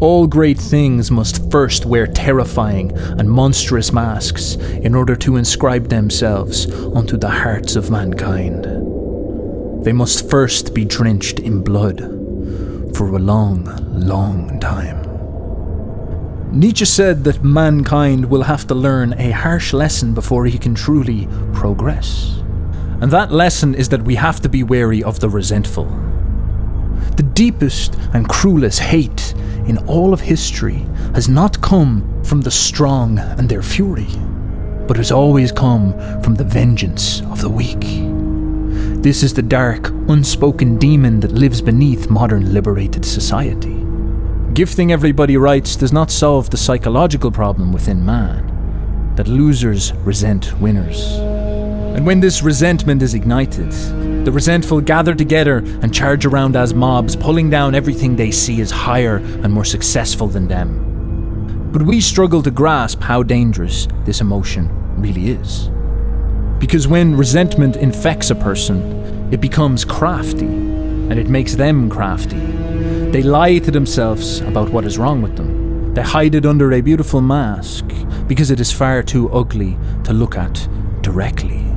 All great things must first wear terrifying and monstrous masks in order to inscribe themselves onto the hearts of mankind. They must first be drenched in blood for a long, long time. Nietzsche said that mankind will have to learn a harsh lesson before he can truly progress. And that lesson is that we have to be wary of the resentful. The deepest and cruelest hate in all of history has not come from the strong and their fury, but has always come from the vengeance of the weak. This is the dark, unspoken demon that lives beneath modern liberated society. Gifting everybody rights does not solve the psychological problem within man that losers resent winners. And when this resentment is ignited, the resentful gather together and charge around as mobs, pulling down everything they see as higher and more successful than them. But we struggle to grasp how dangerous this emotion really is. Because when resentment infects a person, it becomes crafty, and it makes them crafty. They lie to themselves about what is wrong with them. They hide it under a beautiful mask because it is far too ugly to look at directly.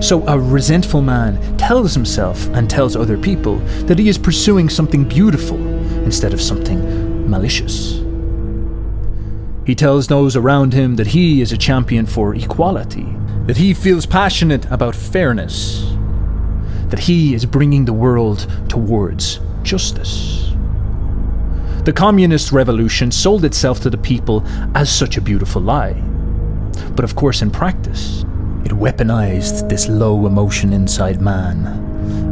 So, a resentful man tells himself and tells other people that he is pursuing something beautiful instead of something malicious. He tells those around him that he is a champion for equality, that he feels passionate about fairness, that he is bringing the world towards justice. The communist revolution sold itself to the people as such a beautiful lie. But of course, in practice, it weaponized this low emotion inside man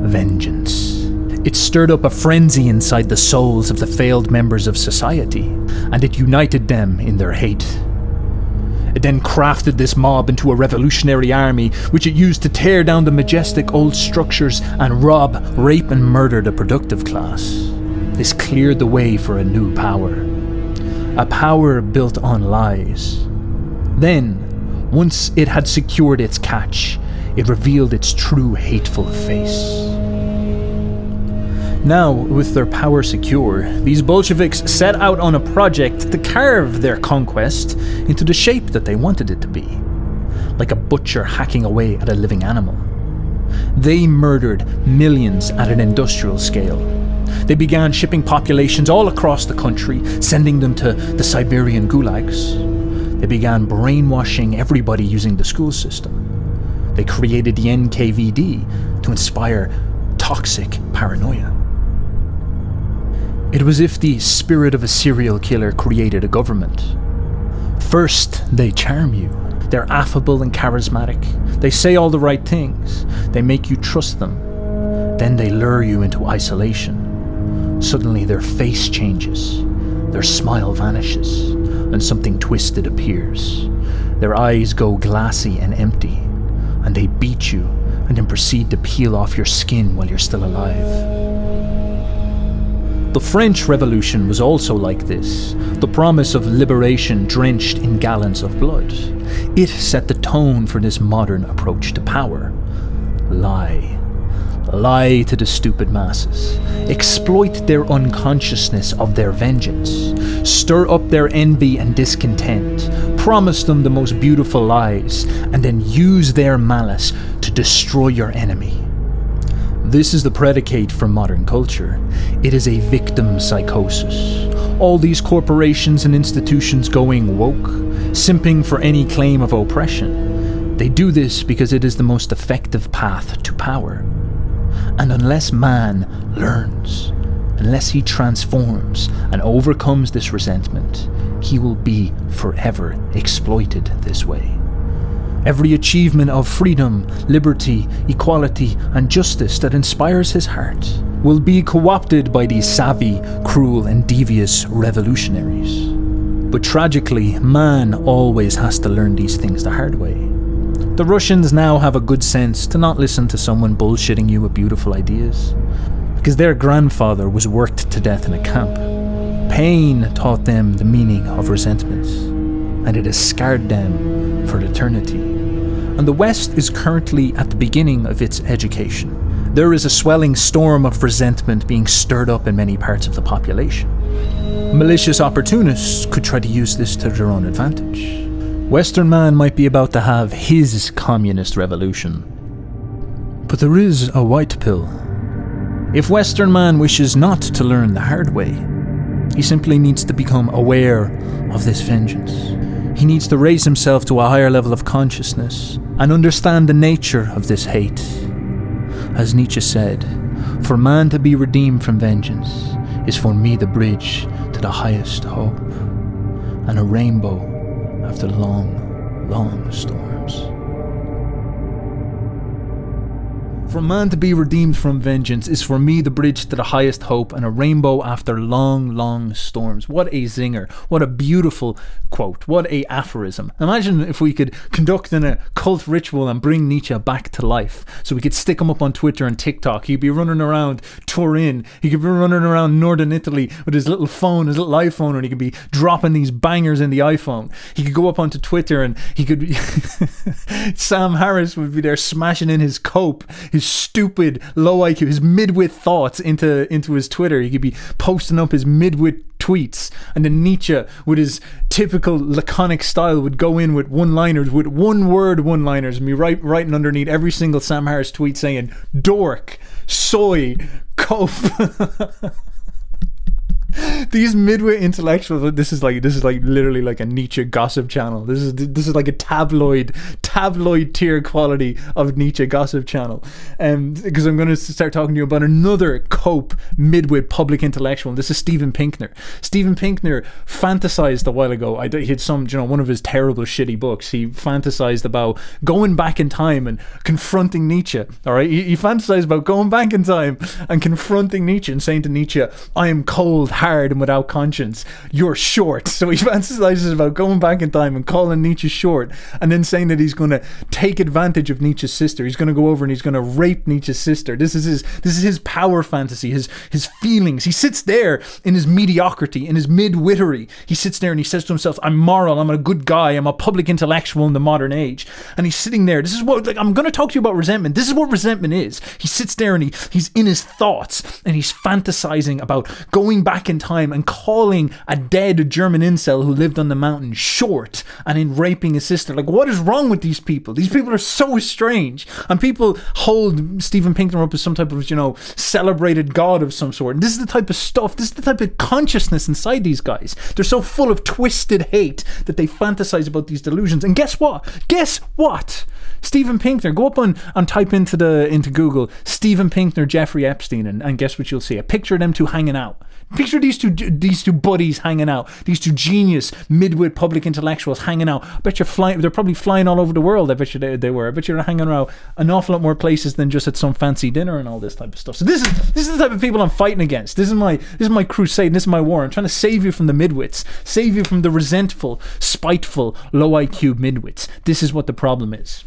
vengeance. It stirred up a frenzy inside the souls of the failed members of society, and it united them in their hate. It then crafted this mob into a revolutionary army, which it used to tear down the majestic old structures and rob, rape, and murder the productive class. This cleared the way for a new power. A power built on lies. Then, once it had secured its catch, it revealed its true hateful face. Now, with their power secure, these Bolsheviks set out on a project to carve their conquest into the shape that they wanted it to be like a butcher hacking away at a living animal. They murdered millions at an industrial scale. They began shipping populations all across the country, sending them to the Siberian gulags. They began brainwashing everybody using the school system. They created the NKVD to inspire toxic paranoia. It was if the spirit of a serial killer created a government. First, they charm you. They're affable and charismatic. They say all the right things. They make you trust them. Then they lure you into isolation. Suddenly, their face changes. Their smile vanishes, and something twisted appears. Their eyes go glassy and empty, and they beat you and then proceed to peel off your skin while you're still alive. The French Revolution was also like this the promise of liberation drenched in gallons of blood. It set the tone for this modern approach to power. Lie. Lie to the stupid masses. Exploit their unconsciousness of their vengeance. Stir up their envy and discontent. Promise them the most beautiful lies, and then use their malice to destroy your enemy. This is the predicate for modern culture. It is a victim psychosis. All these corporations and institutions going woke, simping for any claim of oppression. They do this because it is the most effective path to power. And unless man learns, unless he transforms and overcomes this resentment, he will be forever exploited this way. Every achievement of freedom, liberty, equality, and justice that inspires his heart will be co opted by these savvy, cruel, and devious revolutionaries. But tragically, man always has to learn these things the hard way. The Russians now have a good sense to not listen to someone bullshitting you with beautiful ideas, because their grandfather was worked to death in a camp. Pain taught them the meaning of resentment, and it has scarred them for eternity and the West is currently at the beginning of its education. there is a swelling storm of resentment being stirred up in many parts of the population. Malicious opportunists could try to use this to their own advantage. Western man might be about to have his communist revolution. But there is a white pill. If Western man wishes not to learn the hard way, he simply needs to become aware of this vengeance. He needs to raise himself to a higher level of consciousness and understand the nature of this hate as Nietzsche said, For man to be redeemed from vengeance is for me the bridge to the highest hope, and a rainbow after long, long storms. For man to be redeemed from vengeance is for me the bridge to the highest hope and a rainbow after long, long storms. What a zinger. What a beautiful quote. What a aphorism. Imagine if we could conduct in a uh, cult ritual and bring Nietzsche back to life. So we could stick him up on Twitter and TikTok. He'd be running around Turin. He could be running around northern Italy with his little phone, his little iPhone, and he could be dropping these bangers in the iPhone. He could go up onto Twitter and he could Sam Harris would be there smashing in his cope, his stupid low IQ, his midwit thoughts into into his Twitter. He could be posting up his midwit tweets, and then Nietzsche, with his typical laconic style, would go in with one-liners, with one-word one-liners, and be write, writing underneath every single Sam Harris tweet saying "dork," "soy," "cope." these midwit intellectuals this is like this is like literally like a Nietzsche gossip channel. This is this is like a tabloid tabloid tier quality of Nietzsche gossip channel. And um, because I'm going to start talking to you about another cope midwit public intellectual. This is Steven Pinker Steven Pinker fantasized a while ago. I he had some you know one of his terrible shitty books. He fantasized about going back in time and confronting Nietzsche all right? He, he fantasized about going back in time and confronting Nietzsche and saying to Nietzsche I am cold hard and without conscience. You're short. So he fantasizes about going back in time and calling Nietzsche short and then saying that he's going to take advantage of Nietzsche's sister. He's going to go over and he's going to rape Nietzsche's sister. This is his this is his power fantasy, his his feelings. He sits there in his mediocrity, in his midwittery. He sits there and he says to himself, "I'm moral. I'm a good guy. I'm a public intellectual in the modern age." And he's sitting there. This is what like I'm going to talk to you about resentment. This is what resentment is. He sits there and he he's in his thoughts and he's fantasizing about going back in time and calling a dead German incel who lived on the mountain short and in raping his sister. Like, what is wrong with these people? These people are so strange. And people hold Steven Pinker up as some type of, you know, celebrated god of some sort. And this is the type of stuff, this is the type of consciousness inside these guys. They're so full of twisted hate that they fantasize about these delusions. And guess what? Guess what? Steven Pinker, go up and, and type into the into Google Steven Pinker, Jeffrey Epstein, and, and guess what you'll see? A picture of them two hanging out. Picture these two these two buddies hanging out. These two genius midwit public intellectuals hanging out. I bet you're flying. They're probably flying all over the world. I bet you they, they were. I bet you're hanging around an awful lot more places than just at some fancy dinner and all this type of stuff. So this is this is the type of people I'm fighting against. This is my this is my crusade. This is my war. I'm trying to save you from the midwits. Save you from the resentful, spiteful, low IQ midwits. This is what the problem is.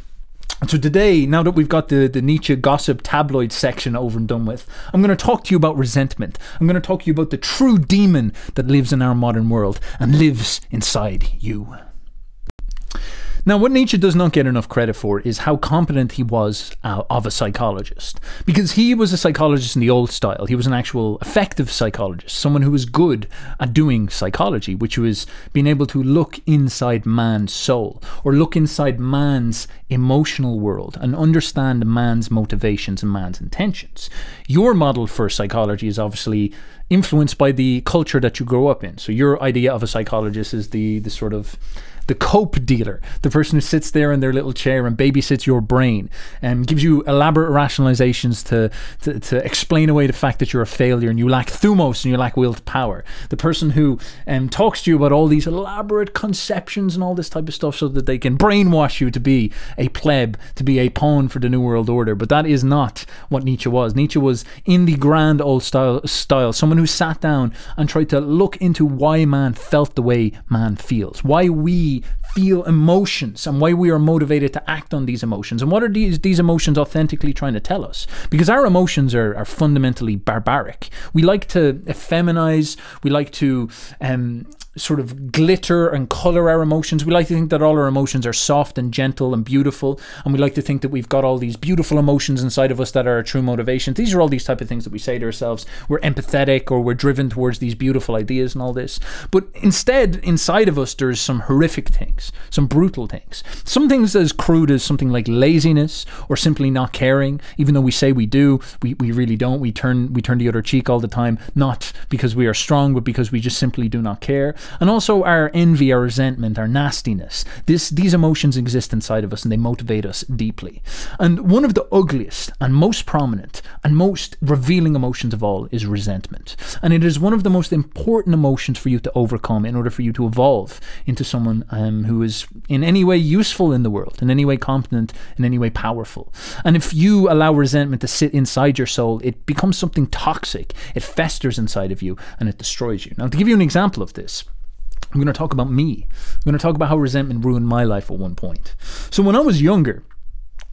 So today, now that we've got the, the Nietzsche gossip tabloid section over and done with, I'm going to talk to you about resentment. I'm going to talk to you about the true demon that lives in our modern world and lives inside you. Now, what Nietzsche does not get enough credit for is how competent he was uh, of a psychologist. Because he was a psychologist in the old style. He was an actual effective psychologist, someone who was good at doing psychology, which was being able to look inside man's soul or look inside man's emotional world and understand man's motivations and man's intentions. Your model for psychology is obviously influenced by the culture that you grow up in. So your idea of a psychologist is the the sort of the cope dealer, the person who sits there in their little chair and babysits your brain and gives you elaborate rationalizations to, to, to explain away the fact that you're a failure and you lack thumos and you lack will to power. The person who um, talks to you about all these elaborate conceptions and all this type of stuff so that they can brainwash you to be a pleb, to be a pawn for the New World Order. But that is not what Nietzsche was. Nietzsche was in the grand old style, style someone who sat down and tried to look into why man felt the way man feels, why we feel emotions and why we are motivated to act on these emotions. And what are these these emotions authentically trying to tell us? Because our emotions are, are fundamentally barbaric. We like to effeminize we like to um, sort of glitter and color our emotions. We like to think that all our emotions are soft and gentle and beautiful, and we like to think that we've got all these beautiful emotions inside of us that are our true motivations. These are all these type of things that we say to ourselves. We're empathetic or we're driven towards these beautiful ideas and all this. But instead, inside of us, there's some horrific things, some brutal things. Some things as crude as something like laziness or simply not caring, even though we say we do, we, we really don't. We turn we turn the other cheek all the time, not because we are strong, but because we just simply do not care and also our envy, our resentment, our nastiness. This, these emotions exist inside of us and they motivate us deeply. And one of the ugliest and most prominent and most revealing emotions of all is resentment. And it is one of the most important emotions for you to overcome in order for you to evolve into someone um, who is in any way useful in the world, in any way competent, in any way powerful. And if you allow resentment to sit inside your soul, it becomes something toxic. It festers inside of you and it destroys you. Now, to give you an example of this, I'm going to talk about me. I'm going to talk about how resentment ruined my life at one point. So when I was younger,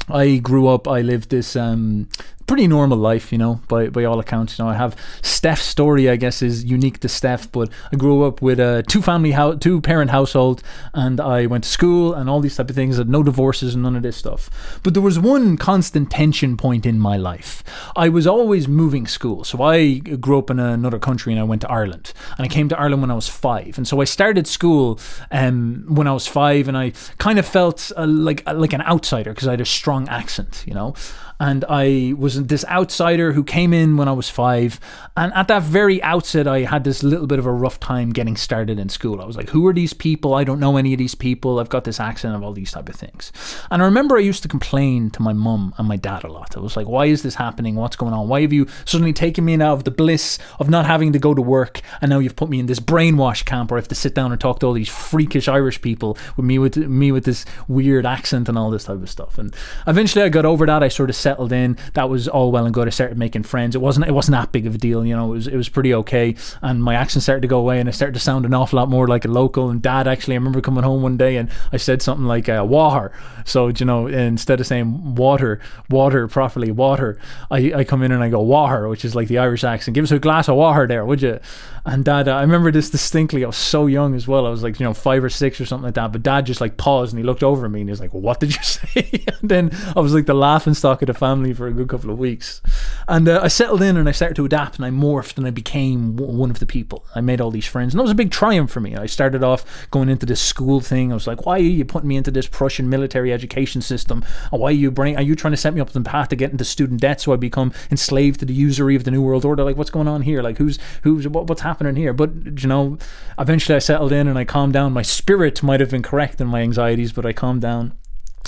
I grew up, I lived this um, pretty normal life, you know, by, by all accounts. You know, I have Steph's story, I guess, is unique to Steph, but I grew up with a two family house, two parent household, and I went to school and all these type of things, and no divorces and none of this stuff. But there was one constant tension point in my life. I was always moving school. So I grew up in another country and I went to Ireland. And I came to Ireland when I was five. And so I started school um, when I was five, and I kind of felt uh, like, like an outsider because I had a strong accent, you know and I was this outsider who came in when I was five. And at that very outset, I had this little bit of a rough time getting started in school. I was like, who are these people? I don't know any of these people. I've got this accent of all these type of things. And I remember I used to complain to my mum and my dad a lot. I was like, why is this happening? What's going on? Why have you suddenly taken me out of the bliss of not having to go to work and now you've put me in this brainwash camp where I have to sit down and talk to all these freakish Irish people with me with me with this weird accent and all this type of stuff. And eventually I got over that. I sort of settled in. That was all well and good. I started making friends. It wasn't it wasn't that big of a deal, you know. It was it was pretty okay. And my accent started to go away, and I started to sound an awful lot more like a local. And Dad actually, I remember coming home one day and I said something like uh, "water." So you know, instead of saying water, water properly, water, I, I come in and I go water, which is like the Irish accent. Give us a glass of water there, would you? And Dad, I remember this distinctly. I was so young as well. I was like you know five or six or something like that. But Dad just like paused and he looked over at me and he was like, "What did you say?" and then I was like the laughing stock of the family for a good couple of weeks. And uh, I settled in and I started to adapt and I morphed and I became w- one of the people. I made all these friends and that was a big triumph for me. I started off going into this school thing. I was like, why are you putting me into this Prussian military education system? And why are you bring, are you trying to set me up on the path to get into student debt so I become enslaved to the usury of the New World Order? Like, what's going on here? Like, who's, who's, what, what's happening here? But, you know, eventually I settled in and I calmed down. My spirit might have been correct in my anxieties, but I calmed down.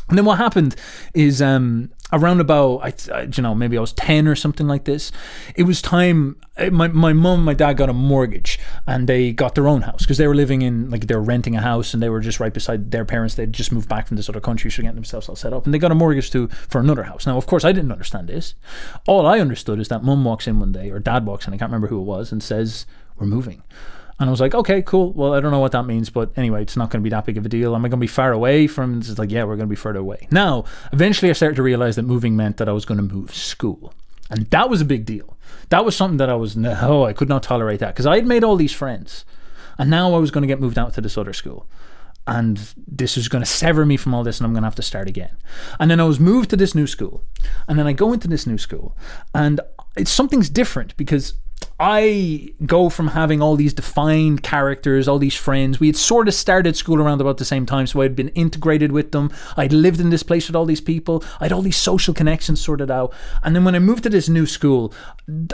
And then what happened is um, around about I, you know maybe I was 10 or something like this it was time eh, my my mom my dad got a mortgage and they got their own house because they were living in like they were renting a house and they were just right beside their parents they'd just moved back from this other country so getting themselves all set up and they got a mortgage to for another house now of course I didn't understand this all I understood is that mom walks in one day or dad walks in I can't remember who it was and says we're moving and I was like, okay, cool. Well, I don't know what that means, but anyway, it's not going to be that big of a deal. Am I going to be far away from? It's like, yeah, we're going to be further away. Now, eventually, I started to realize that moving meant that I was going to move school, and that was a big deal. That was something that I was no, oh, I could not tolerate that because I had made all these friends, and now I was going to get moved out to this other school. And this was going to sever me from all this, and I'm going to have to start again. And then I was moved to this new school, and then I go into this new school, and it's something's different because I go from having all these defined characters, all these friends. We had sort of started school around about the same time, so I'd been integrated with them. I'd lived in this place with all these people. I had all these social connections sorted out. And then when I moved to this new school,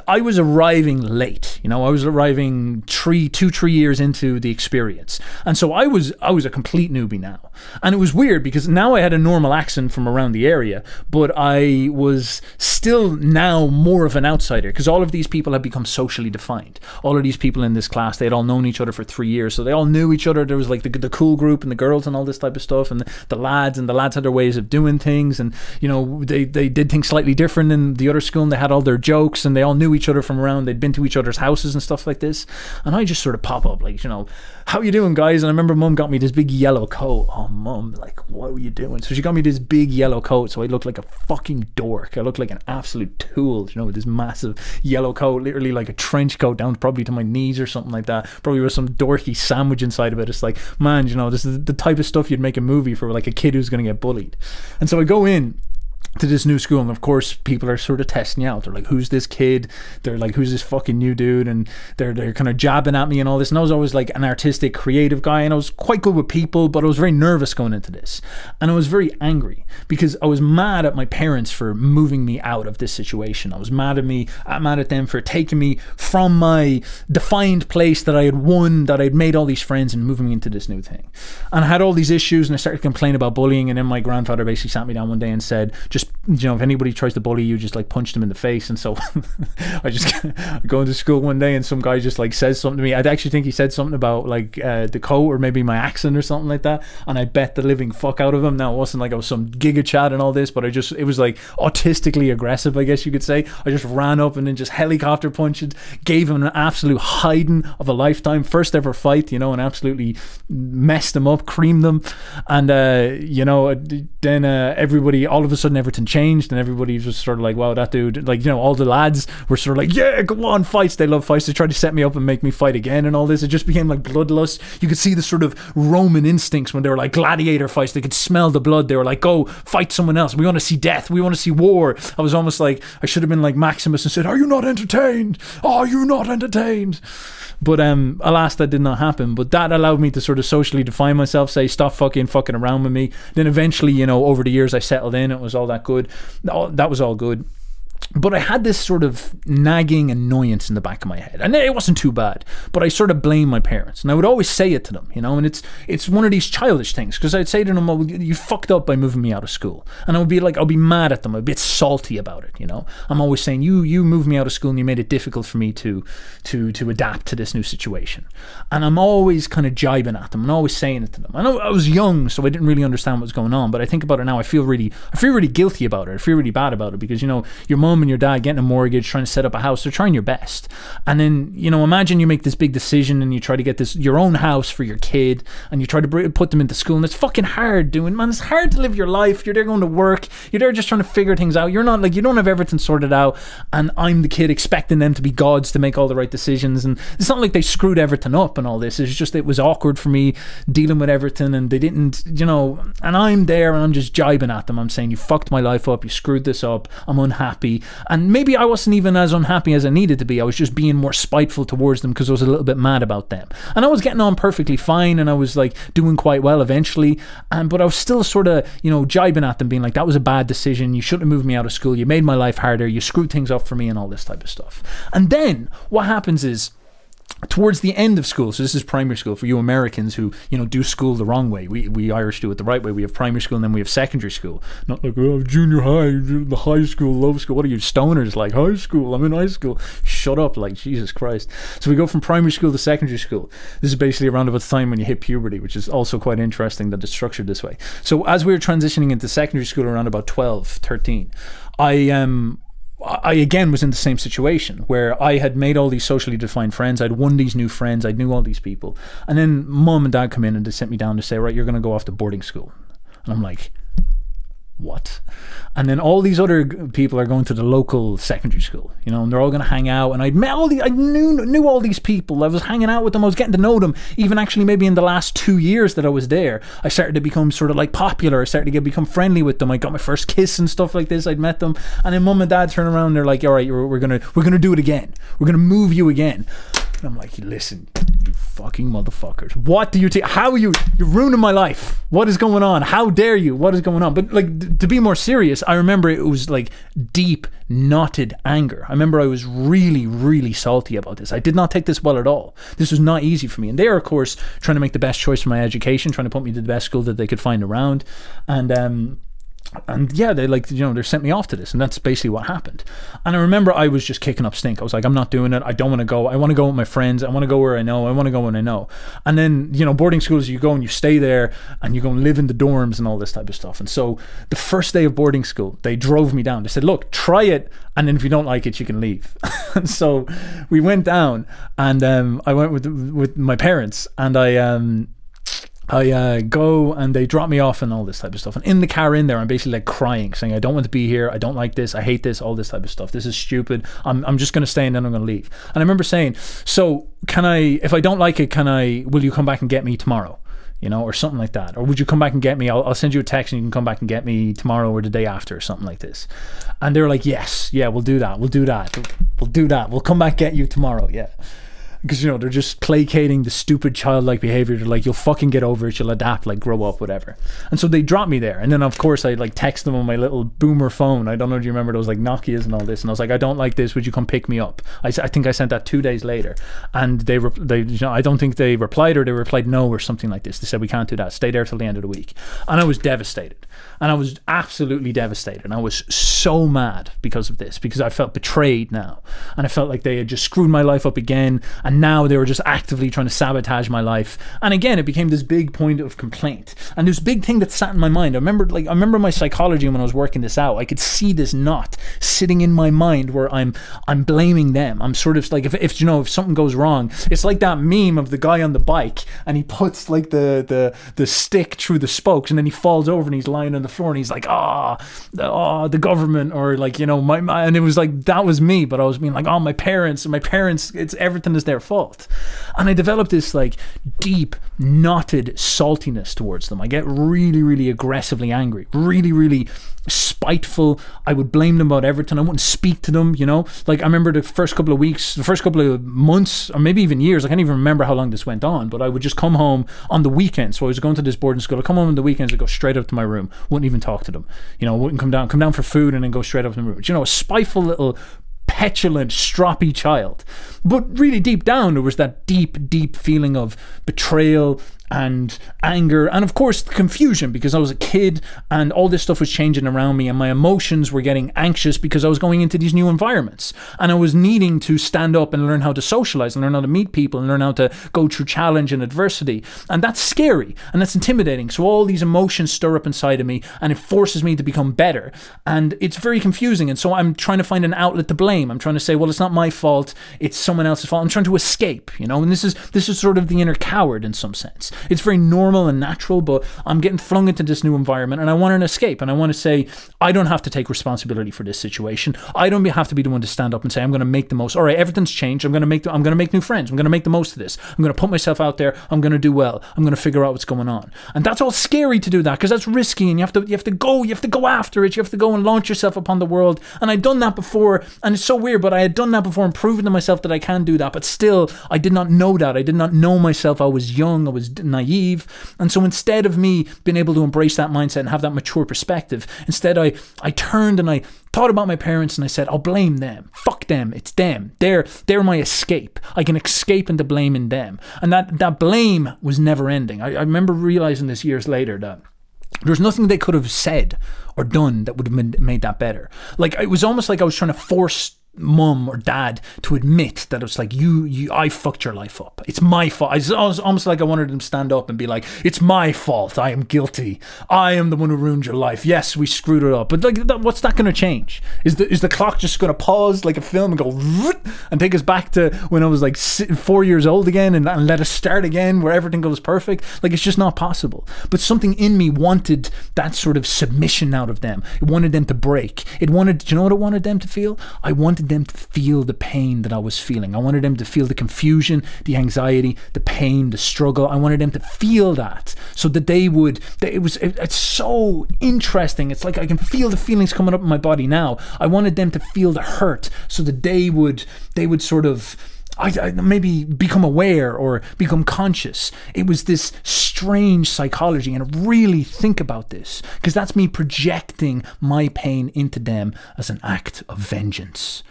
I was arriving late. You know, I was arriving three, two, three years into the experience, and so I was I was a complete newbie now. And it was weird because now I had a normal accent from around the area, but I was still now more of an outsider because all of these people had become socially defined. All of these people in this class, they had all known each other for three years, so they all knew each other. There was like the, the cool group and the girls and all this type of stuff, and the, the lads and the lads had their ways of doing things, and you know they they did things slightly different in the other school, and they had all their jokes, and they all knew each other from around. They'd been to each other's houses and stuff like this, and I just sort of pop up like you know, how you doing, guys? And I remember mum got me this big yellow coat. Oh, mum, like what were you doing? So she got me this big yellow coat, so I looked like a fucking dork. I looked like an absolute tool, you know, with this massive yellow coat, literally like a trench coat down probably to my knees or something like that. Probably with some dorky sandwich inside of it. It's like, man, you know, this is the type of stuff you'd make a movie for like a kid who's going to get bullied. And so I go in to this new school and of course people are sort of testing you out. They're like who's this kid? They're like who's this fucking new dude? And they're they're kind of jabbing at me and all this. And I was always like an artistic creative guy and I was quite good with people but I was very nervous going into this. And I was very angry because I was mad at my parents for moving me out of this situation. I was mad at me I'm mad at them for taking me from my defined place that I had won that I'd made all these friends and moving me into this new thing. And I had all these issues and I started complaining about bullying and then my grandfather basically sat me down one day and said just you know if anybody tries to bully you just like punch them in the face. And so I just go into school one day and some guy just like says something to me. I actually think he said something about like uh, the coat or maybe my accent or something like that. And I bet the living fuck out of him. Now it wasn't like I was some gigachad and all this but I just it was like autistically aggressive I guess you could say. I just ran up and then just helicopter punched gave him an absolute hiding of a lifetime first ever fight you know and absolutely messed them up creamed them and uh, you know then uh, everybody all of a sudden Everton changed and everybody was sort of like, wow, that dude, like, you know, all the lads were sort of like, yeah, go on, fights. They love fights. They tried to set me up and make me fight again and all this. It just became like bloodlust. You could see the sort of Roman instincts when they were like gladiator fights. They could smell the blood. They were like, go fight someone else. We want to see death. We want to see war. I was almost like, I should have been like Maximus and said, are you not entertained? Are you not entertained? But um, alas, that did not happen. But that allowed me to sort of socially define myself, say, stop fucking fucking around with me. Then eventually, you know, over the years, I settled in. It was all that good. That was all good but I had this sort of nagging annoyance in the back of my head, and it wasn't too bad. But I sort of blamed my parents, and I would always say it to them, you know. And it's it's one of these childish things because I'd say to them, oh, "Well, you fucked up by moving me out of school," and I would be like, I'll be mad at them, a bit salty about it, you know. I'm always saying, "You you moved me out of school, and you made it difficult for me to to to adapt to this new situation," and I'm always kind of jibing at them and always saying it to them. I know I was young, so I didn't really understand what was going on, but I think about it now, I feel really I feel really guilty about it. I feel really bad about it because you know your mom your dad getting a mortgage, trying to set up a house, they're trying your best. And then, you know, imagine you make this big decision and you try to get this your own house for your kid and you try to put them into school and it's fucking hard doing, man. It's hard to live your life. You're there going to work. You're there just trying to figure things out. You're not like, you don't have everything sorted out. And I'm the kid expecting them to be gods to make all the right decisions. And it's not like they screwed everything up and all this. It's just, it was awkward for me dealing with everything and they didn't, you know, and I'm there and I'm just jibing at them. I'm saying, you fucked my life up. You screwed this up. I'm unhappy. And maybe I wasn't even as unhappy as I needed to be. I was just being more spiteful towards them because I was a little bit mad about them. And I was getting on perfectly fine and I was like doing quite well eventually. And but I was still sort of, you know, jibing at them, being like, that was a bad decision. You shouldn't have moved me out of school. You made my life harder. You screwed things up for me and all this type of stuff. And then what happens is towards the end of school. So this is primary school for you americans who you know do school the wrong way. We, we irish do it the right way. We have primary school and then we have secondary school. Not like oh, junior high the high school low school. What are you stoners? Like high school i'm in high school. Shut up like jesus christ. So we go from primary school to secondary school. This is basically around about the time when you hit puberty which is also quite interesting that it's structured this way. So as we were transitioning into secondary school around about 12 13 i um I again was in the same situation where I had made all these socially defined friends. I'd won these new friends. I knew all these people. And then mom and dad come in and they sent me down to say, right, you're going to go off to boarding school. And I'm like, what? And then all these other people are going to the local secondary school, you know, and they're all going to hang out. And I'd met all the, I knew knew all these people. I was hanging out with them. I was getting to know them. Even actually, maybe in the last two years that I was there, I started to become sort of like popular. I started to get become friendly with them. I got my first kiss and stuff like this. I'd met them, and then mum and dad turn around. And they're like, "All right, we're gonna we're gonna do it again. We're gonna move you again." And I'm like, listen, fucking motherfuckers. What do you take? How are you? You're ruining my life. What is going on? How dare you? What is going on? But like, to be more serious, I remember it was like deep, knotted anger. I remember I was really, really salty about this. I did not take this well at all. This was not easy for me. And they are, of course, trying to make the best choice for my education, trying to put me to the best school that they could find around. And, um, and yeah, they like you know they sent me off to this, and that's basically what happened. And I remember I was just kicking up stink. I was like, I'm not doing it. I don't want to go. I want to go with my friends. I want to go where I know. I want to go when I know. And then you know, boarding schools, you go and you stay there, and you go and live in the dorms and all this type of stuff. And so the first day of boarding school, they drove me down. They said, look, try it, and then if you don't like it, you can leave. and so we went down, and um, I went with with my parents, and I um, I uh, go and they drop me off and all this type of stuff. And in the car in there, I'm basically like crying, saying, I don't want to be here. I don't like this. I hate this, all this type of stuff. This is stupid. I'm, I'm just going to stay and then I'm going to leave. And I remember saying, So, can I, if I don't like it, can I, will you come back and get me tomorrow? You know, or something like that. Or would you come back and get me? I'll, I'll send you a text and you can come back and get me tomorrow or the day after, or something like this. And they're like, Yes, yeah, we'll do that. We'll do that. We'll do that. We'll come back get you tomorrow. Yeah because you know they're just placating the stupid childlike behavior. They're like, "You'll fucking get over it. You'll adapt. Like, grow up, whatever." And so they dropped me there. And then of course I like text them on my little boomer phone. I don't know if you remember those like Nokia's and all this. And I was like, "I don't like this. Would you come pick me up?" I, I think I sent that two days later, and they re- they you know I don't think they replied or they replied no or something like this. They said we can't do that. Stay there till the end of the week. And I was devastated. And I was absolutely devastated. And I was so mad because of this because I felt betrayed now, and I felt like they had just screwed my life up again. And and now they were just actively trying to sabotage my life. And again, it became this big point of complaint. And this big thing that sat in my mind. I remember, like, I remember my psychology when I was working this out. I could see this knot sitting in my mind where I'm, I'm blaming them. I'm sort of like, if, if you know, if something goes wrong, it's like that meme of the guy on the bike and he puts like the the the stick through the spokes and then he falls over and he's lying on the floor and he's like, ah, oh, oh, the government or like you know my, my and it was like that was me, but I was being like, oh, my parents my parents, it's everything is their fault. And I developed this like deep, knotted saltiness towards them. I get really, really aggressively angry, really, really spiteful. I would blame them about everything. I wouldn't speak to them, you know? Like, I remember the first couple of weeks, the first couple of months, or maybe even years, I can't even remember how long this went on, but I would just come home on the weekends. So I was going to this boarding school. I'd come home on the weekends, I'd go straight up to my room, wouldn't even talk to them. You know, wouldn't come down, come down for food and then go straight up to my room. You know, a spiteful little petulant, stroppy child. But really deep down, there was that deep, deep feeling of betrayal and anger and of course confusion because I was a kid and all this stuff was changing around me and my emotions were getting anxious because I was going into these new environments. And I was needing to stand up and learn how to socialize and learn how to meet people and learn how to go through challenge and adversity. And that's scary and that's intimidating. So all these emotions stir up inside of me and it forces me to become better. And it's very confusing and so I'm trying to find an outlet to blame. I'm trying to say well it's not my fault it's someone else's fault. I'm trying to escape you know? And this is this is sort of the inner coward in some sense it's very normal and natural, but I'm getting flung into this new environment and I want an escape. And I want to say, I don't have to take responsibility for this situation. I don't have to be the one to stand up and say, I'm going to make the most. All right, everything's changed. I'm going to make, the, I'm going to make new friends. I'm going to make the most of this. I'm going to put myself out there. I'm going to do well. I'm going to figure out what's going on. And that's all scary to do that because that's risky and you have to, you have to go, you have to go after it. You have to go and launch yourself upon the world. And I'd done that before. And it's so weird, but I had done that before and proven to myself that I can do that. But still, I did not know that. I did not know myself. I was young. I was naive. And so instead of me being able to embrace that mindset and have that mature perspective, instead I, I turned and I thought about my parents and I said, I'll blame them. Fuck them. It's them. They're they're my escape. I can escape into blaming them. And that, that blame was never ending. I, I remember realizing this years later that there's nothing they could have said or done that would have made that better. Like it was almost like I was trying to force mum or dad to admit that it's like you you I fucked your life up. It's my fault. It's almost like I wanted them to stand up and be like, "It's my fault. I am guilty. I am the one who ruined your life. Yes, we screwed it up." But like, what's that going to change? Is the is the clock just going to pause like a film and go and take us back to when I was like four years old again and, and let us start again where everything goes perfect? Like it's just not possible. But something in me wanted that sort of submission out of them. It wanted them to break. It wanted. Do you know what I wanted them to feel? I wanted wanted them to feel the pain that I was feeling. I wanted them to feel the confusion, the anxiety, the pain, the struggle. I wanted them to feel that so that they would. That it was. It, it's so interesting. It's like I can feel the feelings coming up in my body now. I wanted them to feel the hurt so that they would. They would sort of I, I, maybe become aware or become conscious. It was this strange psychology, and really think about this because that's me projecting my pain into them as an act of vengeance.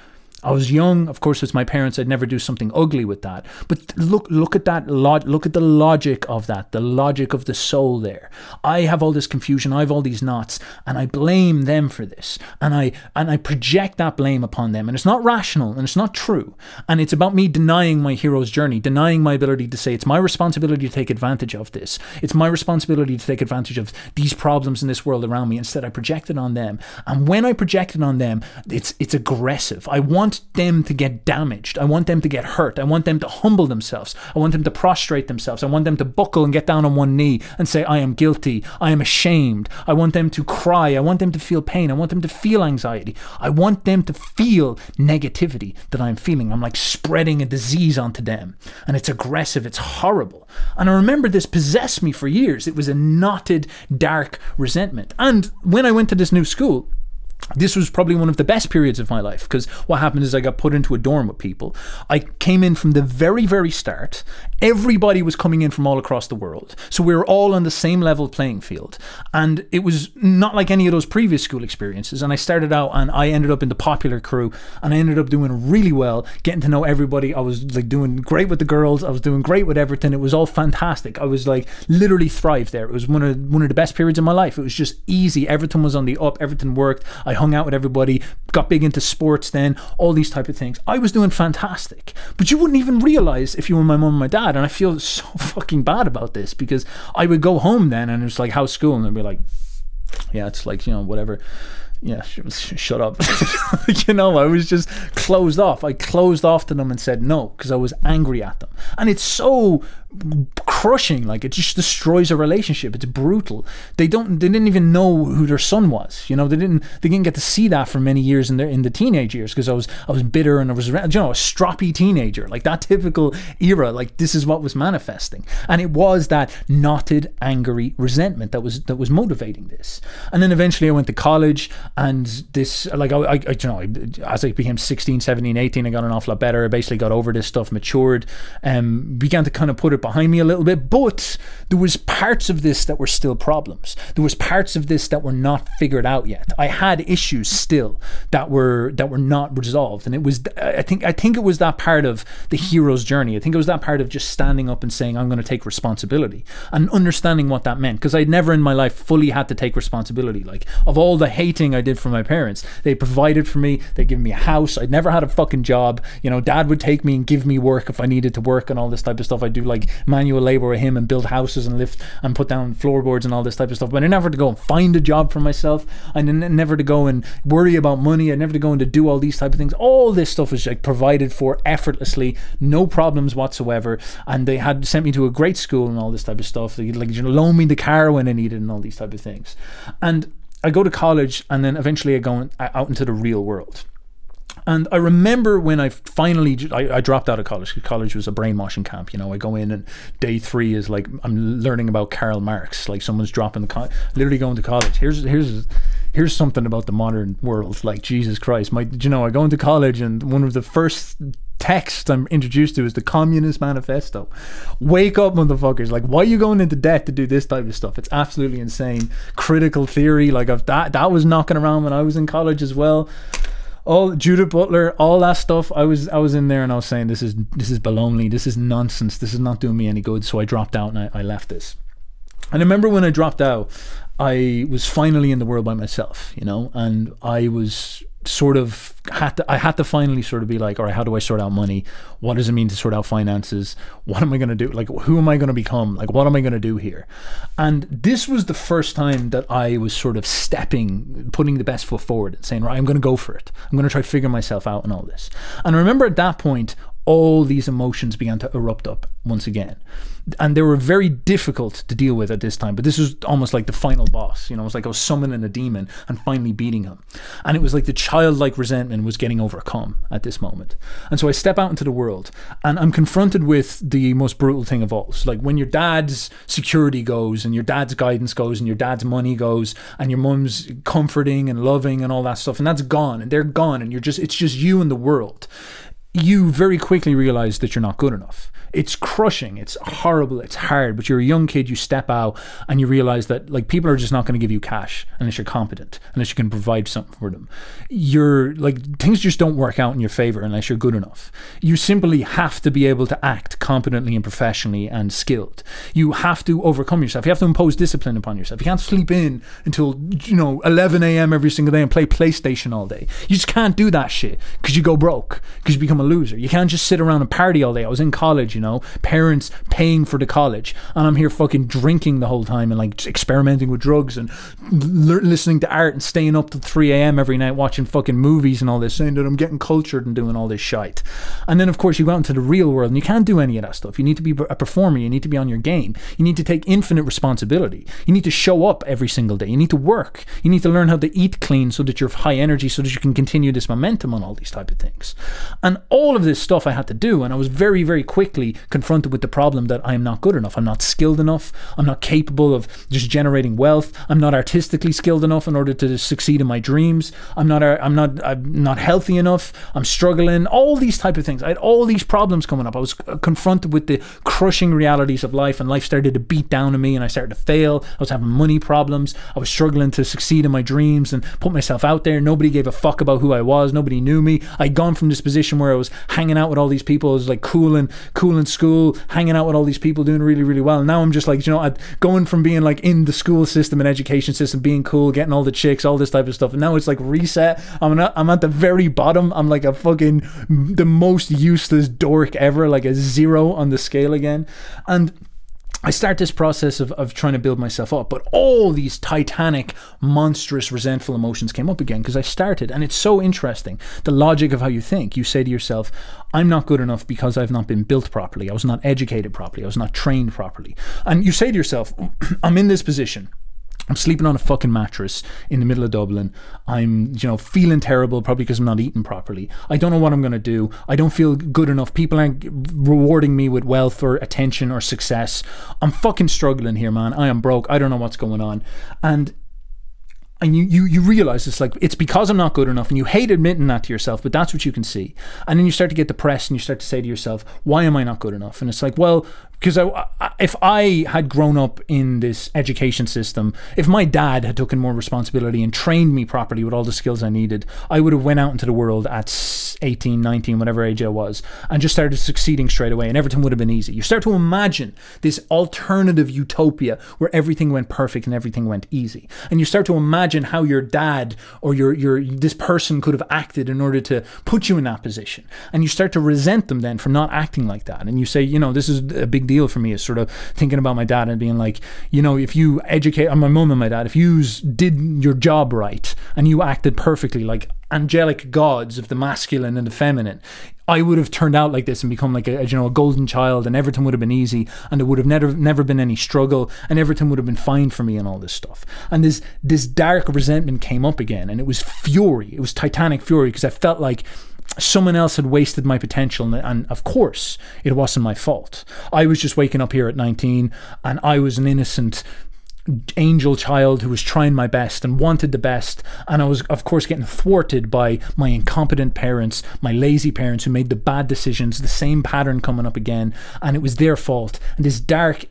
I was young, of course, it's my parents. I'd never do something ugly with that. But look, look at that. Log- look at the logic of that. The logic of the soul there. I have all this confusion. I have all these knots, and I blame them for this, and I and I project that blame upon them. And it's not rational, and it's not true. And it's about me denying my hero's journey, denying my ability to say it's my responsibility to take advantage of this. It's my responsibility to take advantage of these problems in this world around me. Instead, I project it on them. And when I project it on them, it's it's aggressive. I want want them to get damaged. I want them to get hurt. I want them to humble themselves. I want them to prostrate themselves. I want them to buckle and get down on one knee and say, I am guilty. I am ashamed. I want them to cry. I want them to feel pain. I want them to feel anxiety. I want them to feel negativity that I'm feeling. I'm like spreading a disease onto them. And it's aggressive. It's horrible. And I remember this possessed me for years. It was a knotted, dark resentment. And when I went to this new school, this was probably one of the best periods of my life because what happened is I got put into a dorm with people. I came in from the very, very start. Everybody was coming in from all across the world. So we were all on the same level playing field. And it was not like any of those previous school experiences. And I started out and I ended up in the popular crew and I ended up doing really well, getting to know everybody. I was like doing great with the girls. I was doing great with everything. It was all fantastic. I was like literally thrived there. It was one of one of the best periods of my life. It was just easy. Everything was on the up. Everything worked. I hung out with everybody, got big into sports then, all these type of things. I was doing fantastic. But you wouldn't even realize if you were my mom and my dad. And I feel so fucking bad about this because I would go home then and it's like, how's school? And they'd be like, yeah, it's like, you know, whatever yeah, shut up. you know, I was just closed off. I closed off to them and said no because I was angry at them. And it's so crushing. Like it just destroys a relationship. It's brutal. They don't. They didn't even know who their son was. You know, they didn't. They didn't get to see that for many years in their in the teenage years because I was I was bitter and I was you know a stroppy teenager like that typical era. Like this is what was manifesting, and it was that knotted, angry resentment that was that was motivating this. And then eventually I went to college and this like I, I, you know as I became 16 17 18 I got an awful lot better I basically got over this stuff matured and um, began to kind of put it behind me a little bit but there was parts of this that were still problems there was parts of this that were not figured out yet I had issues still that were that were not resolved and it was I think I think it was that part of the hero's journey I think it was that part of just standing up and saying I'm going to take responsibility and understanding what that meant because I'd never in my life fully had to take responsibility like of all the hating I did for my parents. They provided for me. They gave me a house. I'd never had a fucking job. You know, dad would take me and give me work if I needed to work and all this type of stuff. I do like manual labor with him and build houses and lift and put down floorboards and all this type of stuff. But I never to go and find a job for myself. I never to go and worry about money. I never to go and to do all these type of things. All this stuff was like provided for effortlessly, no problems whatsoever. And they had sent me to a great school and all this type of stuff. They like you know, loan me the car when I needed and all these type of things. And I go to college and then eventually I go uh, out into the real world. And I remember when I finally I, I, dropped out of college. College was a brainwashing camp. You know, I go in and day three is like I'm learning about Karl Marx. Like someone's dropping the co- literally going to college. Here's here's here's something about the modern world. Like Jesus Christ, my you know I go into college and one of the first texts I'm introduced to is the Communist Manifesto. Wake up, motherfuckers! Like, why are you going into debt to do this type of stuff? It's absolutely insane. Critical theory, like, of that that was knocking around when I was in college as well. All Judith Butler, all that stuff. I was I was in there and I was saying this is this is baloney. This is nonsense. This is not doing me any good. So I dropped out and I, I left this. And I remember when I dropped out, I was finally in the world by myself, you know, and I was sort of had to I had to finally sort of be like, all right, how do I sort out money? What does it mean to sort out finances? What am I going to do? Like, who am I going to become? Like, what am I going to do here? And this was the first time that I was sort of stepping, putting the best foot forward and saying, right, I'm going to go for it. I'm going to try to figure myself out and all this. And I remember at that point, all these emotions began to erupt up once again. And they were very difficult to deal with at this time. But this was almost like the final boss. You know, it was like I was summoning a demon and finally beating him. And it was like the childlike resentment was getting overcome at this moment. And so I step out into the world and I'm confronted with the most brutal thing of all. So like when your dad's security goes and your dad's guidance goes and your dad's money goes and your mum's comforting and loving and all that stuff, and that's gone and they're gone and you're just it's just you and the world you very quickly realize that you're not good enough. It's crushing, it's horrible, it's hard, but you're a young kid, you step out and you realize that like people are just not going to give you cash unless you're competent, unless you can provide something for them. You're like things just don't work out in your favor unless you're good enough. You simply have to be able to act competently and professionally and skilled. You have to overcome yourself. You have to impose discipline upon yourself. You can't sleep in until you know 11 a.m. every single day and play PlayStation all day. You just can't do that shit because you go broke because you become a loser. You can't just sit around and party all day. I was in college, you parents paying for the college, and I'm here fucking drinking the whole time and like experimenting with drugs and listening to art and staying up till 3 a.m. every night watching fucking movies and all this, saying that I'm getting cultured and doing all this shite. And then, of course, you go out into the real world and you can't do any of that stuff. You need to be a performer. You need to be on your game. You need to take infinite responsibility. You need to show up every single day. You need to work. You need to learn how to eat clean so that you're high energy, so that you can continue this momentum on all these type of things. And all of this stuff I had to do, and I was very, very quickly confronted with the problem that I am not good enough. I'm not skilled enough. I'm not capable of just generating wealth. I'm not artistically skilled enough in order to succeed in my dreams. I'm not. I'm not. I'm not healthy enough. I'm struggling. All these type of things. I had all these problems coming up. I was confronted with the crushing realities of life, and life started to beat down on me, and I started to fail. I was having money problems. I was struggling to succeed in my dreams and put myself out there. Nobody gave a fuck about who I was. Nobody knew me. I'd gone from this position where I was hanging out with all these people. I was like cool and cool in school, hanging out with all these people, doing really, really well. Now I'm just like, you know, I'd going from being like in the school system and education system, being cool, getting all the chicks, all this type of stuff. And now it's like reset. I'm not, I'm at the very bottom. I'm like a fucking the most useless dork ever, like a zero on the scale again. And I start this process of, of trying to build myself up, but all these titanic, monstrous, resentful emotions came up again because I started. And it's so interesting the logic of how you think. You say to yourself, I'm not good enough because I've not been built properly. I was not educated properly. I was not trained properly. And you say to yourself, I'm in this position. I'm sleeping on a fucking mattress in the middle of Dublin. I'm, you know, feeling terrible probably because I'm not eating properly. I don't know what I'm going to do. I don't feel good enough. People aren't rewarding me with wealth or attention or success. I'm fucking struggling here, man. I am broke. I don't know what's going on. And and you, you you realize it's like it's because I'm not good enough, and you hate admitting that to yourself, but that's what you can see. And then you start to get depressed, and you start to say to yourself, "Why am I not good enough?" And it's like, well, because if I had grown up in this education system, if my dad had taken more responsibility and trained me properly with all the skills I needed, I would have went out into the world at 18, 19, whatever age I was, and just started succeeding straight away, and everything would have been easy. You start to imagine this alternative utopia where everything went perfect and everything went easy, and you start to imagine how your dad or your your this person could have acted in order to put you in that position, and you start to resent them then for not acting like that, and you say, you know, this is a big deal deal for me is sort of thinking about my dad and being like, you know, if you educate, my mom and my dad, if you did your job right and you acted perfectly like angelic gods of the masculine and the feminine, I would have turned out like this and become like a, you know a golden child, and everything would have been easy, and there would have never never been any struggle, and everything would have been fine for me, and all this stuff. And this this dark resentment came up again, and it was fury. It was titanic fury because I felt like someone else had wasted my potential and of course it wasn't my fault. I was just waking up here at 19 and i was an innocent angel child who was trying my best and wanted the best and i was of course getting thwarted by my incompetent parents my lazy parents who made the bad decisions the same pattern coming up again and it was their fault. And this dark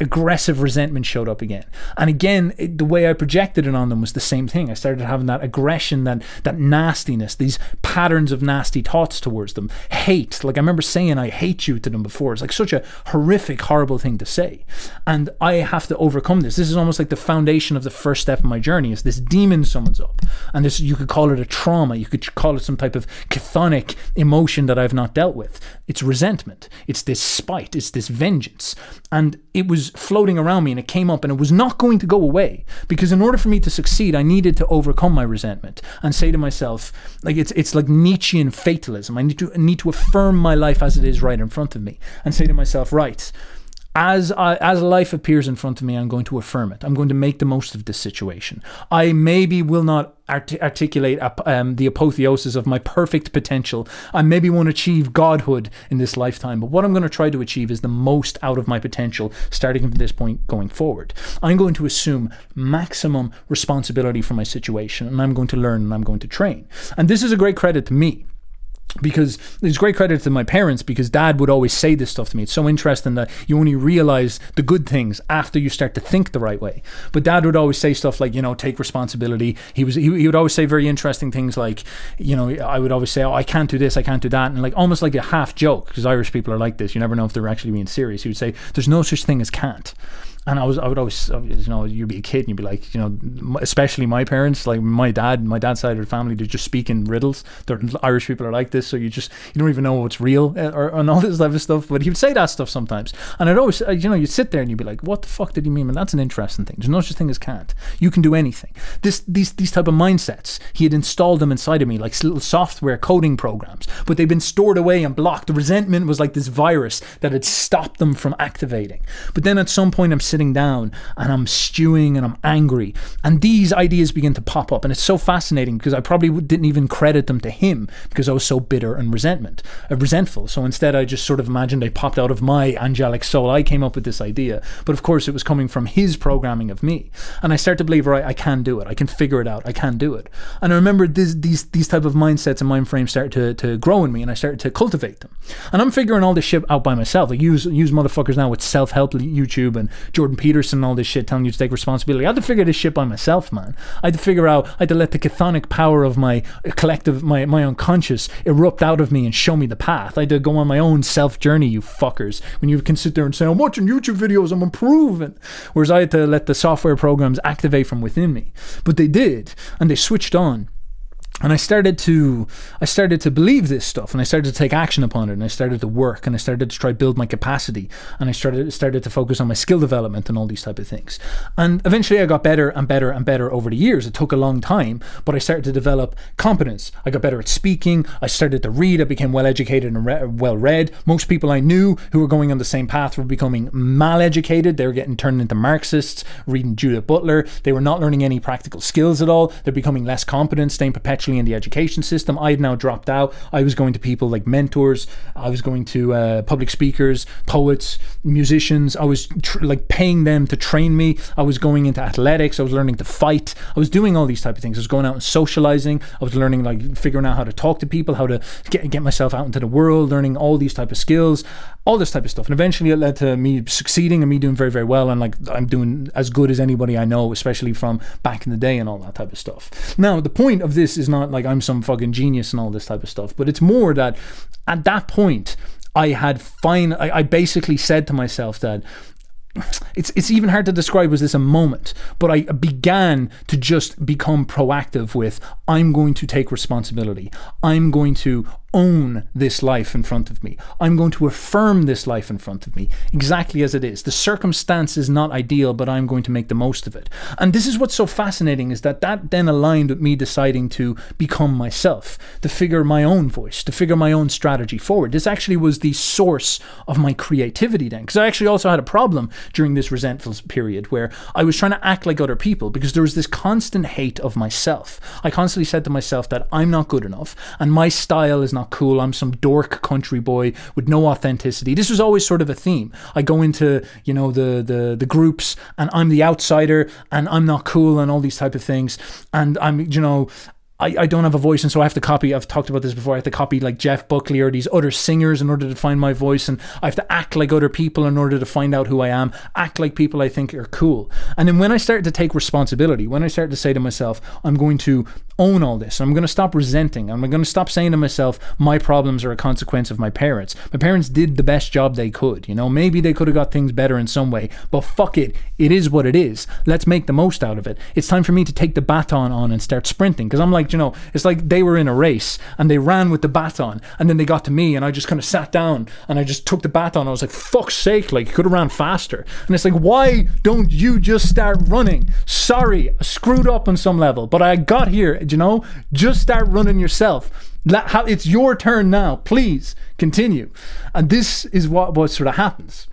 aggressive resentment showed up again. And again, it, the way I projected it on them was the same thing. I started having that aggression, that that nastiness, these patterns of nasty thoughts towards them. Hate. Like I remember saying I hate you to them before. It's like such a horrific, horrible thing to say. And I have to overcome this. This is almost like the foundation of the first step of my journey is this demon summons up. And this you could call it a trauma. You could call it some type of chthonic emotion that I've not dealt with. It's resentment. It's this spite. It's this vengeance. And it was floating around me and it came up and it was not going to go away. Because in order for me to succeed I needed to overcome my resentment and say to myself like it's it's like Nietzschean fatalism. I need to I need to affirm my life as it is right in front of me and say to myself right as I, as life appears in front of me, I'm going to affirm it. I'm going to make the most of this situation. I maybe will not art- articulate um, the apotheosis of my perfect potential. I maybe won't achieve godhood in this lifetime, but what I'm going to try to achieve is the most out of my potential, starting from this point going forward. I'm going to assume maximum responsibility for my situation, and I'm going to learn and I'm going to train. And this is a great credit to me because it's great credit to my parents because dad would always say this stuff to me. It's so interesting that you only realize the good things after you start to think the right way. But dad would always say stuff like, you know, take responsibility. He was he, he would always say very interesting things like, you know, I would always say, oh, I can't do this, I can't do that, and like almost like a half joke because Irish people are like this. You never know if they're actually being serious. He would say, there's no such thing as can't. And I was I would always you know you'd be a kid and you'd be like you know especially my parents like my dad my dad's side of the family they just speak in riddles. They're, Irish people are like this, so you just you don't even know what's real uh, or and all this type of stuff. But he would say that stuff sometimes, and I'd always uh, you know you'd sit there and you'd be like, what the fuck did he mean? And that's an interesting thing. There's no such thing as can't. You can do anything. This these these type of mindsets he had installed them inside of me like little software coding programs, but they've been stored away and blocked. The resentment was like this virus that had stopped them from activating. But then at some point I'm sitting down and I'm stewing and I'm angry, and these ideas begin to pop up, and it's so fascinating because I probably didn't even credit them to him because I was so bitter and resentment, uh, resentful. So instead, I just sort of imagined they popped out of my angelic soul. I came up with this idea, but of course, it was coming from his programming of me, and I start to believe, right, I can do it. I can figure it out. I can do it. And I remember this, these these type of mindsets and mind frames started to, to grow in me, and I started to cultivate them. And I'm figuring all this shit out by myself. Like use use motherfuckers now with self help YouTube and Jordan Peterson and all this shit telling you to take responsibility. I had to figure this shit by myself, man. I had to figure out. I had to let the chthonic power of my uh, collective, my my unconscious, erupt out of me and show me the path. I had to go on my own self journey. You fuckers. When you can sit there and say, "I'm watching YouTube videos. I'm improving," whereas I had to let the software programs activate from within me. But they did, and they switched on and I started to I started to believe this stuff and I started to take action upon it and I started to work and I started to try build my capacity and I started started to focus on my skill development and all these type of things. And eventually I got better and better and better over the years. It took a long time, but I started to develop competence. I got better at speaking, I started to read, I became well educated and re- well read. Most people I knew who were going on the same path were becoming mal-educated. They were getting turned into Marxists, reading Judith Butler. They were not learning any practical skills at all. They're becoming less competent, staying perpetually in the education system. I had now dropped out. I was going to people like mentors. I was going to uh, public speakers, poets, musicians. I was tr- like paying them to train me. I was going into athletics. I was learning to fight. I was doing all these type of things. I was going out and socializing. I was learning like figuring out how to talk to people, how to get get myself out into the world, learning all these type of skills, all this type of stuff. And eventually it led to me succeeding and me doing very very well. And like I'm doing as good as anybody I know, especially from back in the day and all that type of stuff. Now the point of this is not like I'm some fucking genius and all this type of stuff, but it's more that at that point I had fine. I, I basically said to myself that it's it's even hard to describe was this a moment, but I began to just become proactive with I'm going to take responsibility. I'm going to own this life in front of me. I'm going to affirm this life in front of me exactly as it is. The circumstance is not ideal, but I'm going to make the most of it. And this is what's so fascinating is that that then aligned with me deciding to become myself, to figure my own voice, to figure my own strategy forward. This actually was the source of my creativity then, because I actually also had a problem during this resentful period where I was trying to act like other people because there was this constant hate of myself. I constantly said to myself that I'm not good enough and my style is not not cool. I'm some dork country boy with no authenticity. This was always sort of a theme. I go into, you know, the the the groups and I'm the outsider and I'm not cool and all these type of things. And I'm, you know, I, I don't have a voice and so I have to copy I've talked about this before I have to copy like Jeff Buckley or these other singers in order to find my voice and I have to act like other people in order to find out who I am act like people I think are cool and then when I started to take responsibility when I started to say to myself I'm going to own all this. I'm going to stop resenting. I'm going to stop saying to myself my problems are a consequence of my parents. My parents did the best job they could you know? Maybe they could have got things better in some way but fuck it. It is what it is. Let's make the most out of it. It's time for me to take the baton on and start sprinting because I'm like you know, it's like they were in a race and they ran with the baton and then they got to me and I just kind of sat down and I just took the baton. I was like, fuck's sake, like, you could have ran faster. And it's like, why don't you just start running? Sorry, I screwed up on some level, but I got here, you know, just start running yourself. It's your turn now. Please continue. And this is what, what sort of happens.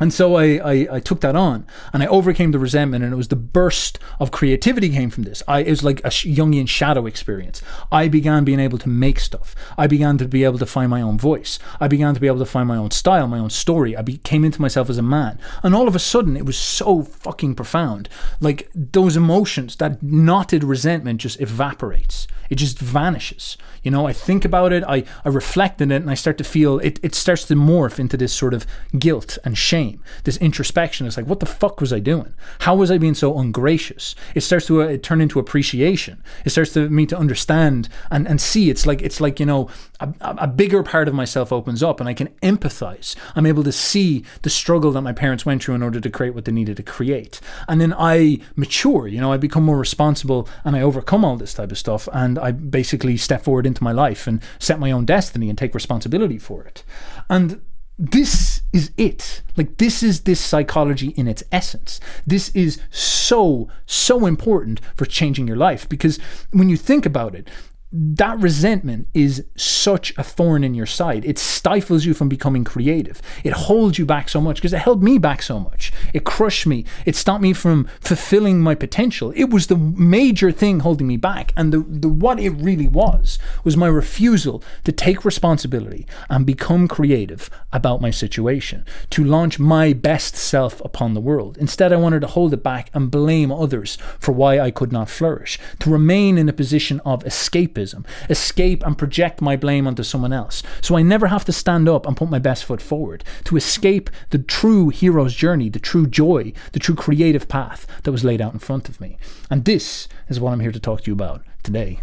And so I, I, I, took that on and I overcame the resentment and it was the burst of creativity came from this. I, it was like a Jungian shadow experience. I began being able to make stuff. I began to be able to find my own voice. I began to be able to find my own style, my own story. I became into myself as a man. And all of a sudden it was so fucking profound. Like those emotions, that knotted resentment just evaporates. It just vanishes. You know, I think about it, I, I reflect on it and I start to feel it, it starts to morph into this sort of guilt and shame shame, this introspection. It's like, what the fuck was I doing? How was I being so ungracious? It starts to uh, turn into appreciation. It starts to me to understand and, and see. It's like it's like you know a, a bigger part of myself opens up, and I can empathize. I'm able to see the struggle that my parents went through in order to create what they needed to create, and then I mature. You know, I become more responsible, and I overcome all this type of stuff, and I basically step forward into my life and set my own destiny and take responsibility for it. And this is it. Like, this is this psychology in its essence. This is so, so important for changing your life because when you think about it, that resentment is such a thorn in your side. It stifles you from becoming creative. It holds you back so much because it held me back so much. It crushed me. It stopped me from fulfilling my potential. It was the major thing holding me back. And the, the what it really was was my refusal to take responsibility and become creative about my situation, to launch my best self upon the world. Instead, I wanted to hold it back and blame others for why I could not flourish, to remain in a position of escapism escapism, escape and project my blame onto someone else. So I never have to stand up and put my best foot forward to escape the true hero's journey, the true joy, the true creative path that was laid out in front of me. And this is what I'm here to talk to you about today.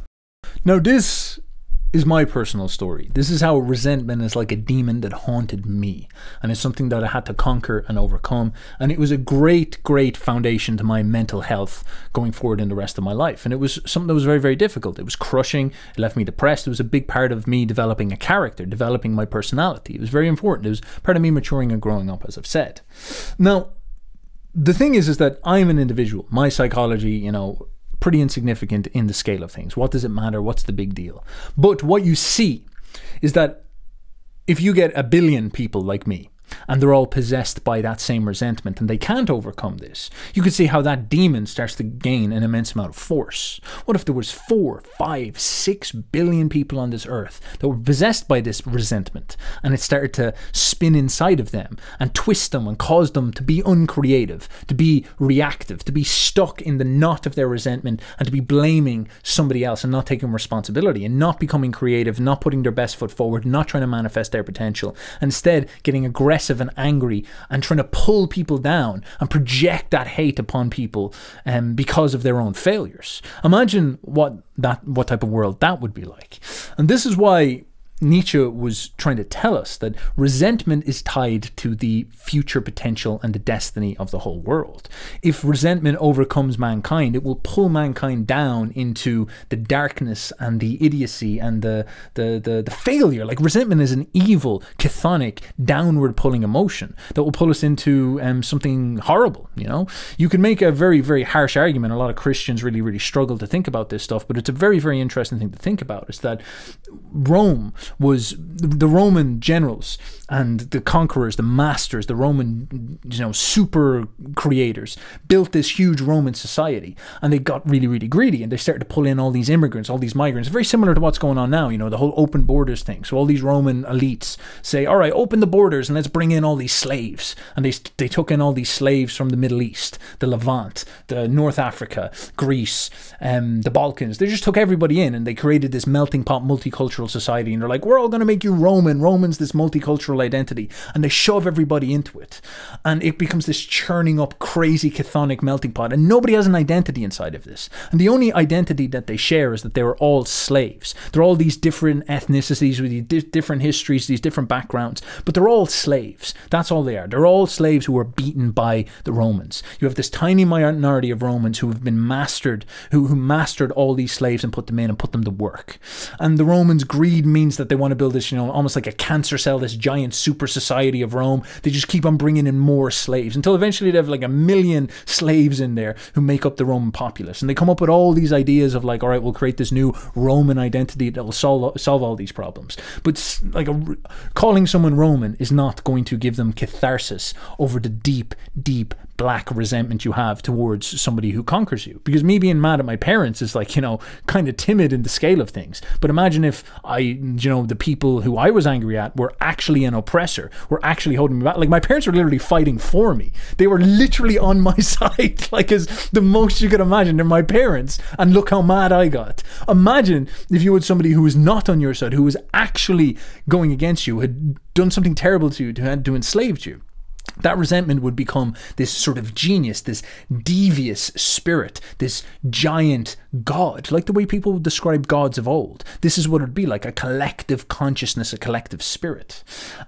Now, this is my personal story. This is how resentment is like a demon that haunted me. And it's something that I had to conquer and overcome. And it was a great, great foundation to my mental health going forward in the rest of my life. And it was something that was very, very difficult. It was crushing. It left me depressed. It was a big part of me developing a character, developing my personality. It was very important. It was part of me maturing and growing up, as I've said. Now, the thing is, is that I'm an individual. My psychology, you know, pretty insignificant in the scale of things. What does it matter? What's the big deal? But what you see is that if you get a billion people like me, and they're all possessed by that same resentment and they can't overcome this. You could see how that demon starts to gain an immense amount of force. What if there was four, five, six billion people on this earth that were possessed by this resentment and it started to spin inside of them and twist them and cause them to be uncreative, to be reactive, to be stuck in the knot of their resentment and to be blaming somebody else and not taking responsibility and not becoming creative, not putting their best foot forward, not trying to manifest their potential, instead getting aggressive aggressive and angry and trying to pull people down and project that hate upon people um, because of their own failures. Imagine what that what type of world that would be like. And this is why Nietzsche was trying to tell us that resentment is tied to the future potential and the destiny of the whole world. If resentment overcomes mankind, it will pull mankind down into the darkness and the idiocy and the the the, the failure. Like resentment is an evil, chthonic, downward pulling emotion that will pull us into um, something horrible. You know, you can make a very very harsh argument. A lot of Christians really really struggle to think about this stuff, but it's a very very interesting thing to think about. Is that Rome was the Roman generals and the conquerors, the masters, the Roman, you know, super creators built this huge Roman society, and they got really, really greedy, and they started to pull in all these immigrants, all these migrants, very similar to what's going on now. You know, the whole open borders thing. So all these Roman elites say, "All right, open the borders and let's bring in all these slaves," and they they took in all these slaves from the Middle East, the Levant, the North Africa, Greece, um, the Balkans. They just took everybody in, and they created this melting pot multicultural society, and they're like, "We're all going to make you Roman. Roman's this multicultural." Cultural identity and they shove everybody into it. And it becomes this churning up, crazy, chthonic melting pot. And nobody has an identity inside of this. And the only identity that they share is that they were all slaves. They're all these different ethnicities with these different histories, these different backgrounds, but they're all slaves. That's all they are. They're all slaves who were beaten by the Romans. You have this tiny minority of Romans who have been mastered, who, who mastered all these slaves and put them in and put them to work. And the Romans' greed means that they want to build this, you know, almost like a cancer cell, this giant giant super society of Rome. They just keep on bringing in more slaves until eventually they have like a million slaves in there who make up the Roman populace. And they come up with all these ideas of like, all right, we'll create this new Roman identity that will solve solve all these problems. But like a, calling someone Roman is not going to give them catharsis over the deep, deep black resentment you have towards somebody who conquers you. Because me being mad at my parents is like, you know, kind of timid in the scale of things. But imagine if I, you know, the people who I was angry at were actually an oppressor, were actually holding me back. Like my parents were literally fighting for me. They were literally on my side, like as the most you could imagine. They're my parents. And look how mad I got. Imagine if you had somebody who was not on your side, who was actually going against you, had done something terrible to you, to, to enslaved you that resentment would become this sort of genius, this devious spirit, this giant god, like the way people would describe gods of old. This is what it'd be like a collective consciousness, a collective spirit.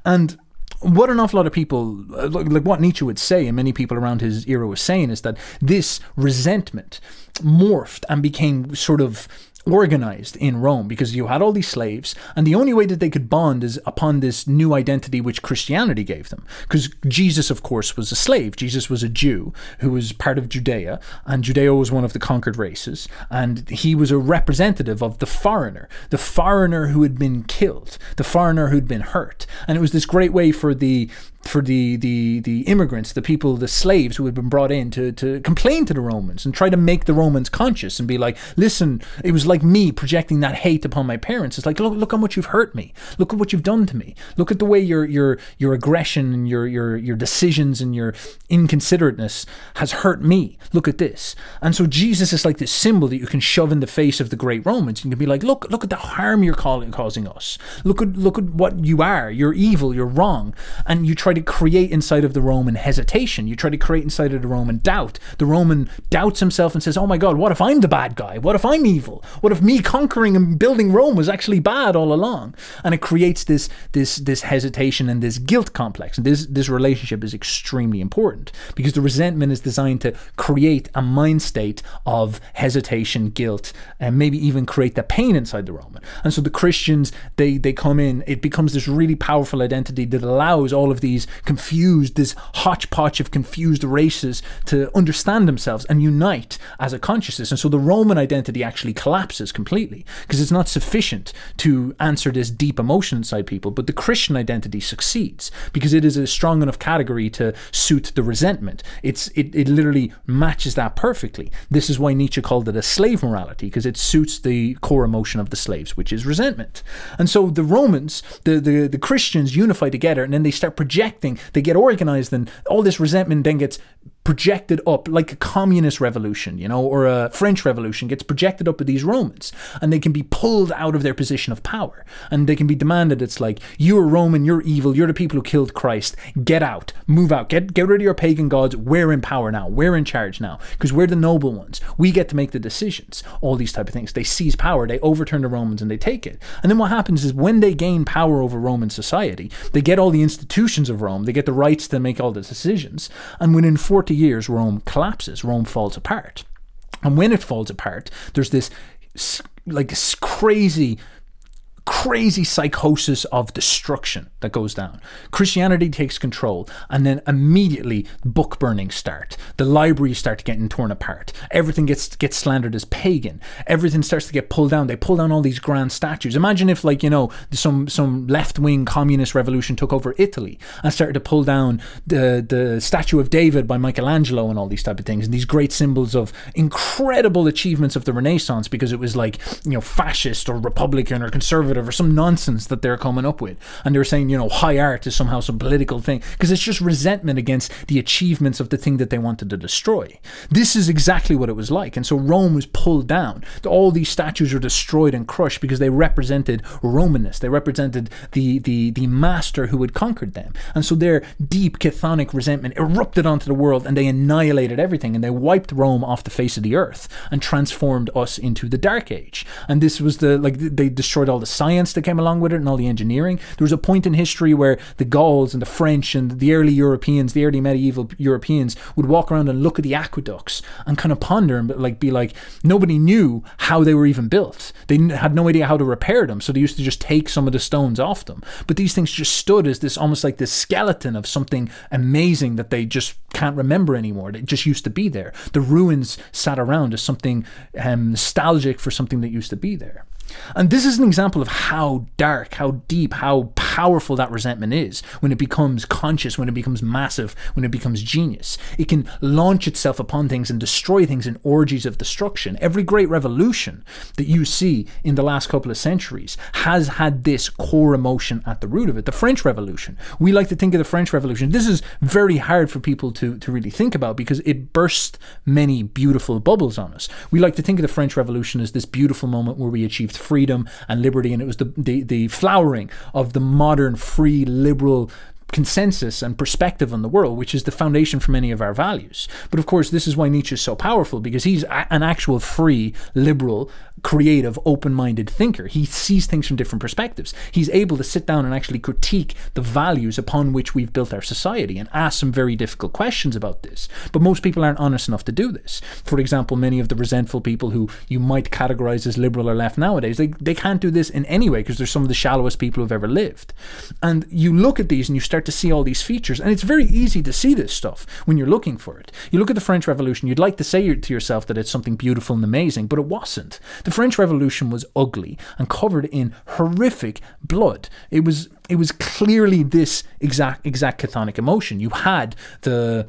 And what an awful lot of people, uh, like what Nietzsche would say, and many people around his era were saying, is that this resentment morphed and became sort of organized in Rome because you had all these slaves, and the only way that they could bond is upon this new identity which Christianity gave them. Because Jesus, of course, was a slave. Jesus was a Jew who was part of Judea, and Judea was one of the conquered races, and he was a representative of the foreigner, the foreigner who had been killed, the foreigner who'd been hurt. And it was this great way for the for the, the, the immigrants, the people, the slaves who had been brought in to, to complain to the Romans and try to make the Romans conscious and be like, listen, it was like me projecting that hate upon my parents. It's like, look, look how much you've hurt me. Look at what you've done to me. Look at the way your, your, your aggression and your, your, your decisions and your inconsiderateness has hurt me. Look at this. And so Jesus is like this symbol that you can shove in the face of the great Romans. You can be like, look, look at the harm you're causing us. Look at, look at what you are. You're evil. You're wrong. And you try try to create inside of the Roman hesitation. You try to create inside of the Roman doubt. The Roman doubts himself and says, Oh my God, what if I'm the bad guy? What if I'm evil? What if me conquering and building Rome was actually bad all along? And it creates this this this hesitation and this guilt complex. And this this relationship is extremely important because the resentment is designed to create a mind state of hesitation, guilt, and maybe even create the pain inside the Roman. And so the Christians, they they come in, it becomes this really powerful identity that allows all of these these confused, this hodgepodge of confused races to understand themselves and unite as a consciousness. And so the Roman identity actually collapses completely because it's not sufficient to answer this deep emotion inside people. But the Christian identity succeeds because it is a strong enough category to suit the resentment. It's it, it literally matches that perfectly. This is why Nietzsche called it a slave morality because it suits the core emotion of the slaves, which is resentment. And so the Romans, the, the, the Christians unify together and then they start projecting they get organized, and all this resentment then gets projected up like a communist revolution, you know, or a French revolution gets projected up at these Romans and they can be pulled out of their position of power and they can be demanded. It's like, you're Roman, you're evil, you're the people who killed Christ, get out, move out, get, get rid of your pagan gods. We're in power now, we're in charge now because we're the noble ones. We get to make the decisions, all these type of things. They seize power, they overturn the Romans and they take it. And then what happens is when they gain power over Roman society, they get all the institutions of Rome, they get the rights to make all the decisions. And within 40 years, Rome collapses, Rome falls apart. And when it falls apart, there's this like this crazy crazy psychosis of destruction that goes down. Christianity takes control, and then immediately book burnings start. The libraries start getting torn apart. Everything gets gets slandered as pagan. Everything starts to get pulled down. They pull down all these grand statues. Imagine if, like you know, some some left wing communist revolution took over Italy and started to pull down the the statue of David by Michelangelo and all these type of things, and these great symbols of incredible achievements of the Renaissance because it was like you know fascist or republican or conservative or some nonsense that they're coming up with. And they're saying, you know, high art is somehow some political thing because it's just resentment against the achievements of the thing that they wanted to destroy. This is exactly what it was like. And so Rome was pulled down. All these statues were destroyed and crushed because they represented Romanness. They represented the, the, the master who had conquered them. And so their deep chthonic resentment erupted onto the world and they annihilated everything and they wiped Rome off the face of the earth and transformed us into the Dark Age. And this was the, like, they destroyed all the science that came along with it and all the engineering. There was a point in history where the Gauls and the French and the early Europeans, the early medieval Europeans, would walk around and look at the aqueducts and kind of ponder and like be like, nobody knew how they were even built. They had no idea how to repair them, so they used to just take some of the stones off them. But these things just stood as this almost like this skeleton of something amazing that they just can't remember anymore. It just used to be there. The ruins sat around as something um, nostalgic for something that used to be there. And this is an example of how dark, how deep, how powerful that resentment is when it becomes conscious, when it becomes massive, when it becomes genius. It can launch itself upon things and destroy things in orgies of destruction. Every great revolution that you see in the last couple of centuries has had this core emotion at the root of it. The French Revolution. We like to think of the French Revolution. This is very hard for people to, to really think about because it burst many beautiful bubbles on us. We like to think of the French Revolution as this beautiful moment where we achieved freedom and liberty, and it was the, the, the flowering of the modern, free, liberal consensus and perspective on the world, which is the foundation for many of our values. But of course, this is why Nietzsche is so powerful because he's a- an actual free, liberal, creative, open minded thinker. He sees things from different perspectives. He's able to sit down and actually critique the values upon which we've built our society and ask some very difficult questions about this. But most people aren't honest enough to do this. For example, many of the resentful people who you might categorize as liberal or left nowadays, they, they can't do this in any way because they're some of the shallowest people who've ever lived. And you look at these and you start to see all these features, and it's very easy to see this stuff when you're looking for it. You look at the French Revolution, you'd like to say to yourself that it's something beautiful and amazing, but it wasn't. French Revolution was ugly and covered in horrific blood. It was it was clearly this exact exact chthonic emotion. You had the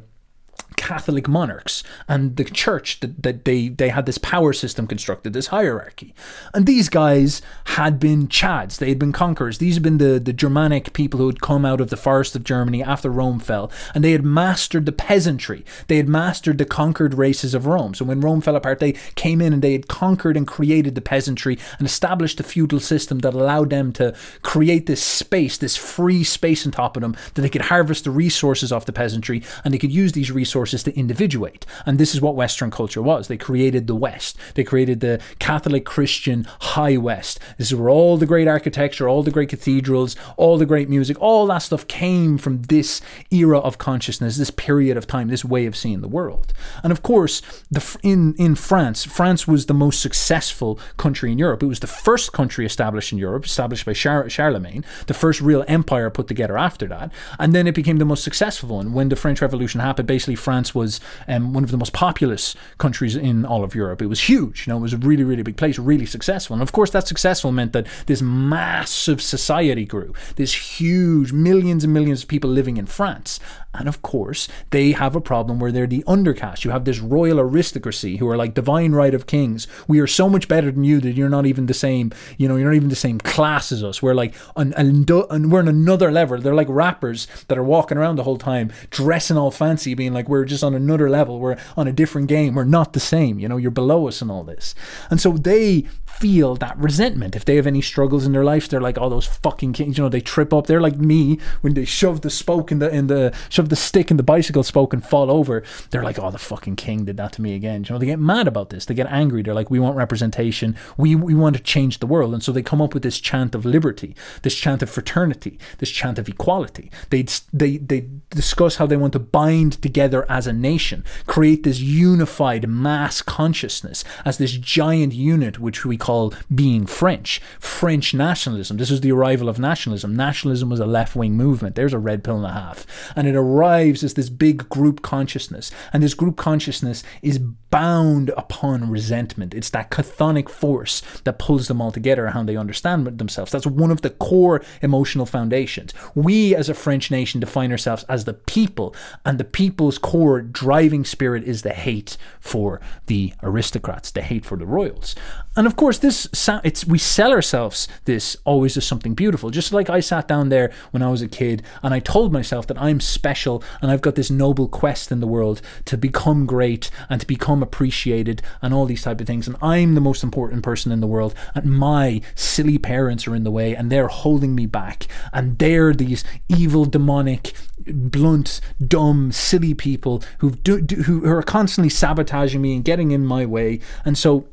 Catholic monarchs and the church that, that they they had this power system constructed, this hierarchy. And these guys had been Chads, they had been conquerors. These had been the, the Germanic people who had come out of the forest of Germany after Rome fell, and they had mastered the peasantry. They had mastered the conquered races of Rome. So when Rome fell apart, they came in and they had conquered and created the peasantry and established a feudal system that allowed them to create this space, this free space on top of them, that they could harvest the resources off the peasantry and they could use these resources resources to individuate. And this is what Western culture was. They created the West. They created the Catholic Christian High West. This is where all the great architecture, all the great cathedrals, all the great music, all that stuff came from this era of consciousness, this period of time, this way of seeing the world. And of course, the, in, in France, France was the most successful country in Europe. It was the first country established in Europe, established by Char- Charlemagne, the first real empire put together after that. And then it became the most successful one. When the French Revolution happened, basically France was um, one of the most populous countries in all of Europe. It was huge. You know, it was a really, really big place, really successful. And of course, that successful meant that this massive society grew. This huge, millions and millions of people living in France. And of course, they have a problem where they're the undercast. You have this royal aristocracy who are like divine right of kings. We are so much better than you that you're not even the same, you know, you're not even the same class as us. We're like, on, on, we're on another level. They're like rappers that are walking around the whole time, dressing all fancy, being like, we're just on another level. We're on a different game. We're not the same. You know, you're below us and all this. And so they feel that resentment. If they have any struggles in their life, they're like, oh, those fucking kings, you know, they trip up. They're like me when they shove the spoke in the, in the, shove the stick in the bicycle spoke and fall over. They're like, oh, the fucking king did that to me again. You know, they get mad about this. They get angry. They're like, we want representation. We, we want to change the world. And so they come up with this chant of liberty, this chant of fraternity, this chant of equality. They, they, they discuss how they want to bind together as a nation, create this unified mass consciousness as this giant unit, which we call being French. French nationalism. This is the arrival of nationalism. Nationalism was a left wing movement. There's a red pill and a half. And it arrives as this big group consciousness. And this group consciousness is bound upon resentment. It's that chthonic force that pulls them all together and how they understand themselves. That's one of the core emotional foundations. We, as a French nation, define ourselves as the people, and the people's core driving spirit is the hate for the aristocrats, the hate for the royals. And of course, this it's we sell ourselves this oh, always as something beautiful. Just like I sat down there when I was a kid and I told myself that I'm special and I've got this noble quest in the world to become great and to become appreciated and all these type of things. And I'm the most important person in the world. And my silly parents are in the way and they're holding me back. And they're these evil, demonic, blunt, dumb, silly people who do, do who are constantly sabotaging me and getting in my way. And so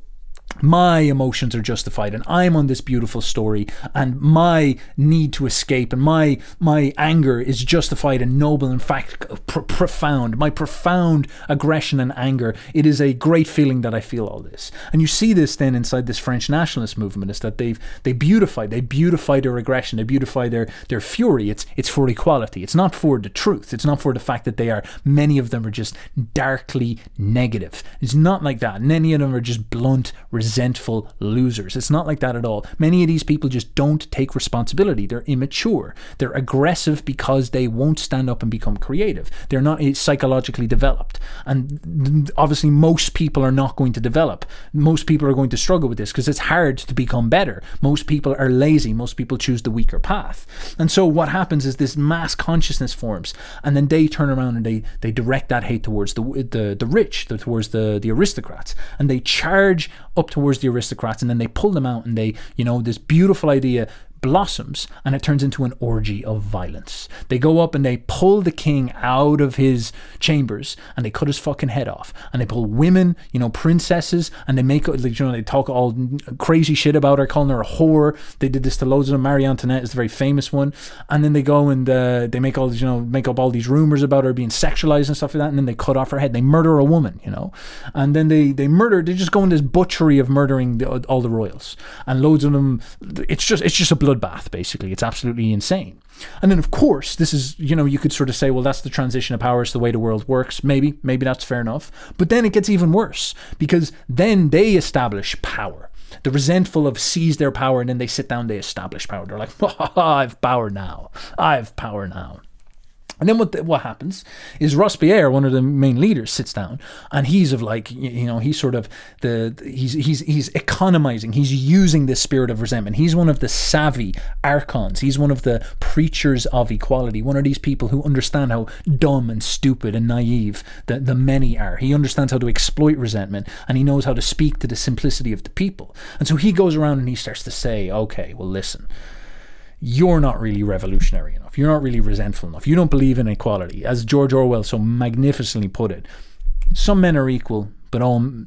my emotions are justified and i'm on this beautiful story and my need to escape and my my anger is justified and noble in fact pr- profound. My profound aggression and anger it is a great feeling that i feel all this. And you see this then inside this french nationalist movement is that they've they beautify they beautify their aggression they beautify their their fury. It's it's for equality. It's not for the truth. It's not for the fact that they are many of them are just darkly negative. It's not like that. Many of them are just blunt resentful losers. It's not like that at all. Many of these people just don't take responsibility. They're immature. They're aggressive because they won't stand up and become creative. They're not eh, psychologically developed. And obviously, most people are not going to develop. Most people are going to struggle with this because it's hard to become better. Most people are lazy. Most people choose the weaker path. And so, what happens is this mass consciousness forms, and then they turn around and they, they direct that hate towards the, the, the rich, towards the, the aristocrats, and they charge up towards the aristocrats and then they pull them out and they, you know, this beautiful idea blossoms and it turns into an orgy of violence. They go up and they pull the king out of his chambers and they cut his fucking head off. And they pull women, you know, princesses, and they make, you know, they talk all crazy shit about her, calling her a whore. They did this to loads of them. Marie Antoinette is the very famous one. And then they go and uh, they make all, these, you know, make up all these rumors about her being sexualized and stuff like that. And then they cut off her head. They murder a woman, you know. And then they, they murder, they just go in this butchery of murdering the, all the royals. And loads of them, it's just, it's just a bloodbath, basically. It's absolutely insane. And then, of course, this is, you know, you could sort of say, well, that's the transition of power, it's the way the world works. Maybe, maybe that's fair enough. But then it gets even worse because then they establish power. The resentful have seized their power and then they sit down, they establish power. They're like, oh, I have power now. I have power now. And then what the, what happens is Robespierre, one of the main leaders, sits down and he's of like you know he's sort of the he's he's he's economizing. He's using this spirit of resentment. He's one of the savvy archons. He's one of the preachers of equality. One of these people who understand how dumb and stupid and naive the the many are. He understands how to exploit resentment and he knows how to speak to the simplicity of the people. And so he goes around and he starts to say, okay, well listen you're not really revolutionary enough. You're not really resentful enough. You don't believe in equality. As George Orwell so magnificently put it, some men are equal, but all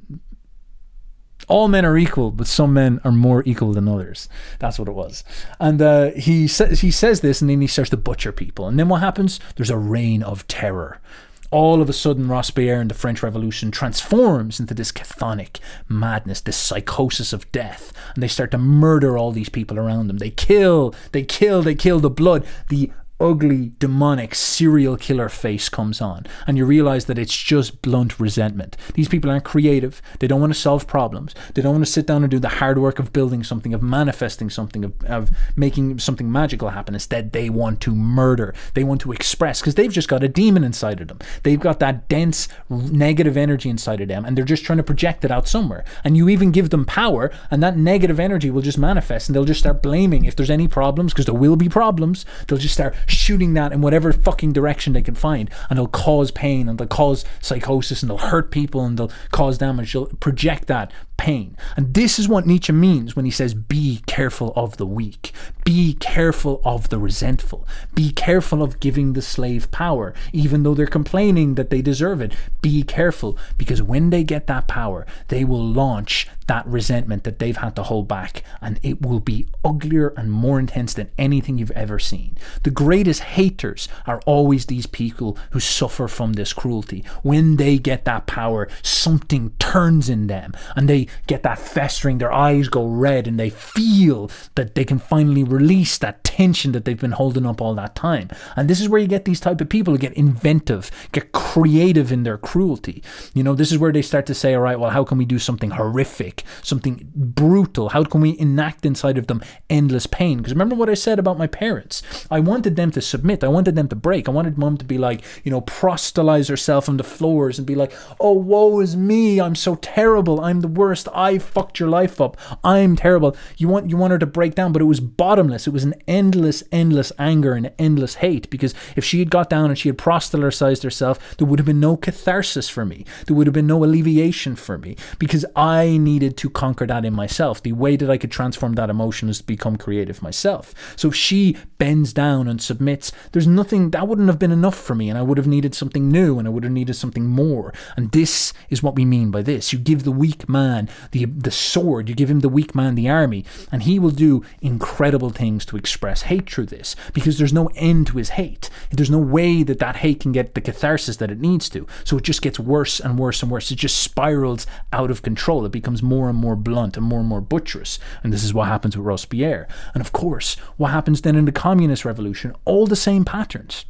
all men are equal, but some men are more equal than others. That's what it was. And uh, he says he says this, and then he starts to butcher people. And then what happens? There's a reign of terror all of a sudden Robespierre and the French Revolution transforms into this chthonic madness, this psychosis of death, and they start to murder all these people around them. They kill, they kill, they kill the blood. The ugly, demonic serial killer face comes on, and you realize that it's just blunt resentment. These people aren't creative. They don't want to solve problems. They don't want to sit down and do the hard work of building something, of manifesting something, of, of making something magical happen. Instead, they want to murder. They want to express because they've just got a demon inside of them. They've got that dense negative energy inside of them, and they're just trying to project it out somewhere. And you even give them power, and that negative energy will just manifest, and they'll just start blaming if there's any problems, because there will be problems. They'll just start shooting that in whatever fucking direction they can find, and they'll cause pain and they'll cause psychosis and they'll hurt people and they'll cause damage. They'll project that pain. And this is what Nietzsche means when he says, Be careful of the weak, be careful of the resentful, be careful of giving the slave power, even though they're complaining that they deserve it. Be careful because when they get that power, they will launch that resentment that they've had to hold back, and it will be uglier and more intense than anything you've ever seen. The greatest haters are always these people who suffer from this cruelty. When they get that power, something turns in them and they get that festering, their eyes go red, and they feel that they can finally release that tension that they've been holding up all that time. And this is where you get these type of people who get inventive, get creative in their cruelty. You know, this is where they start to say, all right, well, how can we do something horrific, something brutal? How can we enact inside of them endless pain? Because remember what I said about my parents? I wanted them to submit. I wanted them to break. I wanted mom to be like, you know, prostalize herself on the floors and be like, oh, woe is me. I'm so terrible. I'm the worst. I fucked your life up. I'm terrible. You want you want her to break down, but it was bottomless. It was an endless, endless anger and endless hate. Because if she had got down and she had proselytized herself, there would have been no catharsis for me. There would have been no alleviation for me because I needed to conquer that in myself. The way that I could transform that emotion is to become creative myself. So if she bends down and submits, there's nothing that wouldn't have been enough for me, and I would have needed something new and I would have needed something more. And this is what we mean by this. You give the weak man the the sword, you give him the weak man the army, and he will do incredible things to express hate through this because there's no end to his hate. There's no way that that hate can get the catharsis that it needs to. So it just gets worse and worse and worse. It just spirals out of control. It becomes more and more blunt and more and more butcherous. And this is what happens with Robespierre. And of course, what happens then in the communist revolution? All the same patterns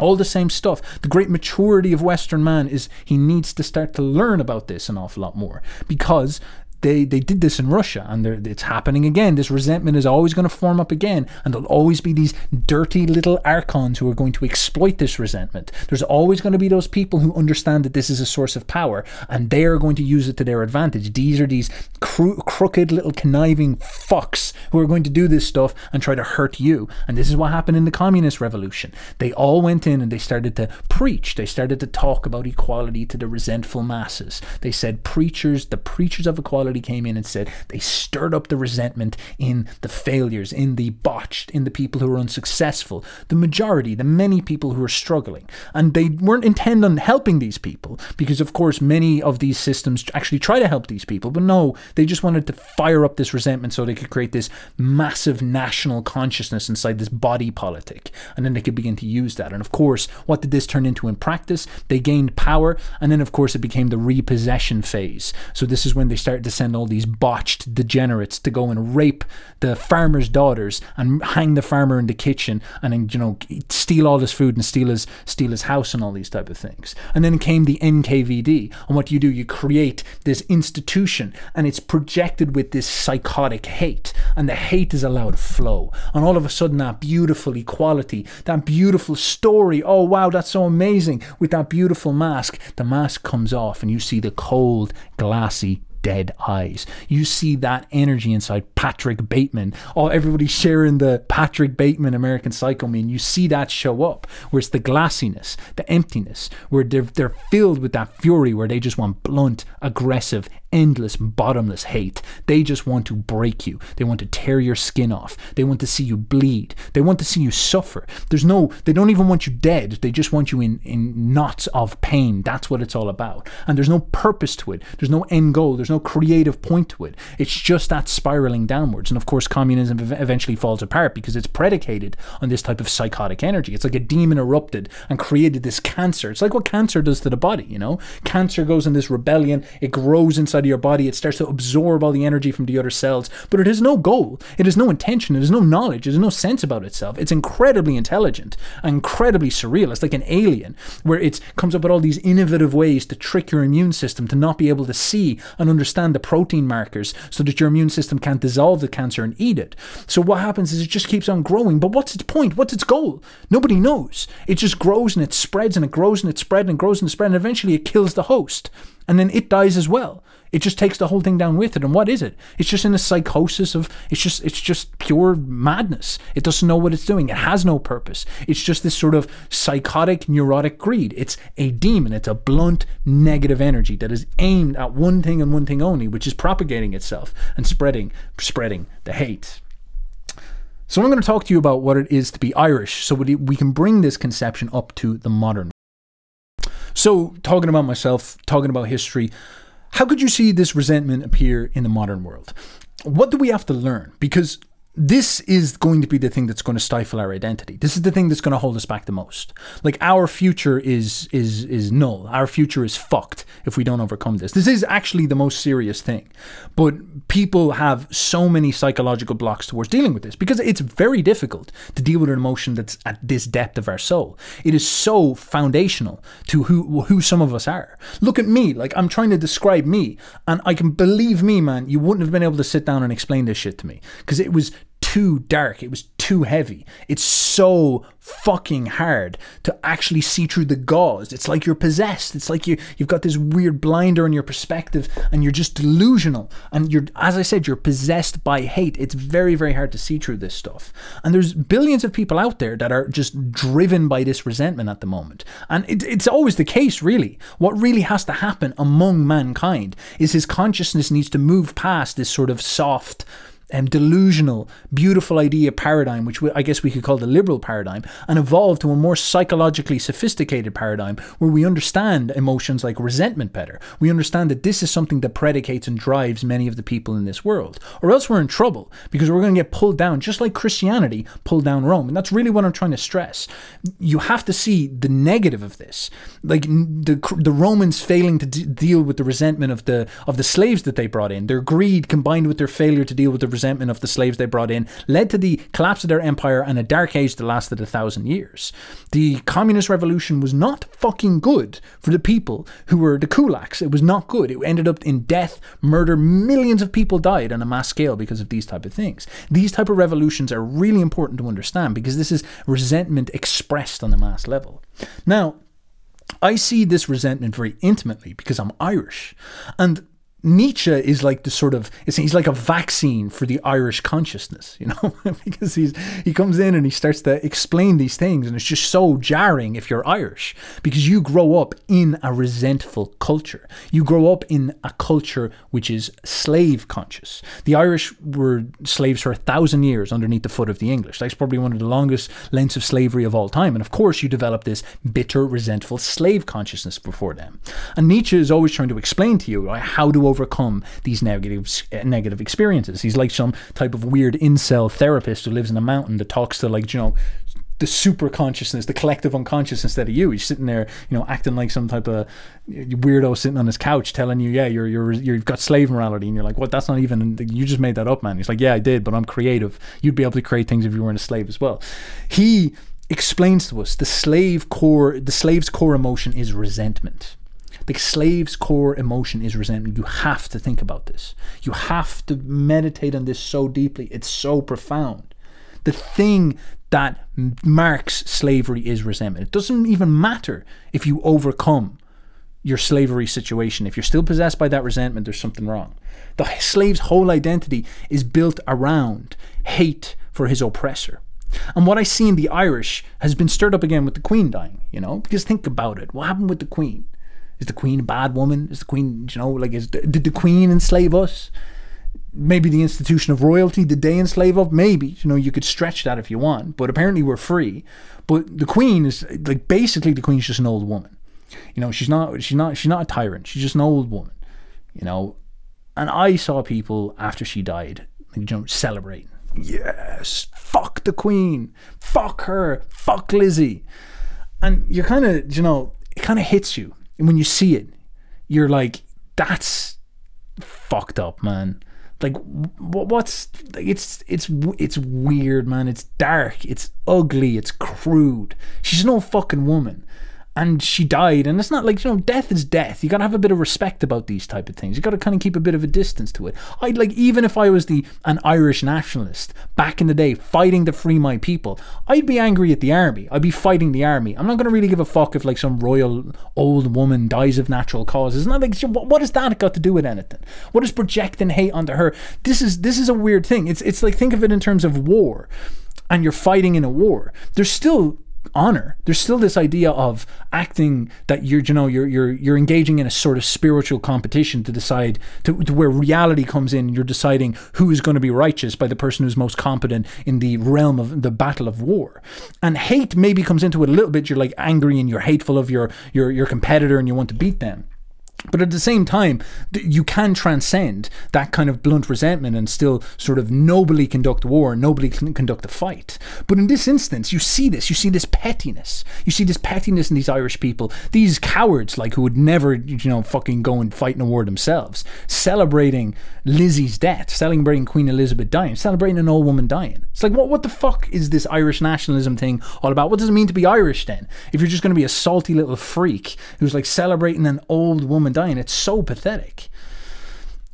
all the same stuff. The great maturity of Western man is he needs to start to learn about this an awful lot more because they they did this in Russia, and it's happening again. This resentment is always going to form up again, and there'll always be these dirty little archons who are going to exploit this resentment. There's always going to be those people who understand that this is a source of power, and they are going to use it to their advantage. These are these cro- crooked little conniving fucks who are going to do this stuff and try to hurt you. And this is what happened in the communist revolution. They all went in and they started to preach. They started to talk about equality to the resentful masses. They said preachers, the preachers of equality came in and said they stirred up the resentment in the failures, in the botched, in the people who were unsuccessful, the majority, the many people who were struggling. And they weren't intent on helping these people because, of course, many of these systems actually try to help these people, but no, they just wanted to fire up this resentment so they could create this massive national consciousness inside this body politic. And then they could begin to use that. And of course, what did this turn into in practice? They gained power, and then, of course, it became the repossession phase. So this is when they started to send all these botched degenerates to go and rape the farmer's daughters and hang the farmer in the kitchen and then, you know, steal all his food and steal his steal his house and all these type of things. And then came the NKVD. And what you do, you create this institution and it's projected with this psychotic hate. And the hate is allowed to flow. And all of a sudden that beautiful equality, that beautiful story, oh wow, that's so amazing. With that beautiful mask, the mask comes off and you see the cold, glassy dead eyes. You see that energy inside Patrick Bateman. Oh, everybody's sharing the Patrick Bateman American Psycho meme. You see that show up, where it's the glassiness, the emptiness, where they're, they're filled with that fury, where they just want blunt, aggressive, endless, bottomless hate. They just want to break you. They want to tear your skin off. They want to see you bleed. They want to see you suffer. There's no, they don't even want you dead. They just want you in, in knots of pain. That's what it's all about. And there's no purpose to it. There's no end goal. There's no creative point to it. It's just that spiraling downwards. And of course, communism eventually falls apart because it's predicated on this type of psychotic energy. It's like a demon erupted and created this cancer. It's like what cancer does to the body, you know? Cancer goes in this rebellion, it grows inside of your body, it starts to absorb all the energy from the other cells, but it has no goal, it has no intention, it has no knowledge, it has no sense about itself. It's incredibly intelligent, incredibly surreal. It's like an alien where it comes up with all these innovative ways to trick your immune system to not be able to see and understand the protein markers so that your immune system can't dissolve the cancer and eat it. So what happens is it just keeps on growing. But what's its point? What's its goal? Nobody knows. It just grows and it spreads and it grows and it spreads and grows and it spreads and eventually it kills the host. And then it dies as well. It just takes the whole thing down with it. And what is it? It's just in a psychosis of it's just it's just pure madness. It doesn't know what it's doing. It has no purpose. It's just this sort of psychotic neurotic greed. It's a demon. It's a blunt negative energy that is aimed at one thing and one thing only, which is propagating itself and spreading spreading the hate. So I'm going to talk to you about what it is to be Irish so we can bring this conception up to the modern. So talking about myself, talking about history, how could you see this resentment appear in the modern world? What do we have to learn? Because this is going to be the thing that's going to stifle our identity. This is the thing that's going to hold us back the most. Like our future is is is null. Our future is fucked if we don't overcome this. This is actually the most serious thing. But people have so many psychological blocks towards dealing with this because it's very difficult to deal with an emotion that's at this depth of our soul. It is so foundational to who who some of us are. Look at me, like I'm trying to describe me, and I can believe me, man, you wouldn't have been able to sit down and explain this shit to me because it was too dark. It was too heavy. It's so fucking hard to actually see through the gauze. It's like you're possessed. It's like you you've got this weird blinder on your perspective and you're just delusional. And you're as I said, you're possessed by hate. It's very, very hard to see through this stuff. And there's billions of people out there that are just driven by this resentment at the moment. And it, it's always the case, really. What really has to happen among mankind is his consciousness needs to move past this sort of soft um, delusional, beautiful idea paradigm, which I guess we could call the liberal paradigm, and evolve to a more psychologically sophisticated paradigm where we understand emotions like resentment better. We understand that this is something that predicates and drives many of the people in this world. Or else we're in trouble because we're going to get pulled down, just like Christianity pulled down Rome. And that's really what I'm trying to stress. You have to see the negative of this. Like the, the Romans failing to d- deal with the resentment of the, of the slaves that they brought in, their greed combined with their failure to deal with the resentment of the slaves they brought in led to the collapse of their empire and a dark age that lasted a thousand years. The communist revolution was not fucking good for the people who were the kulaks. It was not good. It ended up in death, murder. Millions of people died on a mass scale because of these type of things. These type of revolutions are really important to understand because this is resentment expressed on a mass level. Now, I see this resentment very intimately because I'm Irish. And Nietzsche is like the sort of he's like a vaccine for the Irish consciousness, you know, because he's he comes in and he starts to explain these things, and it's just so jarring if you're Irish because you grow up in a resentful culture. You grow up in a culture which is slave conscious. The Irish were slaves for a thousand years underneath the foot of the English. That's probably one of the longest lengths of slavery of all time, and of course you develop this bitter, resentful slave consciousness before them. And Nietzsche is always trying to explain to you right, how to overcome these negative uh, experiences. He's like some type of weird incel therapist who lives in a mountain that talks to like you know the super consciousness, the collective unconscious instead of you. He's sitting there, you know, acting like some type of weirdo sitting on his couch, telling you, "Yeah, you're you're you've got slave morality," and you're like, "What? That's not even. You just made that up, man." He's like, "Yeah, I did, but I'm creative. You'd be able to create things if you weren't a slave as well." He explains to us the slave core, the slave's core emotion is resentment. The slave's core emotion is resentment. You have to think about this. You have to meditate on this so deeply. It's so profound. The thing that marks slavery is resentment. It doesn't even matter if you overcome your slavery situation. If you're still possessed by that resentment, there's something wrong. The slave's whole identity is built around hate for his oppressor. And what I see in the Irish has been stirred up again with the Queen dying, you know? Because think about it. What happened with the Queen? Is the queen a bad woman? Is the queen, you know, like, is did the queen enslave us? Maybe the institution of royalty did they enslave us? Maybe, you know, you could stretch that if you want. But apparently we're free. But the queen is like basically the queen's just an old woman. You know, she's not she's not she's not a tyrant. She's just an old woman. You know, and I saw people after she died, like, you know, celebrating. Yes, fuck the queen, fuck her, fuck Lizzie, and you're kind of, you know, it kind of hits you and when you see it, you're like, that's fucked up, man. Like, what's it's it's it's weird, man. It's dark. It's ugly. It's crude. She's no fucking woman and she died and it's not like you know death is death. You got to have a bit of respect about these type of things. You got to kind of keep a bit of a distance to it. I'd like even if i was the an irish nationalist back in the day fighting to free my people i'd be angry at the army. I'd be fighting the army. I'm not going to really give a fuck if like some royal old woman dies of natural causes. It's not like what has that got to do with anything? What is projecting hate onto her? This is this is a weird thing. It's it's like think of it in terms of war and you're fighting in a war. There's still honor. There's still this idea of acting that you're, you know, you're you're you're engaging in a sort of spiritual competition to decide to, to where reality comes in. You're deciding who is going to be righteous by the person who's most competent in the realm of the battle of war. And hate maybe comes into it a little bit. You're like angry and you're hateful of your your your competitor and you want to beat them. But at the same time, you can transcend that kind of blunt resentment and still sort of nobly conduct war, nobly conduct a fight. But in this instance, you see this. You see this pettiness. You see this pettiness in these Irish people, these cowards, like who would never, you know, fucking go and fight in a war themselves, celebrating Lizzie's death, celebrating Queen Elizabeth dying, celebrating an old woman dying. It's like, what, what the fuck is this Irish nationalism thing all about? What does it mean to be Irish then? If you're just going to be a salty little freak who's like celebrating an old woman dying. It's so pathetic.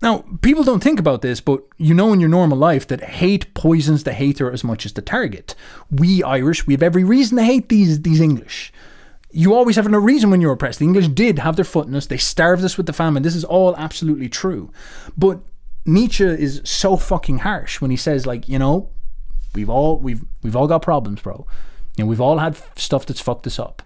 Now, people don't think about this, but you know in your normal life that hate poisons the hater as much as the target. We Irish, we have every reason to hate these these English. You always have no reason when you're oppressed. The English did have their foot in us. They starved us with the famine. This is all absolutely true. But Nietzsche is so fucking harsh when he says, like, you know, we've all we've we've all got problems, bro. You know, we've all had stuff that's fucked us up.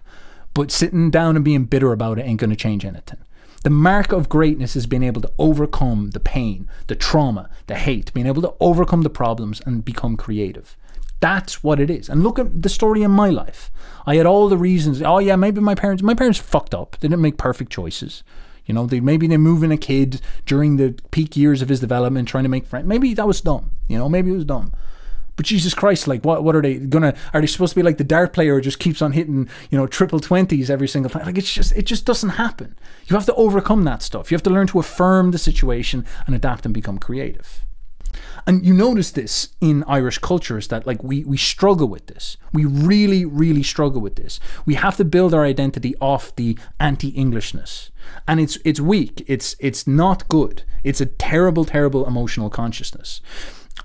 But sitting down and being bitter about it ain't gonna change anything. The mark of greatness is being able to overcome the pain, the trauma, the hate, being able to overcome the problems and become creative. That's what it is. And look at the story in my life. I had all the reasons. Oh yeah, maybe my parents my parents fucked up. They didn't make perfect choices. You know, they maybe they're moving a kid during the peak years of his development, trying to make friends. Maybe that was dumb. You know, maybe it was dumb. But Jesus Christ, like what what are they gonna are they supposed to be like the dart player who just keeps on hitting, you know, triple twenties every single time? Like it's just it just doesn't happen. You have to overcome that stuff. You have to learn to affirm the situation and adapt and become creative. And you notice this in Irish culture is that like we we struggle with this. We really, really struggle with this. We have to build our identity off the anti-Englishness. And it's it's weak. It's it's not good. It's a terrible, terrible emotional consciousness.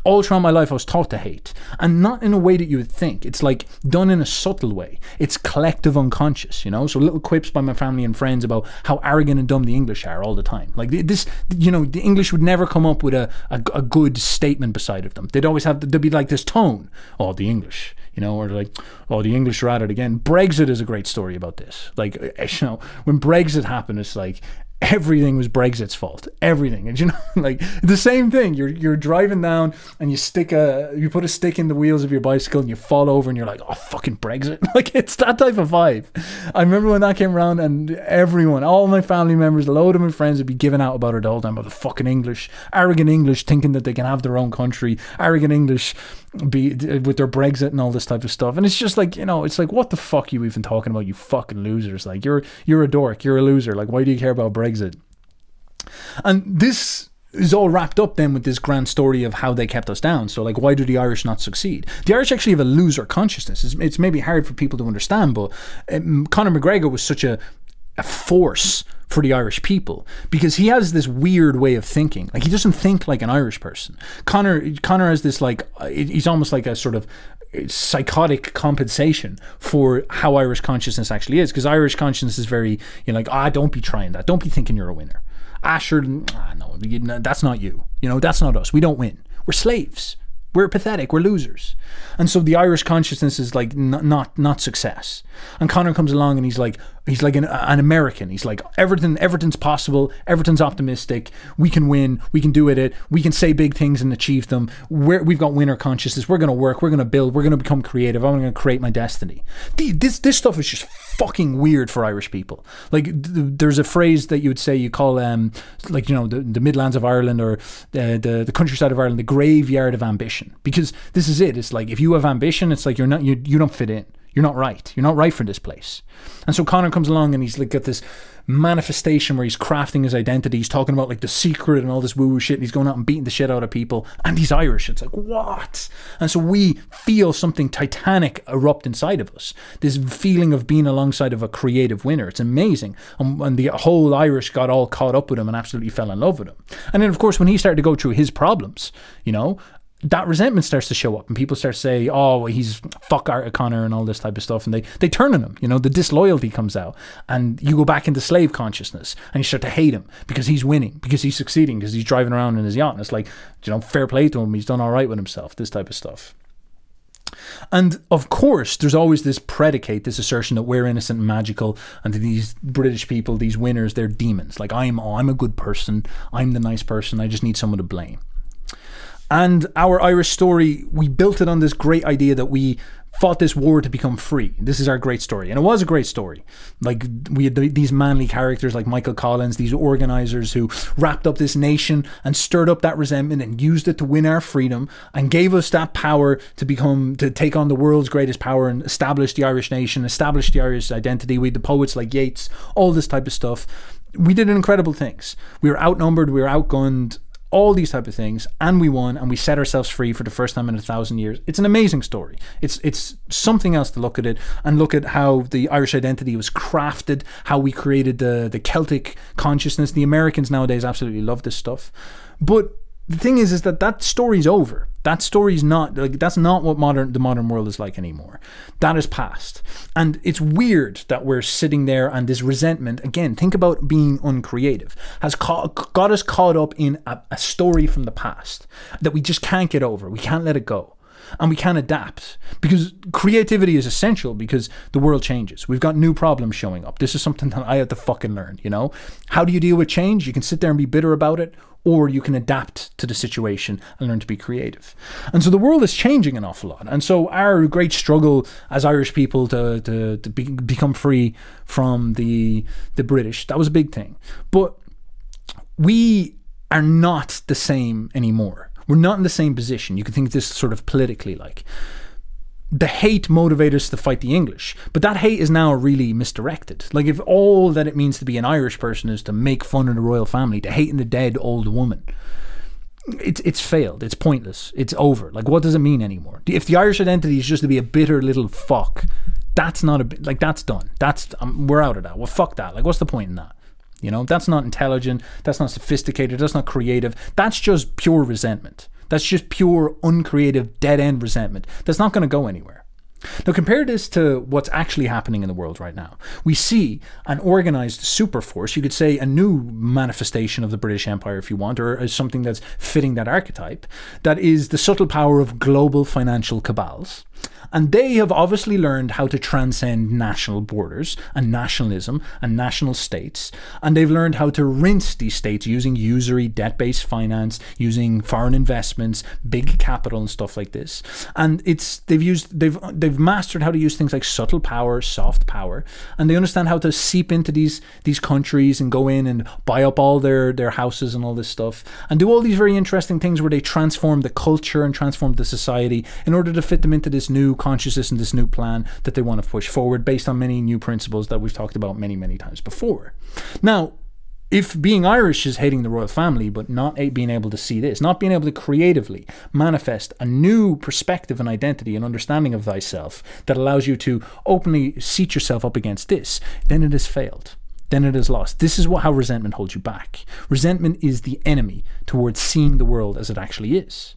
All throughout my life I was taught to hate. And not in a way that you would think. It's like done in a subtle way. It's collective unconscious, you know? So little quips by my family and friends about how arrogant and dumb the English are all the time. Like this, you know, the English would never come up with a, a, a good statement beside of them. They'd always have, there'd be like this tone. Oh, the English, you know, or like, oh, the English are at it again. Brexit is a great story about this. Like, you know, when Brexit happened, it's like everything was Brexit's fault. Everything. And you know, like the same thing. You're you're driving down and you stick a you put a stick in the wheels of your bicycle and you fall over and you're like, oh fucking Brexit. like it's that type of vibe. I remember when that came around and everyone, all my family members, a load of my friends would be giving out about it all the time about the fucking English. Arrogant English thinking that they can have their own country. Arrogant English be with their Brexit and all this type of stuff. And it's just like, you know, it's like what the fuck are you even talking about, you fucking losers? Like you're you're a dork, you're a loser. Like why do you care about Brexit? And this is all wrapped up then with this grand story of how they kept us down. So, like, why do the Irish not succeed? The Irish actually have a loser consciousness. It's, it's maybe hard for people to understand, but um, Conor McGregor was such a, a force for the Irish people because he has this weird way of thinking. Like he doesn't think like an Irish person. Conor Conor has this like he's almost like a sort of psychotic compensation for how Irish consciousness actually is because Irish consciousness is very you know like ah don't be trying that don't be thinking you're a winner. Asher ah, no that's not you you know that's not us we don't win we're slaves we're pathetic. We're losers. And so the Irish consciousness is like not not, not success. And Conor comes along and he's like he's like an, an American. He's like everything everything's possible. Everything's optimistic. We can win. We can do it. We can say big things and achieve them. We're, we've got winner consciousness. We're going to work. We're going to build. We're going to become creative. I'm going to create my destiny. This this stuff is just fucking weird for Irish people. Like th- there's a phrase that you would say you call um like you know the, the Midlands of Ireland or the, the the countryside of Ireland the graveyard of ambition because this is it. It's like if you have ambition, it's like you're not you you don't fit in. You're not right. You're not right for this place. And so Conor comes along and he's like got this manifestation where he's crafting his identity. He's talking about like the secret and all this woo woo shit. And he's going out and beating the shit out of people. And he's Irish. It's like, what? And so we feel something titanic erupt inside of us. This feeling of being alongside of a creative winner. It's amazing. And, and the whole Irish got all caught up with him and absolutely fell in love with him. And then, of course, when he started to go through his problems, you know, that resentment starts to show up and people start to say, oh, he's fuck Art O'Connor and all this type of stuff. And they, they turn on him, you know, the disloyalty comes out and you go back into slave consciousness and you start to hate him because he's winning, because he's succeeding, because he's driving around in his yacht. And it's like, you know, fair play to him. He's done all right with himself, this type of stuff. And of course, there's always this predicate, this assertion that we're innocent and magical, and these British people, these winners, they're demons. Like I'm, I'm a good person. I'm the nice person. I just need someone to blame. And our Irish story, we built it on this great idea that we fought this war to become free. This is our great story. And it was a great story. Like, we had these manly characters like Michael Collins, these organizers who wrapped up this nation and stirred up that resentment and used it to win our freedom and gave us that power to become, to take on the world's greatest power and establish the Irish nation, establish the Irish identity. We had the poets like Yeats, all this type of stuff. We did incredible things. We were outnumbered, we were outgunned, all these type of things and we won and we set ourselves free for the first time in a thousand years. It's an amazing story. It's it's something else to look at it and look at how the irish identity was crafted how we created the the celtic consciousness. The americans nowadays absolutely love this stuff. But the thing is is that that story's over. That story's not like that's not what modern the modern world is like anymore. That is past. And it's weird that we're sitting there and this resentment again think about being uncreative has got us caught up in a, a story from the past that we just can't get over. We can't let it go and we can adapt because creativity is essential because the world changes. We've got new problems showing up. This is something that I had to fucking learn, you know? How do you deal with change? You can sit there and be bitter about it, or you can adapt to the situation and learn to be creative. And so the world is changing an awful lot. And so our great struggle as Irish people to, to, to be, become free from the, the British, that was a big thing. But we are not the same anymore. We're not in the same position. You can think this sort of politically like the hate motivated us to fight the English, but that hate is now really misdirected. Like, if all that it means to be an Irish person is to make fun of the royal family, to hate in the dead old woman, it's it's failed. It's pointless. It's over. Like, what does it mean anymore? If the Irish identity is just to be a bitter little fuck, that's not a like that's done. That's um, we're out of that. Well, fuck that. Like, what's the point in that? You know, that's not intelligent. That's not sophisticated. That's not creative. That's just pure resentment. That's just pure, uncreative, dead end resentment. That's not going to go anywhere. Now, compare this to what's actually happening in the world right now. We see an organized super force, you could say a new manifestation of the British Empire, if you want, or something that's fitting that archetype, that is the subtle power of global financial cabals. And they have obviously learned how to transcend national borders and nationalism and national states. And they've learned how to rinse these states using usury, debt based finance, using foreign investments, big capital, and stuff like this. And it's they've used they've they've mastered how to use things like subtle power, soft power, and they understand how to seep into these these countries and go in and buy up all their their houses and all this stuff and do all these very interesting things where they transform the culture and transform the society in order to fit them into this new consciousness and this new plan that they want to push forward based on many new principles that we've talked about many, many times before. Now, if being Irish is hating the royal family, but not being able to see this, not being able to creatively manifest a new perspective and identity and understanding of thyself that allows you to openly seat yourself up against this, then it has failed. Then it is lost. This is what how resentment holds you back. Resentment is the enemy towards seeing the world as it actually is.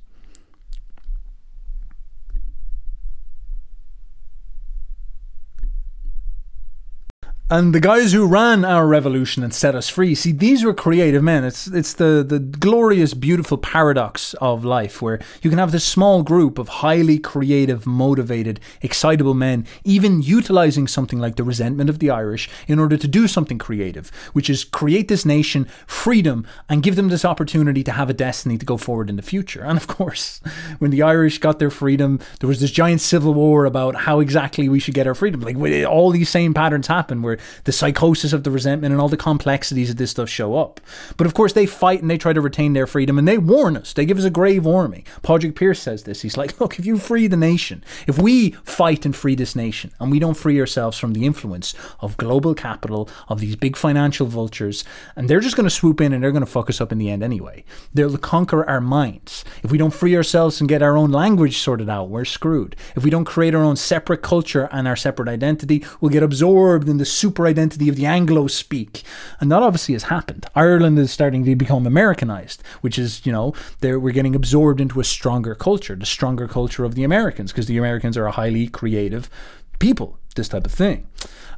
And the guys who ran our revolution and set us free, see, these were creative men. It's it's the the glorious, beautiful paradox of life, where you can have this small group of highly creative, motivated, excitable men, even utilizing something like the resentment of the Irish in order to do something creative, which is create this nation, freedom, and give them this opportunity to have a destiny to go forward in the future. And of course, when the Irish got their freedom, there was this giant civil war about how exactly we should get our freedom. Like all these same patterns happen, where the psychosis of the resentment and all the complexities of this stuff show up. But of course, they fight and they try to retain their freedom and they warn us. They give us a grave warning. Padraig Pearse says this. He's like, look, if you free the nation, if we fight and free this nation and we don't free ourselves from the influence of global capital, of these big financial vultures, and they're just going to swoop in and they're going to fuck us up in the end anyway. They'll conquer our minds. If we don't free ourselves and get our own language sorted out, we're screwed. If we don't create our own separate culture and our separate identity, we'll get absorbed in the super identity of the Anglo speak. And that obviously has happened. Ireland is starting to become Americanized, which is, you know, we're getting absorbed into a stronger culture, the stronger culture of the Americans, because the Americans are a highly creative people, this type of thing.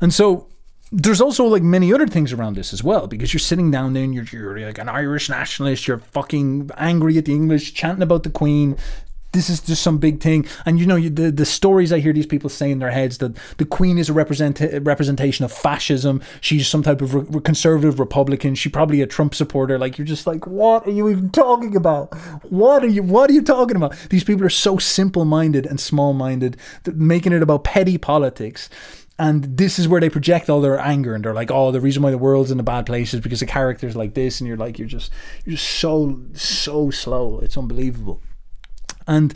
And so there's also like many other things around this as well because you're sitting down there and you're, you're like an Irish nationalist, you're fucking angry at the English, chanting about the Queen, this is just some big thing. And you know, the the stories I hear these people say in their heads that the Queen is a represent representation of fascism. She's some type of re- conservative Republican. She probably a Trump supporter. Like you're just like, what are you even talking about? What are you? What are you talking about? These people are so simple minded and small minded, making it about petty politics and this is where they project all their anger and they're like oh the reason why the world's in a bad place is because of characters like this and you're like you're just you're just so so slow it's unbelievable and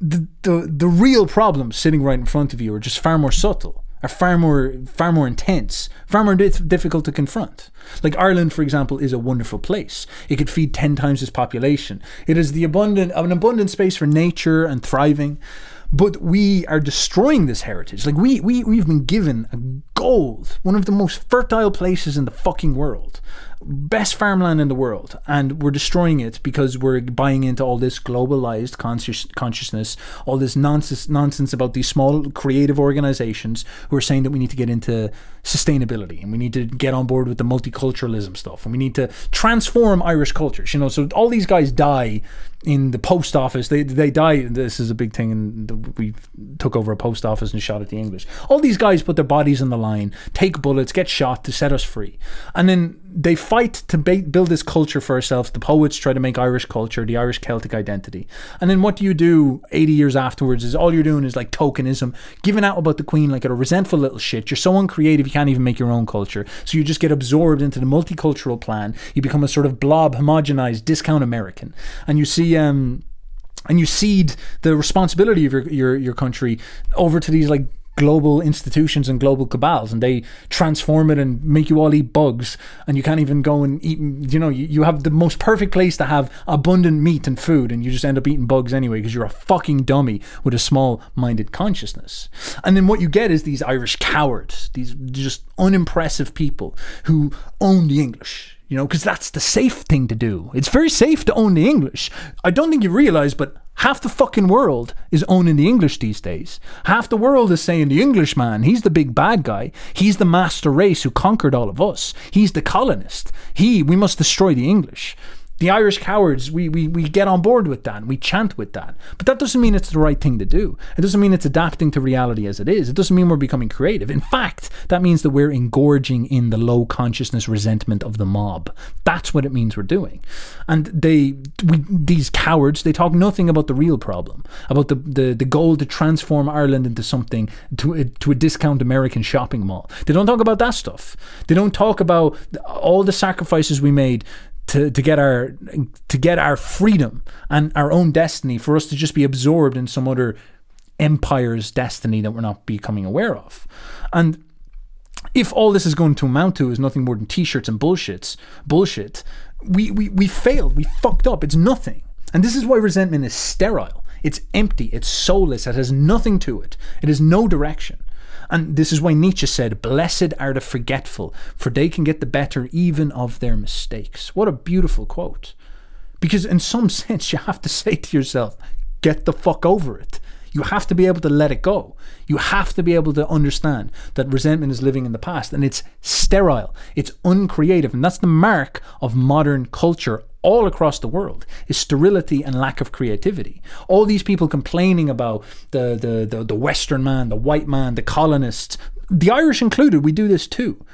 the, the the real problems sitting right in front of you are just far more subtle, are far more far more intense, far more dif- difficult to confront. Like Ireland, for example, is a wonderful place. It could feed ten times its population. It is the abundant an abundant space for nature and thriving. But we are destroying this heritage. Like we we we've been given a gold, one of the most fertile places in the fucking world best farmland in the world, and we're destroying it because we're buying into all this globalized conscious, consciousness, all this nonsense nonsense about these small creative organizations who are saying that we need to get into sustainability and we need to get on board with the multiculturalism stuff and we need to transform Irish cultures. You know, so all these guys die in the post office. They they die. This is a big thing, and we took over a post office and shot at the English. All these guys put their bodies on the line, take bullets, get shot to set us free, and then they fight to ba- build this culture for ourselves. The poets try to make Irish culture, the Irish Celtic identity, and then what do you do? Eighty years afterwards, is all you're doing is like tokenism, giving out about the Queen like a resentful little shit. You're so uncreative, you can't even make your own culture. So you just get absorbed into the multicultural plan. You become a sort of blob, homogenized, discount American, and you see um, and you cede the responsibility of your, your your country over to these like global institutions and global cabals and they transform it and make you all eat bugs and you can't even go and eat you know you, you have the most perfect place to have abundant meat and food and you just end up eating bugs anyway because you're a fucking dummy with a small minded consciousness and then what you get is these irish cowards these just unimpressive people who own the english you know, because that's the safe thing to do. It's very safe to own the English. I don't think you realize, but half the fucking world is owning the English these days. Half the world is saying the Englishman, he's the big bad guy. He's the master race who conquered all of us. He's the colonist. He, we must destroy the English the Irish cowards, we, we, we get on board with that we chant with that. But that doesn't mean it's the right thing to do. It doesn't mean it's adapting to reality as it is. It doesn't mean we're becoming creative. In fact, that means that we're engorging in the low consciousness resentment of the mob. That's what it means we're doing. And they, we, these cowards, they talk nothing about the real problem, about the, the, the goal to transform Ireland into something, to a, to a discount American shopping mall. They don't talk about that stuff. They don't talk about all the sacrifices we made to, to get our to get our freedom and our own destiny for us to just be absorbed in some other empire's destiny that we're not becoming aware of. And if all this is going to amount to is nothing more than t-shirts and bullshits, bullshit, we, we, we failed. We fucked up. It's nothing. And this is why resentment is sterile. It's empty. It's soulless. It has nothing to it. It has no direction. And this is why Nietzsche said, Blessed are the forgetful, for they can get the better even of their mistakes. What a beautiful quote. Because in some sense, you have to say to yourself, Get the fuck over it. You have to be able to let it go. You have to be able to understand that resentment is living in the past and it's sterile, it's uncreative. And that's the mark of modern culture all across the world is sterility and lack of creativity. All these people complaining about the, the, the, the Western man, the white man, the colonists, the Irish included, we do this too.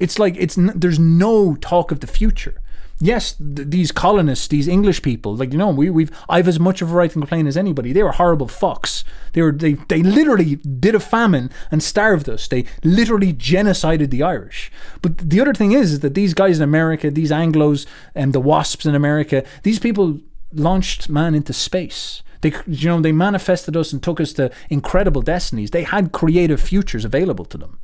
It's like it's there's no talk of the future yes, th- these colonists, these English people, like you know, we, we've I've as much of a right to complain as anybody. They were horrible fucks. They were they they literally did a famine and starved us. They literally genocided the Irish. But the other thing is, is that these guys in America, these Anglo's and the WASPs in America, these people launched man into space. They, you know, they manifested us and took us to incredible destinies. They had creative futures available to them.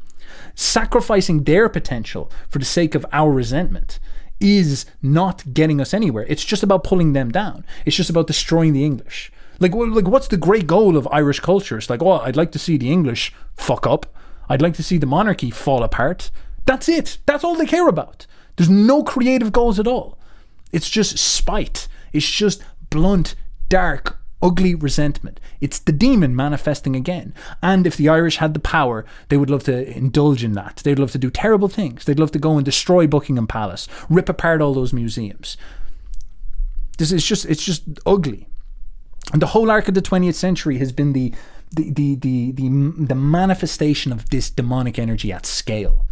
Sacrificing their potential for the sake of our resentment is not getting us anywhere. It's just about pulling them down. It's just about destroying the English. Like, like what's the great goal of Irish culture? It's like, oh, I'd like to see the English fuck up. I'd like to see the monarchy fall apart. That's it. That's all they care about. There's no creative goals at all. It's just spite. It's just blunt, dark, ugly resentment. It's the demon manifesting again. And if the Irish had the power, they would love to indulge in that. They'd love to do terrible things. They'd love to go and destroy Buckingham Palace, rip apart all those museums. This is just it's just ugly. And the whole arc of the 20th century has been the the the the the, the manifestation of this demonic energy at scale.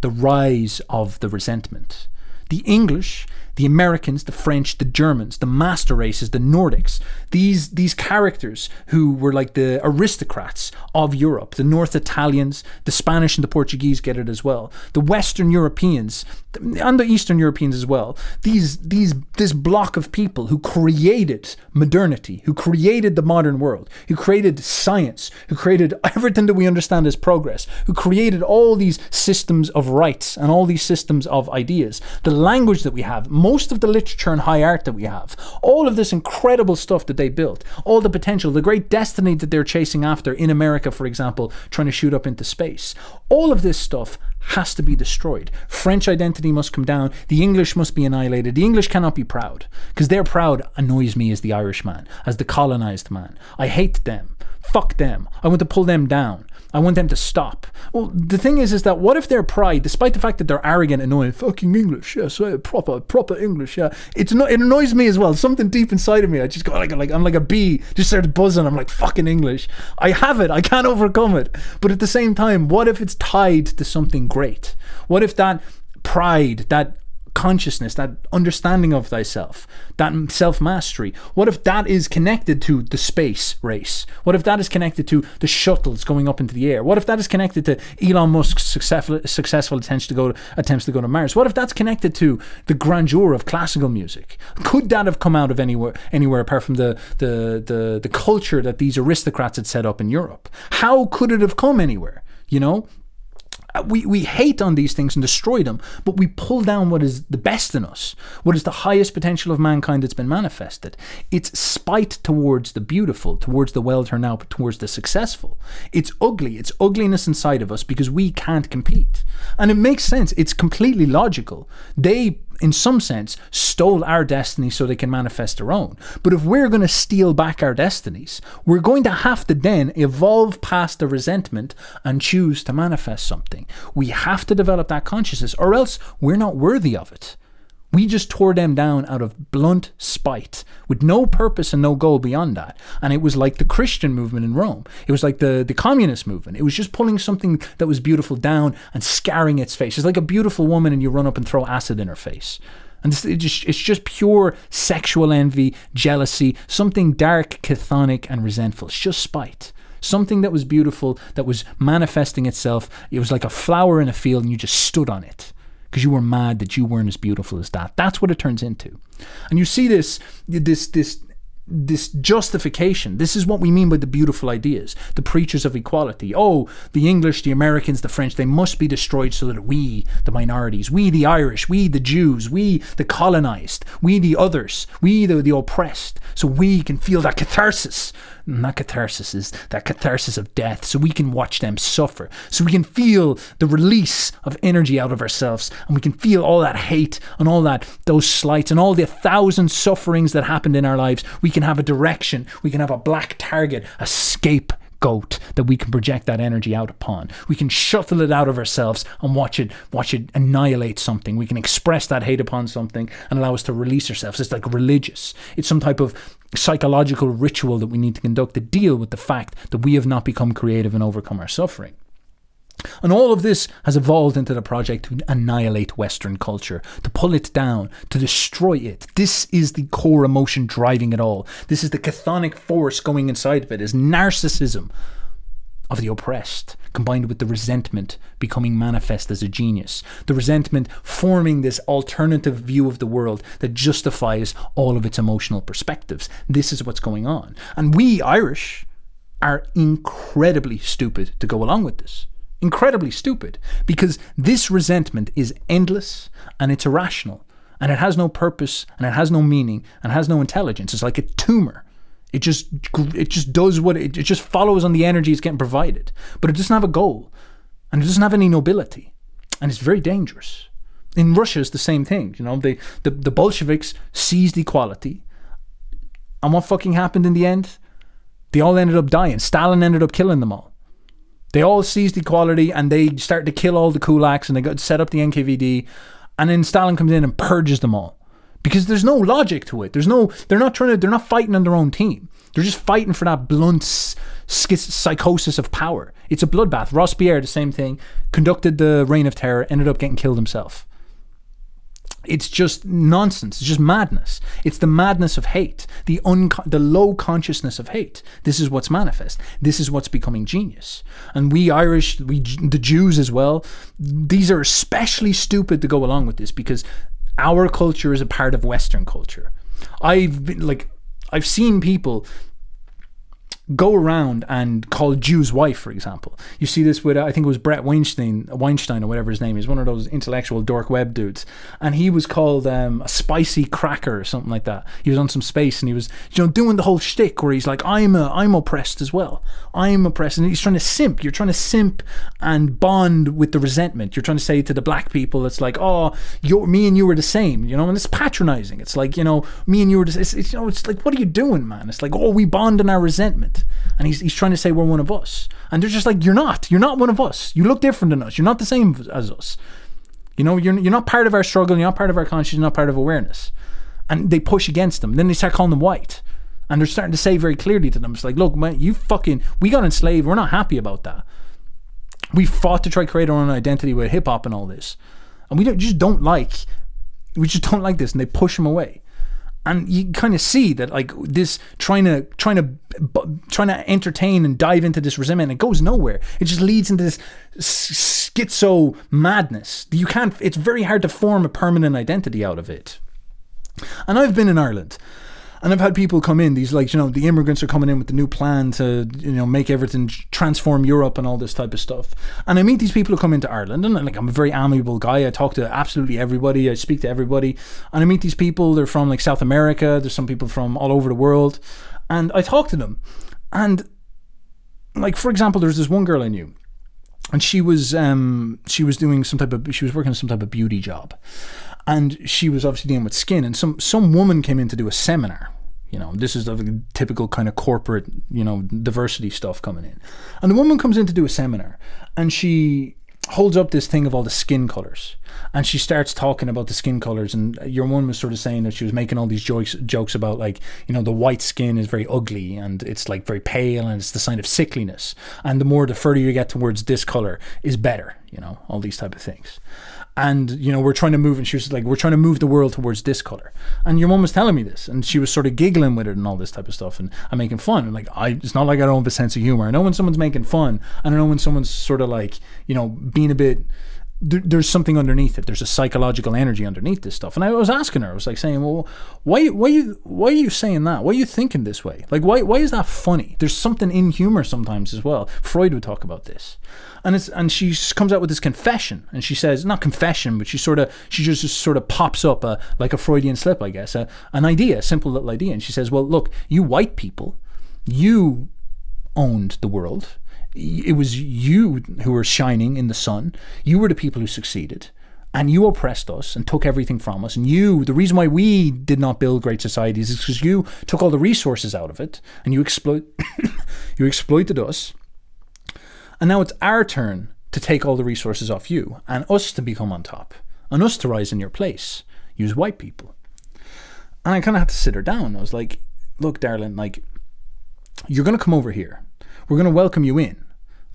The rise of the resentment. The English the Americans, the French, the Germans, the master races, the Nordics, these these characters who were like the aristocrats of Europe, the North Italians, the Spanish and the Portuguese get it as well, the Western Europeans and the Eastern Europeans as well. These these this block of people who created modernity, who created the modern world, who created science, who created everything that we understand as progress, who created all these systems of rights and all these systems of ideas, the language that we have most of the literature and high art that we have, all of this incredible stuff that they built, all the potential, the great destiny that they're chasing after in America, for example, trying to shoot up into space, all of this stuff has to be destroyed. French identity must come down. The English must be annihilated. The English cannot be proud because their proud annoys me as the Irishman, as the colonized man. I hate them. Fuck them. I want to pull them down. I want them to stop. Well, the thing is, is that what if their pride, despite the fact that they're arrogant, annoying, fucking English, yes, uh, proper, proper English, yeah, it's not, it annoys me as well. Something deep inside of me, I just go like, like I'm like a bee, just starts buzzing. I'm like fucking English. I have it. I can't overcome it. But at the same time, what if it's tied to something great? What if that pride, that consciousness, that understanding of thyself, that self mastery, what if that is connected to the space race? What if that is connected to the shuttles going up into the air? What if that is connected to Elon Musk's successful, successful attempts to go to, attempts to go to Mars? What if that's connected to the grandeur of classical music? Could that have come out of anywhere anywhere apart from the the the, the culture that these aristocrats had set up in Europe? How could it have come anywhere? You know, we, we hate on these things and destroy them, but we pull down what is the best in us, what is the highest potential of mankind that's been manifested. It's spite towards the beautiful, towards the well turned out, towards the successful. It's ugly. It's ugliness inside of us because we can't compete. And it makes sense. It's completely logical. They in some sense, stole our destiny so they can manifest their own. But if we're going to steal back our destinies, we're going to have to then evolve past the resentment and choose to manifest something. We have to develop that consciousness, or else we're not worthy of it. We just tore them down out of blunt spite with no purpose and no goal beyond that. And it was like the Christian movement in Rome. It was like the, the communist movement. It was just pulling something that was beautiful down and scarring its face. It's like a beautiful woman and you run up and throw acid in her face. And it just, it's just pure sexual envy, jealousy, something dark, chthonic, and resentful. It's just spite. Something that was beautiful, that was manifesting itself. It was like a flower in a field and you just stood on it because you were mad that you weren't as beautiful as that. That's what it turns into. And you see this this this this justification. This is what we mean by the beautiful ideas, the preachers of equality. Oh, the English, the Americans, the French, they must be destroyed so that we, the minorities, we, the Irish, we, the Jews, we, the colonized, we, the others, we, the, the oppressed, so we can feel that catharsis. That catharsis is that catharsis of death. So we can watch them suffer. So we can feel the release of energy out of ourselves. And we can feel all that hate and all that those slights and all the thousand sufferings that happened in our lives. We can have a direction. We can have a black target a scape goat that we can project that energy out upon. We can shuttle it out of ourselves and watch it watch it annihilate something. We can express that hate upon something and allow us to release ourselves. It's like religious. It's some type of psychological ritual that we need to conduct to deal with the fact that we have not become creative and overcome our suffering. And all of this has evolved into the project to annihilate Western culture, to pull it down, to destroy it. This is the core emotion driving it all. This is the chthonic force going inside of it, is narcissism of the oppressed, combined with the resentment becoming manifest as a genius. The resentment forming this alternative view of the world that justifies all of its emotional perspectives. This is what's going on. And we, Irish, are incredibly stupid to go along with this incredibly stupid because this resentment is endless and it's irrational and it has no purpose and it has no meaning and has no intelligence. It's like a tumor. It just it just does what it, it just follows on the energy it's getting provided, but it doesn't have a goal and it doesn't have any nobility, and it's very dangerous. In Russia, it's the same thing. You know, they the, the Bolsheviks seized equality, and what fucking happened in the end? They all ended up dying. Stalin ended up killing them all. They all seized equality and they started to kill all the kulaks and they got set up the NKVD. And then Stalin comes in and purges them all because there's no logic to it. There's no, they're not trying to, they're not fighting on their own team. They're just fighting for that blunt psychosis of power. It's a bloodbath. Robespierre, the same thing, conducted the reign of terror, ended up getting killed himself. It's just nonsense. It's just madness. It's the madness of hate, the unco- the low consciousness of hate. This is what's manifest. This is what's becoming genius. And we Irish, we the Jews as well, these are especially stupid to go along with this because our culture is a part of Western culture. I've been like I've seen people go around and call Jew's wife, for example. You see this with, I think it was Bret Weinstein, Weinstein or whatever his name is, one of those intellectual dork web dudes. And he was called um, a spicy cracker or something like that. He was on some space and he was, you know, doing the whole shtick where he's like, I'm, a, I'm oppressed as well. I'm oppressed. And he's trying to simp. You're trying to simp and bond with the resentment. You're trying to say to the black people, it's like, oh, you me and you were the same, you know, and it's patronizing. It's like, you know, me and you the, it's, it's, you know, it's like, what are you doing, man? It's like, oh, we bond in our resentment. And he's, he's trying to say we're one of us. And they're just like, you're not. You're not one of us. You look different than us. You're not the same as us. You know, you're, you're not part of our struggle. You're not part of our conscience. You're not part of awareness. And they push against them. Then they start calling them white. And they're starting to say very clearly to them, it's like, look, man, you fucking, we got enslaved. We're not happy about that. We fought to try create our own identity with hip hop and all this. And we don't, just don't like, we just don't like this. And they push them away and you kind of see that like this trying to trying to trying to entertain and dive into this resentment it goes nowhere. It just leads into this schizo madness. You can't it's very hard to form a permanent identity out of it. And i've been in ireland and I've had people come in, these like, you know, the immigrants are coming in with the new plan to, you know, make everything transform Europe and all this type of stuff. And I meet these people who come into Ireland and like I'm a very amiable guy. I talk to absolutely everybody. I speak to everybody. And I meet these people, they're from like South America, there's some people from all over the world. And I talk to them. And like for example, there's this one girl I knew and she was um she was doing some type of she was working some type of beauty job and she was obviously dealing with skin. And some some woman came in to do a seminar. You know, this is the typical kind of corporate, you know, diversity stuff coming in. And the woman comes in to do a seminar, and she holds up this thing of all the skin colors and she starts talking about the skin colors and your one was sort of saying that she was making all these jokes jokes about like you know the white skin is very ugly and it's like very pale and it's the sign of sickliness and the more the further you get towards this color is better you know all these type of things and you know we're trying to move and she was like we're trying to move the world towards this color. And your mom was telling me this and she was sort of giggling with it and all this type of stuff and i'm making fun. And like i it's not like i don't have a sense of humor. I know when someone's making fun and i know when someone's sort of like you know being a bit there, there's something underneath it. There's a psychological energy underneath this stuff. And I was asking her, I was like saying, well, why, why, you, why are you saying that? Why are you thinking this way? Like, why, why is that funny? There's something in humor sometimes as well. Freud would talk about this. And it's, and she comes out with this confession and she says, not confession, but she sort of, she just, just sort of pops up a, like a Freudian slip, I guess, a, an idea, a simple little idea. And she says, well, look, you white people, you owned the world it was you who were shining in the sun. You were the people who succeeded. And you oppressed us and took everything from us. And you, the reason why we did not build great societies is because you took all the resources out of it and you exploit you exploited us. And now it's our turn to take all the resources off you and us to become on top and us to rise in your place. Use white people. And I kind of had to sit her down. I was like, look, darling, like, you're going to come over here. We're going to welcome you in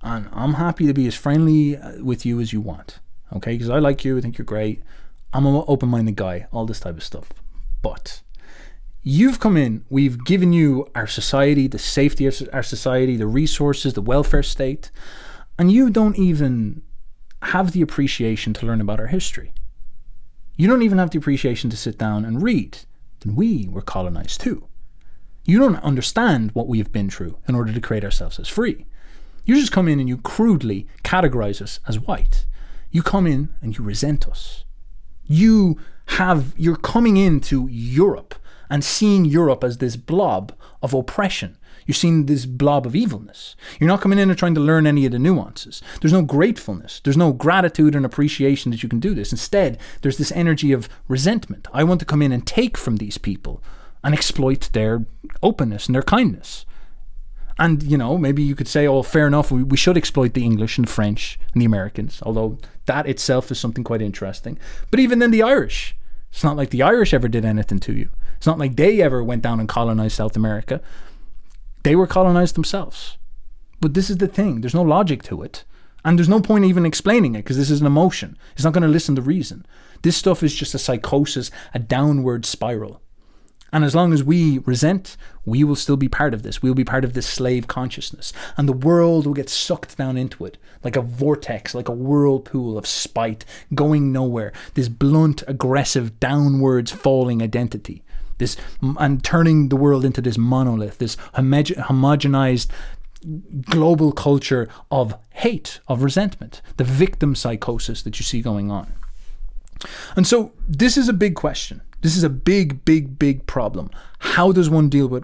and I'm happy to be as friendly uh, with you as you want. Okay, because I like you, I think you're great. I'm an open minded guy, all this type of stuff. But you've come in, we've given you our society, the safety of our society, the resources, the welfare state, and you don't even have the appreciation to learn about our history. You don't even have the appreciation to sit down and read. Then we were colonized too. You don't understand what we have been through in order to create ourselves as free. You just come in and you crudely categorize us as white. You come in and you resent us. You have you're coming into Europe and seeing Europe as this blob of oppression. You're seeing this blob of evilness. You're not coming in and trying to learn any of the nuances. There's no gratefulness. There's no gratitude and appreciation that you can do this. Instead, there's this energy of resentment. I want to come in and take from these people and exploit their openness and their kindness. And, you know, maybe you could say, oh, fair enough, we, we should exploit the English and the French and the Americans, although that itself is something quite interesting. But even then, the Irish, it's not like the Irish ever did anything to you. It's not like they ever went down and colonized South America. They were colonized themselves. But this is the thing there's no logic to it. And there's no point even explaining it because this is an emotion. It's not going to listen to reason. This stuff is just a psychosis, a downward spiral. And as long as we resent, we will still be part of this. We'll be part of this slave consciousness. And the world will get sucked down into it like a vortex, like a whirlpool of spite going nowhere. This blunt, aggressive, downwards falling identity. This and turning the world into this monolith, this homogenized global culture of hate, of resentment, the victim psychosis that you see going on. And so this is a big question. This is a big, big, big problem. How does one deal with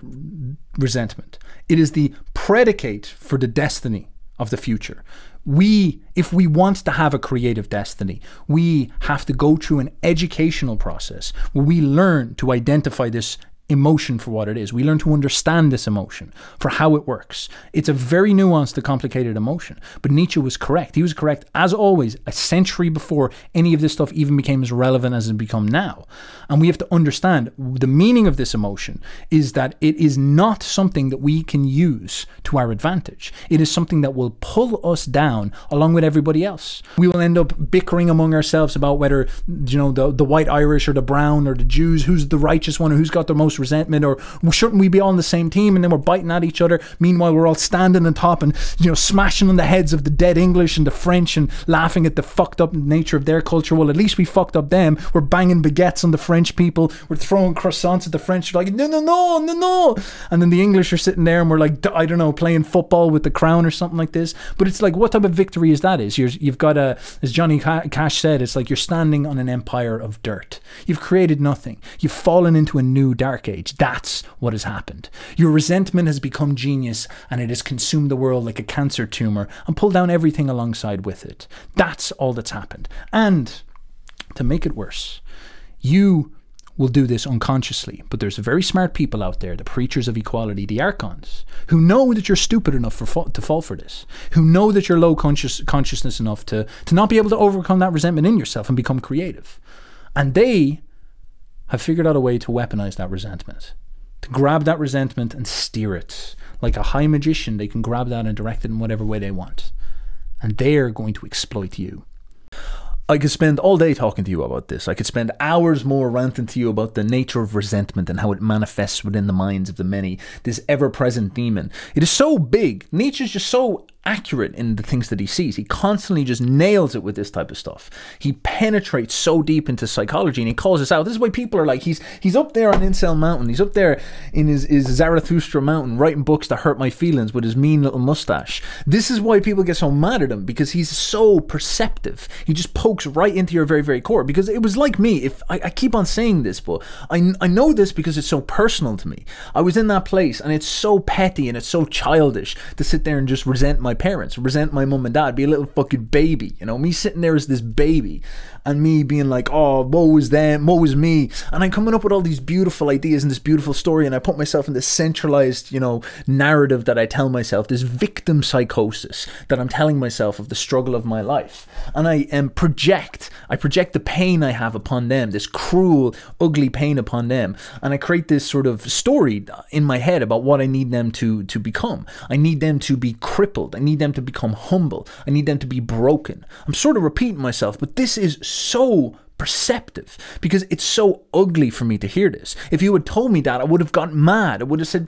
resentment? It is the predicate for the destiny of the future. We, if we want to have a creative destiny, we have to go through an educational process where we learn to identify this emotion for what it is. We learn to understand this emotion for how it works. It's a very nuanced and complicated emotion. But Nietzsche was correct. He was correct, as always, a century before any of this stuff even became as relevant as it become now. And we have to understand the meaning of this emotion is that it is not something that we can use to our advantage. It is something that will pull us down along with everybody else. We will end up bickering among ourselves about whether, you know, the, the white Irish or the brown or the Jews, who's the righteous one or who's got the most resentment or shouldn't we be on the same team? And then we're biting at each other. Meanwhile we're all standing on top and you know smashing on the heads of the dead english and the french and laughing at the fucked up nature of their culture. Well at least we fucked up them. We're banging baguettes on the french people. We're throwing croissants at the french. Are like no no no no no. And then the english are sitting there and we're like i don't know playing football with the crown or something like this. But it's like what type of victory is that is? You you've got a as johnny cash said it's like you're standing on an empire of dirt. You've created nothing. You've fallen into a new dark that's what has happened. Your resentment has become genius and it has consumed the world like a cancer tumor and pulled down everything alongside with it. That's all that's happened. And to make it worse, You will do this unconsciously, but there's very smart people out there, the preachers of equality, the archons, who know that you're stupid enough for to fall for this, who know that you're low conscious consciousness enough to to not be able to overcome that resentment in yourself and become creative, and they have figured out a way to weaponize that resentment, to grab that resentment and steer it like a high magician. They can grab that and direct it in whatever way they want, and they are going to exploit you. I could spend all day talking to you about this. I could spend hours more ranting to you about the nature of resentment and how it manifests within the minds of the many. This ever present demon. It is so big. Nietzsche's just so accurate in the things that he sees. He constantly just nails it with this type of stuff. He penetrates so deep into psychology and he calls us out. This is why people are like, he's he's up there on Incel Mountain. He's up there in his, his Zarathustra Mountain writing books that hurt my feelings with his mean little mustache. This is why people get so mad at him because he's so perceptive. He just pokes right into your very, very core. Because it was like me. If I, I keep on saying this, but I, I know this because it's so personal to me. I was in that place and it's so petty and it's so childish to sit there and just resent my parents, resent my mum and dad, be a little fucking baby. You know, me sitting there as this baby and me being like, oh, woe is them, woe is me. And I'm coming up with all these beautiful ideas and this beautiful story, and I put myself in this centralized, you know, narrative that I tell myself, this victim psychosis that I'm telling myself of the struggle of my life. And I um, project, I project the pain I have upon them, this cruel, ugly pain upon them. And I create this sort of story in my head about what I need them to, to become. I need them to be crippled. I need them to become humble. I need them to be broken. I'm sort of repeating myself, but this is so perceptive because it's so ugly for me to hear this. If you had told me that, I would have gotten mad. I would have said,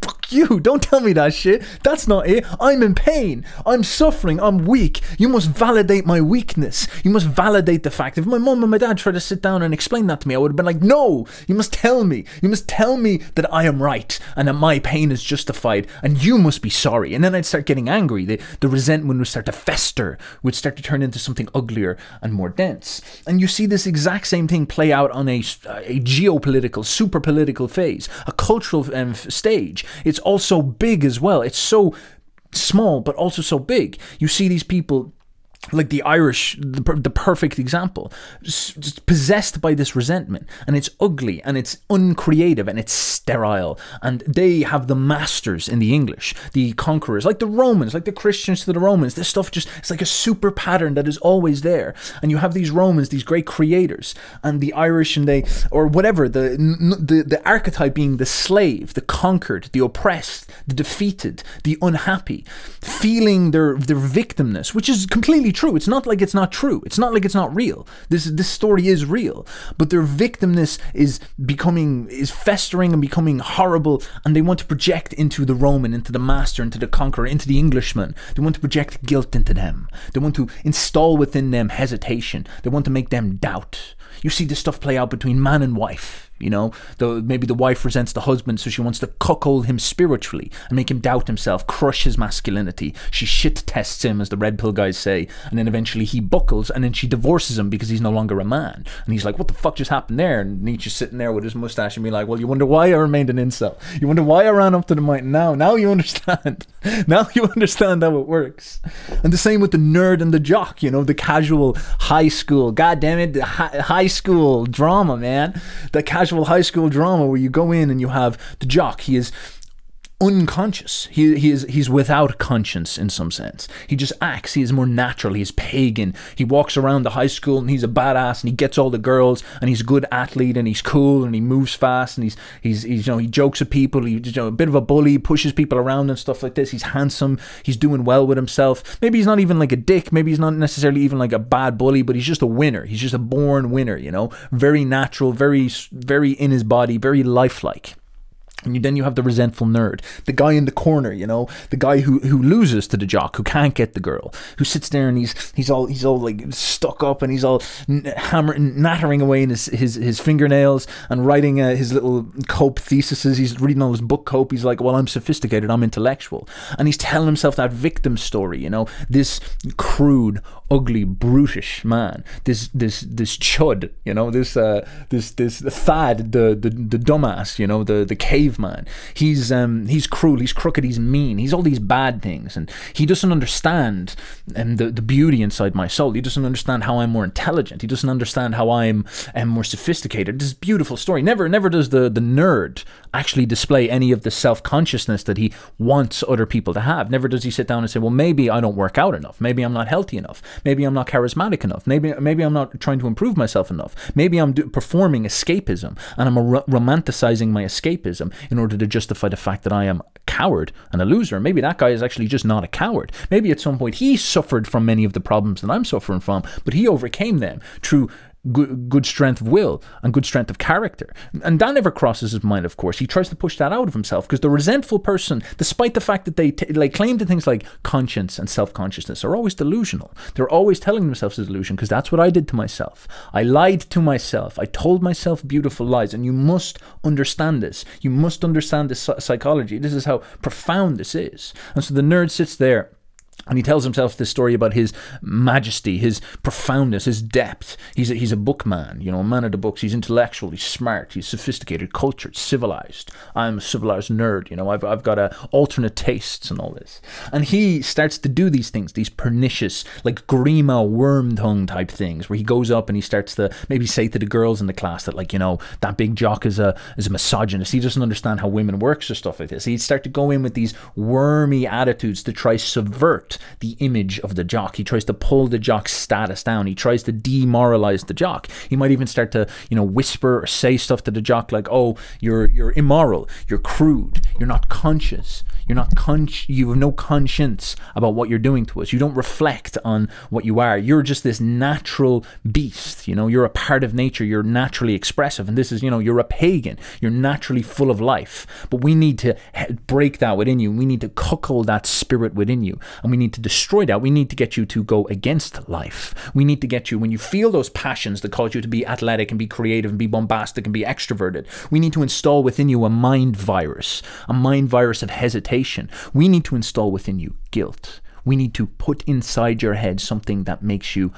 fuck you. Don't tell me that shit. That's not it. I'm in pain. I'm suffering. I'm weak. You must validate my weakness. You must validate the fact. If my mom and my dad tried to sit down and explain that to me, I would have been like, no, you must tell me. You must tell me that I am right and that my pain is justified and you must be sorry. And then I'd start getting angry. The, the resentment would start to fester, would start to turn into something uglier and more dense. And you see this exact same thing play out on a, a geopolitical, super political phase, a cultural um, stage. It's also big as well. It's so small, but also so big. You see these people like the Irish, the, the perfect example, just possessed by this resentment, and it's ugly and it's uncreative and it's sterile. And they have the masters in the English, the conquerors, like the Romans, like the Christians to the Romans. This stuff just it's like a super pattern that is always there. And you have these Romans, these great creators, and the Irish, and they or whatever the the the archetype being the slave, the conquered, the oppressed, the defeated, the unhappy, feeling their their victimness, which is completely true. It's not like it's not true. It's not like it's not real. This this story is real, but their victimness is becoming is festering and becoming horrible, and they want to project into the Roman, into the master, into the conqueror, into the Englishman. They want to project guilt into them. They want to install within them hesitation. They want to make them doubt. You see this stuff play out between man and wife. You know, the, maybe the wife resents the husband, so she wants to cuckold him spiritually and make him doubt himself, crush his masculinity. She shit tests him, as the red pill guys say, and then eventually he buckles, and then she divorces him because he's no longer a man. And he's like, "What the fuck just happened there?" And Nietzsche's sitting there with his mustache and be like, "Well, you wonder why I remained an incel. You wonder why I ran up to the mountain. Now, now you understand. now you understand how it works." And the same with the nerd and the jock. You know, the casual high school. God damn it, high school drama, man. The casual high school drama where you go in and you have the jock. He is unconscious. He, he is he's without conscience in some sense. He just acts. He is more natural. He's pagan. He walks around the high school and he's a badass and he gets all the girls and he's a good athlete and he's cool and he moves fast and he's he's, he's you know he jokes at people. He's you know, a bit of a bully, pushes people around and stuff like this. He's handsome. He's doing well with himself. Maybe he's not even like a dick. Maybe he's not necessarily even like a bad bully, but he's just a winner. He's just a born winner. You know, very natural, very very in his body, very lifelike. And you, then you have the resentful nerd, the guy in the corner, you know, the guy who, who loses to the jock, who can't get the girl, who sits there and he's he's all he's all like stuck up and he's all hammering, nattering away in his his, his fingernails and writing uh, his little cope theses. He's reading all his book cope. He's like, well, I'm sophisticated, I'm intellectual, and he's telling himself that victim story, you know, this crude, ugly, brutish man, this this this chud, you know, this uh this this thad, the the the dumbass, you know, the the caveman. He's um, he's cruel, he's crooked, he's mean, he's all these bad things, and he doesn't understand um, the the beauty inside my soul. He doesn't understand how I'm more intelligent. He doesn't understand how I'm um, more sophisticated. This beautiful story. Never never does the the nerd actually display any of the self consciousness that he wants other people to have. Never does he sit down and say, well, maybe I don't work out enough. Maybe I'm not healthy enough. Maybe I'm not charismatic enough. Maybe maybe I'm not trying to improve myself enough. Maybe I'm do- performing escapism and I'm ro- romanticizing my escapism in order to justify the fact that I am a coward and a loser. Maybe that guy is actually just not a coward. Maybe at some point he suffered from many of the problems that I'm suffering from, but he overcame them through good, good strength of will and good strength of character. And that never crosses his mind, of course. He tries to push that out of himself because the resentful person, despite the fact that they t- like claim to things like conscience and self consciousness, are always delusional. They're always telling themselves a delusion because that's what I did to myself. I lied to myself. I told myself beautiful lies. And you must understand this. You must understand this psychology. This is how profound this is. And so the nerd sits there and he tells himself this story about his majesty, his profoundness, his depth. He's a, he's a bookman, you know, a man of the books. He's intellectual, he's smart, he's sophisticated, cultured, civilized. I'm a civilized nerd, you know, I've, I've got a alternate tastes and all this. And he starts to do these things, these pernicious, like Grima Wormtongue type things, where he goes up and he starts to maybe say to the girls in the class that, like, you know, that big jock is a, is a misogynist. He doesn't understand how women works or stuff like this. He'd start to go in with these wormy attitudes to try subvert the image of the jock. He tries to pull the jock's status down. He tries to demoralize the jock. He might even start to, you know, whisper or say stuff to the jock like, "Oh, you're you're immoral. You're crude. You're not conscious. You're not con- you have no conscience about what you're doing to us. You don't reflect on what you are. You're just this natural beast, you know, you're a part of nature. You're naturally expressive and this is, you know, you're a pagan. You're naturally full of life. But we need to break that within you. We need to cuckold that spirit within you and we need to destroy that. We need to get you to go against life. We need to get you when you feel those passions that cause you to be athletic and be creative and be bombastic and be extroverted. We need to install within you a mind virus, a mind virus of hesitation we need to install within you guilt. We need to put inside your head something that makes you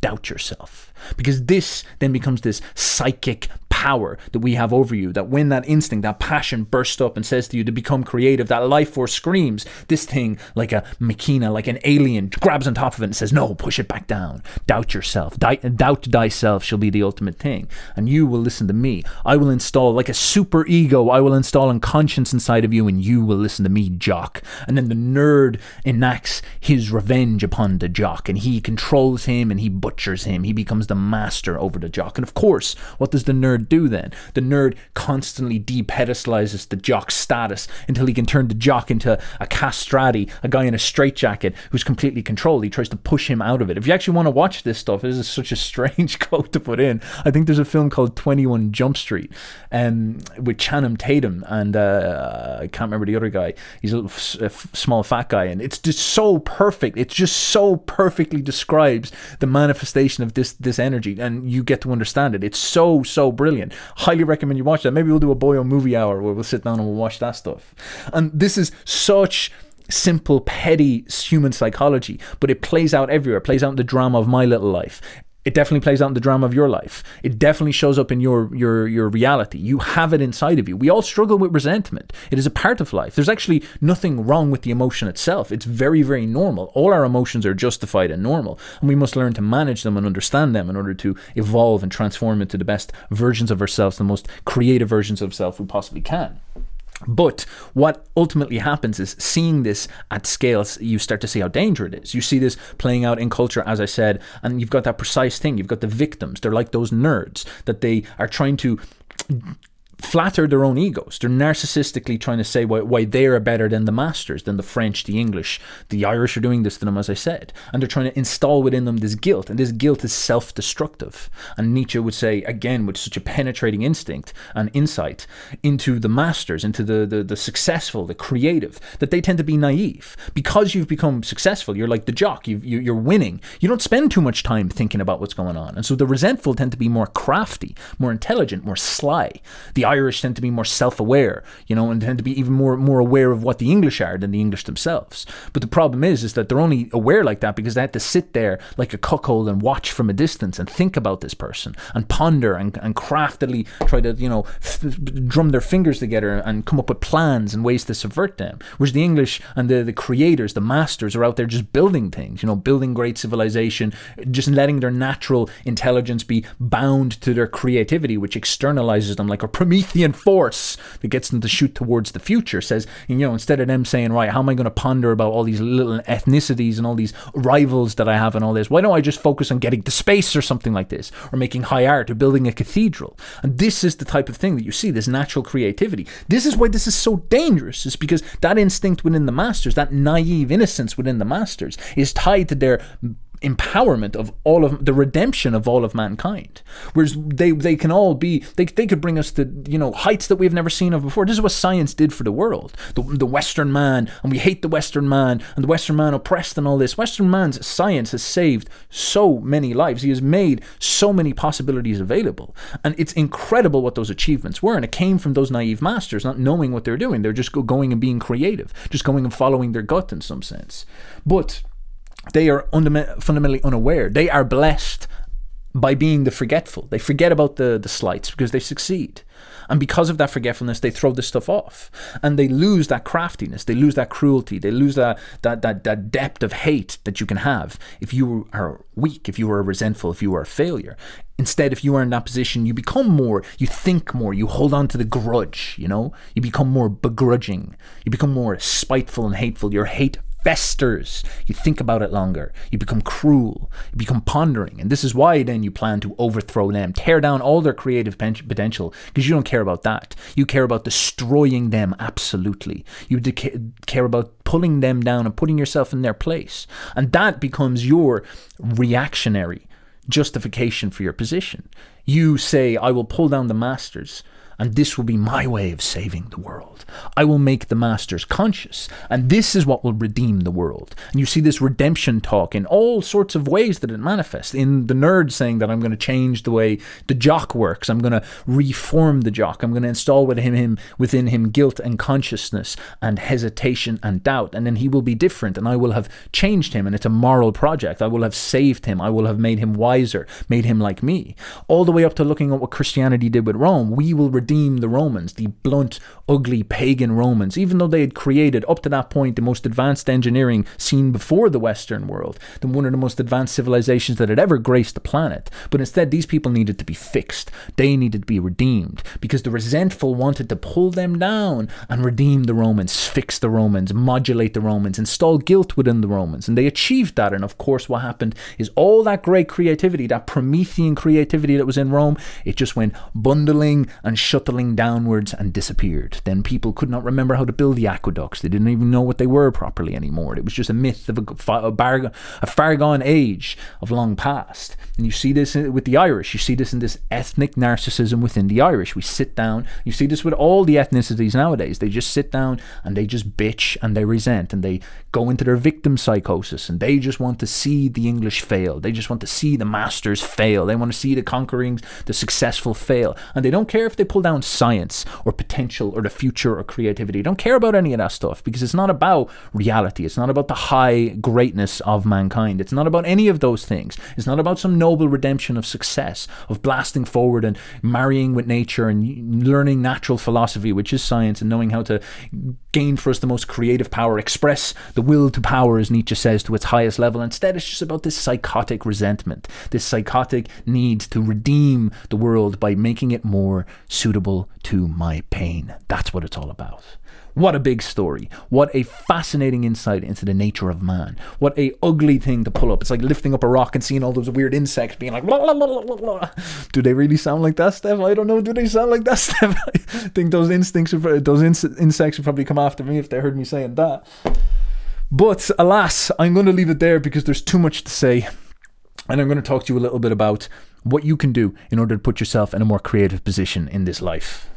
doubt yourself. Because this then becomes this psychic power that we have over you. That when that instinct, that passion bursts up and says to you to become creative, that life force screams, this thing, like a machina, like an alien, grabs on top of it and says, No, push it back down. Doubt yourself. doubt thyself shall be the ultimate thing. And you will listen to me. I will install, like a super ego, I will install a conscience inside of you, and you will listen to me, jock. And then the nerd enacts his revenge upon the jock, and he controls him and he butchers him. He becomes the master over the jock. And of course, what does the nerd do then? The nerd constantly depedestalizes the jock's status until he can turn the jock into a castrati, a guy in a straitjacket who's completely controlled. He tries to push him out of it. If you actually want to watch this stuff, this is such a strange quote to put in. I think there's a film called 21 Jump Street um, with Channing Tatum and uh, I can't remember the other guy. He's a, little, small fat guy, and it's just so perfect. It just so perfectly describes the manifestation of this this energy, and you get to understand it. It's so so brilliant brilliant. Highly recommend you watch that. Maybe we'll do a Boyo movie hour where we'll sit down and we'll watch that stuff. And this is such simple, petty human psychology, but it plays out everywhere. It plays out in the drama of my little life. It definitely plays out in the drama of your life. It definitely shows up in your your your reality. You have it inside of you. We all struggle with resentment. It is a part of life. There's actually nothing wrong with the emotion itself. It's very very normal. All our emotions are justified and normal, and we must learn to manage them and understand them in order to evolve and transform into the best versions of ourselves, the most creative versions of self we possibly can. But what ultimately happens is seeing this at scales, you start to see how dangerous it is. You see this playing out in culture, as I said, and you've got that precise thing. You've got the victims. They're like those nerds that they are trying to flatter their own egos. They're narcissistically trying to say why, why they are better than the masters, than the French, the English. The Irish are doing this to them, as I said. And they're trying to install within them this guilt. And this guilt is self destructive. And Nietzsche would say, again, with such a penetrating instinct and insight into the masters, into the, the, the successful, the creative, that they tend to be naive. Because you've become successful, you're like the jock, you you're winning. You don't spend too much time thinking about what's going on. And so the resentful tend to be more crafty, more intelligent, more sly. The Irish tend to be more self-aware, you know, and tend to be even more more aware of what the English are than the English themselves. But the problem is, is that they're only aware like that because they had to sit there like a cuckold and watch from a distance and think about this person and ponder and, and craftily try to, you know, f- drum their fingers together and come up with plans and ways to subvert them. Whereas the English and the, the creators, the masters, are out there just building things, you know, building great civilization, just letting their natural intelligence be bound to their creativity, which externalizes them like a Promethean force that gets them to shoot towards the future. Says, you know, instead of them saying, right, how am I going to ponder about all these little ethnicities and all these rivals that I have and all this? Why don't I just focus on getting to space or something like this, or making high art or building a cathedral? And this is the type of thing that you see, this natural creativity. This is why this is so dangerous, is because that instinct within the masters, that naive innocence within the masters, is tied to their empowerment of all of the redemption of all of mankind. Whereas they they can all be they, they could bring us to you know heights that we've never seen of before. This is what science did for the world. The, the western man and we hate the western man and the western man oppressed and all this. Western man's science has saved so many lives. He has made so many possibilities available. And it's incredible what those achievements were. And it came from those naive masters not knowing what they're doing. They're just going and being creative just going and following their gut in some sense. But they are fundamentally unaware. They are blessed by being the forgetful. They forget about the, the slights because they succeed. And because of that forgetfulness, they throw this stuff off. And they lose that craftiness, they lose that cruelty, they lose that, that, that, that depth of hate that you can have if you are weak, if you are resentful, if you are a failure. Instead, if you are in that position, you become more, you think more, you hold on to the grudge, you know? You become more begrudging, you become more spiteful and hateful. Your hate festers. You think about it longer. You become cruel. You become pondering. And this is why then you plan to overthrow them, tear down all their creative potential, because you don't care about that. You care about destroying them absolutely. You care about pulling them down and putting yourself in their place. And that becomes your reactionary justification for your position. You say, I will pull down the masters and this will be my way of saving the world. I will make the masters conscious, and this is what will redeem the world. And you see this redemption talk in all sorts of ways that it manifests. In the nerd saying that I'm going to change the way the jock works, I'm going to reform the jock, I'm going to install within him, within him guilt and consciousness and hesitation and doubt, and then he will be different, and I will have changed him, and it's a moral project. I will have saved him, I will have made him wiser, made him like me. All the way up to looking at what Christianity did with Rome, we will redeem the Romans, the blunt, ugly pagan Romans, even though they had created up to that point the most advanced engineering seen before the Western world, the one of the most advanced civilizations that had ever graced the planet. But instead, these people needed to be fixed. They needed to be redeemed because the resentful wanted to pull them down and redeem the Romans, fix the Romans, modulate the Romans, install guilt within the Romans. And they achieved that. And of course, what happened is all that great creativity, that Promethean creativity that was in Rome, it just went bundling and shuttling downwards and disappeared. Then people could not remember how to build the aqueducts. They didn't even know what they were properly anymore. It was just a myth of a, a, bar, a far gone age of long past. And you see this uh, with the Irish. You see this in this ethnic narcissism within the Irish. We sit down. You see this with all the ethnicities nowadays. They just sit down and they just bitch and they resent and they go into their victim psychosis and they just want to see the English fail. They just want to see the masters fail. They want to see the conquering, the successful fail. And they don't care if they pull down science or potential or the future or creativity. Don't care about any of that stuff because it's not about reality. It's not about the high greatness of mankind. It's not about any of those things. It's not about some noble redemption of success, of blasting forward and marrying with nature and learning natural philosophy, which is science, and knowing how to gain for us the most creative power, express the will to power, as Nietzsche says, to its highest level. Instead, it's just about this psychotic resentment, this psychotic need to redeem the world by making it more suitable to my pain. What it's all about. What a big story. What a fascinating insight into the nature of man. What a ugly thing to pull up. It's like lifting up a rock and seeing all those weird insects being like, blah, blah, blah, do they really sound like that, Steph? I don't know. Do they sound like that, Steph? I think those instincts, those insects would probably come after me if they heard me saying that. But alas, I'm going to leave it there because there's too much to say. And I'm going to talk to you a little bit about what you can do in order to put yourself in a more creative position in this life.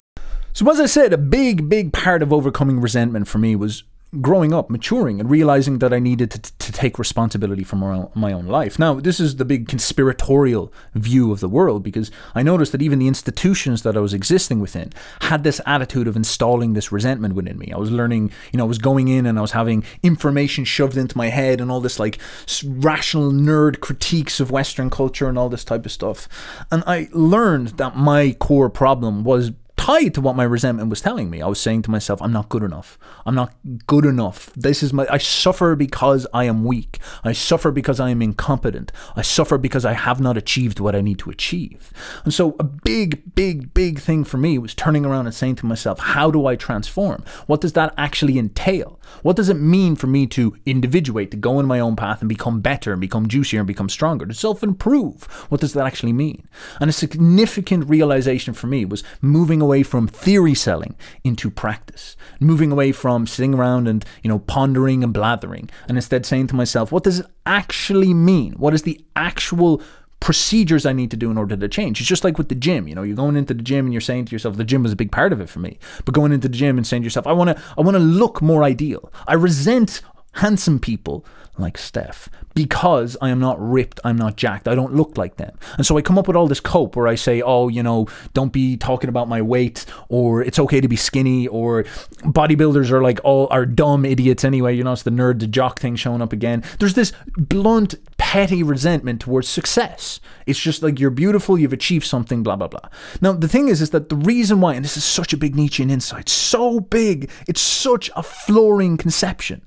So, as I said, a big, big part of overcoming resentment for me was growing up, maturing, and realizing that I needed to, to take responsibility for my my own life. Now, this is the big conspiratorial view of the world because I noticed that even the institutions that I was existing within had this attitude of installing this resentment within me. I was learning, you know, I was going in and I was having information shoved into my head and all this like rational nerd critiques of Western culture and all this type of stuff. And I learned that my core problem was tied to what my resentment was telling me. I was saying to myself, I'm not good enough. I'm not good enough. This is my I suffer because I am weak. I suffer because I am incompetent. I suffer because I have not achieved what I need to achieve. And so a big, big, big thing for me was turning around and saying to myself, how do I transform? What does that actually entail? What does it mean for me to individuate, to go in my own path and become better and become juicier and become stronger, to self improve? What does that actually mean? And a significant realization for me was moving away away from theory selling into practice, moving away from sitting around and, you know, pondering and blathering, and instead saying to myself, what does it actually mean? What is the actual procedures I need to do in order to change. It's just like with the gym. You know, you're going into the gym and you're saying to yourself, the gym was a big part of it for me. But going into the gym and saying to yourself, I want to, I want to look more ideal. I resent handsome people like Steph because I am not ripped, I'm not jacked, I don't look like them. And so I come up with all this cope where I say, oh, you know, don't be talking about my weight, or it's okay to be skinny, or bodybuilders are like all are dumb idiots anyway. You know, it's the nerd, the jock thing showing up again. There's this blunt, petty resentment towards success. It's just like you're beautiful, you've achieved something, blah blah blah. Now the thing is, is that the reason why, and this is such a big Nietzschean insight, so big, it's such a flooring conception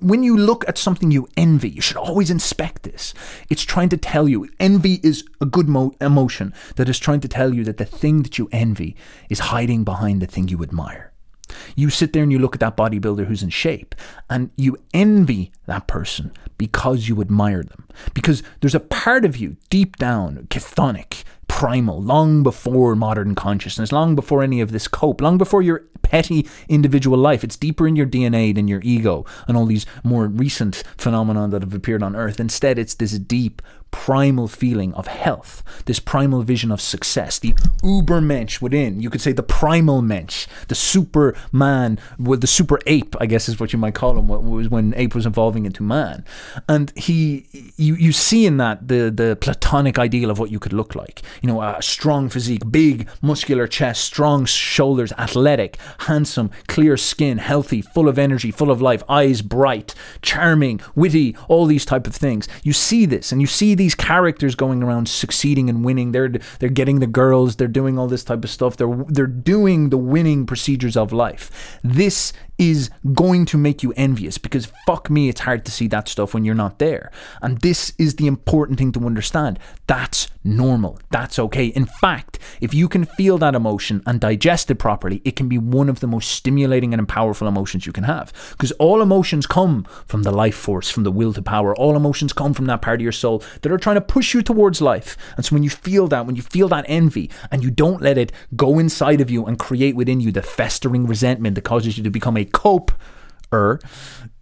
when you look at something you envy, you should always inspect this. It's trying to tell you, envy is a good mo- emotion that is trying to tell you that the thing that you envy is hiding behind the thing you admire. You sit there and you look at that bodybuilder who's in shape and you envy that person because you admire them. Because there's a part of you deep down, chthonic, primal, long before modern consciousness, long before any of this cope, long before your petty individual life. It's deeper in your DNA than your ego and all these more recent phenomena that have appeared on Earth. Instead, it's this deep, primal feeling of health, this primal vision of success, the ubermensch within. You could say the primal mensch, the superman, well, the super ape, I guess is what you might call him, was when ape was evolving into man. And he, you, you see in that the, the platonic ideal of what you could look like. You know, a strong physique, big, muscular chest, strong shoulders, athletic, handsome, clear skin, healthy, full of energy, full of life, eyes bright, charming, witty, all these type of things. You see this and you see these characters going around succeeding and winning. They're they're getting the girls. They're doing all this type of stuff. They're they're doing the winning procedures of life. This is going to make you envious because fuck me, it's hard to see that stuff when you're not there. And this is the important thing to understand. That's normal. That's okay. In fact, if you can feel that emotion and digest it properly, it can be one of the most stimulating and powerful emotions you can have. Because all emotions come from the life force, from the will to power. All emotions come from that part of your soul that are trying to push you towards life. And so when you feel that, when you feel that envy and you don't let it go inside of you and create within you the festering resentment that causes you to become a cope er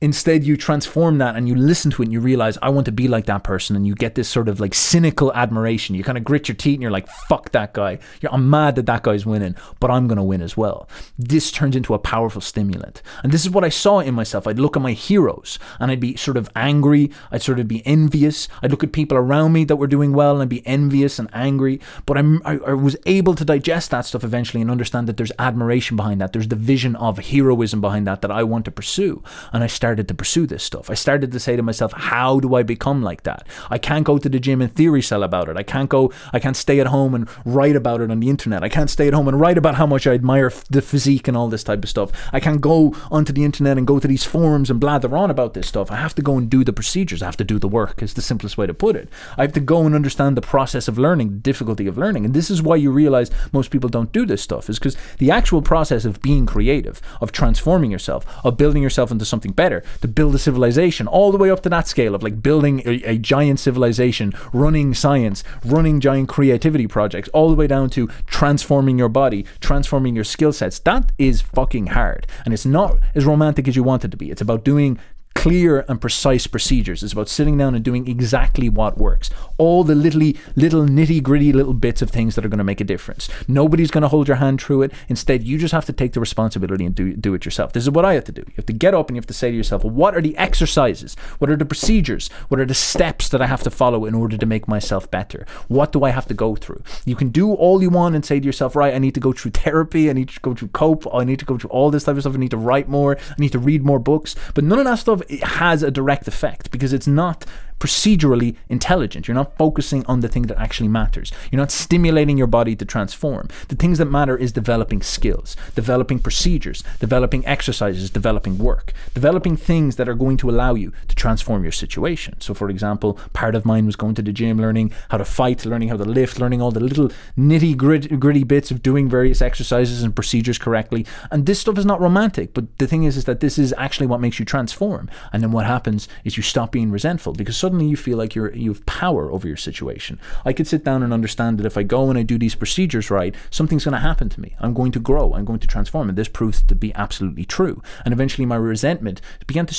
Instead, you transform that and you listen to it and you realize, I want to be like that person. And you get this sort of like cynical admiration. You kind of grit your teeth and you're like, fuck that guy. You're, I'm mad that that guy's winning, but I'm going to win as well. This turns into a powerful stimulant. And this is what I saw in myself. I'd look at my heroes and I'd be sort of angry. I'd sort of be envious. I'd look at people around me that were doing well and I'd be envious and angry. But I'm, I, I was able to digest that stuff eventually and understand that there's admiration behind that. There's the vision of heroism behind that that I want to pursue. And I started started to pursue this stuff. I started to say to myself, how do I become like that? I can't go to the gym and theory sell about it. I can't go, I can't stay at home and write about it on the internet. I can't stay at home and write about how much I admire the physique and all this type of stuff. I can't go onto the internet and go to these forums and blather on about this stuff. I have to go and do the procedures. I have to do the work, is the simplest way to put it. I have to go and understand the process of learning, the difficulty of learning. And this is why you realize most people don't do this stuff, is because the actual process of being creative, of transforming yourself, of building yourself into something better, to build a civilization, all the way up to that scale of like building a, a giant civilization, running science, running giant creativity projects, all the way down to transforming your body, transforming your skill sets. That is fucking hard. And it's not as romantic as you want it to be. It's about doing clear and precise procedures. It's about sitting down and doing exactly what works. All the little, little nitty gritty little bits of things that are going to make a difference. Nobody's going to hold your hand through it. Instead, you just have to take the responsibility and do, do it yourself. This is what I have to do. You have to get up and you have to say to yourself, well, what are the exercises? What are the procedures? What are the steps that I have to follow in order to make myself better? What do I have to go through? You can do all you want and say to yourself, right, I need to go through therapy. I need to go through cope. I need to go through all this type of stuff. I need to write more. I need to read more books. But none of that stuff has a direct effect because it's not procedurally intelligent. You're not focusing on the thing that actually matters. You're not stimulating your body to transform. The things that matter is developing skills, developing procedures, developing exercises, developing work, developing things that are going to allow you to transform your situation. So, for example, part of mine was going to the gym, learning how to fight, learning how to lift, learning all the little nitty gritty bits of doing various exercises and procedures correctly. And this stuff is not romantic, but the thing is, is that this is actually what makes you transform. And then what happens is you stop being resentful because suddenly you feel like you're you have power over your situation. I could sit down and understand that if I go and I do these procedures right, something's going to happen to me. I'm going to grow. I'm going to transform, and this proves to be absolutely true. And eventually, my resentment began to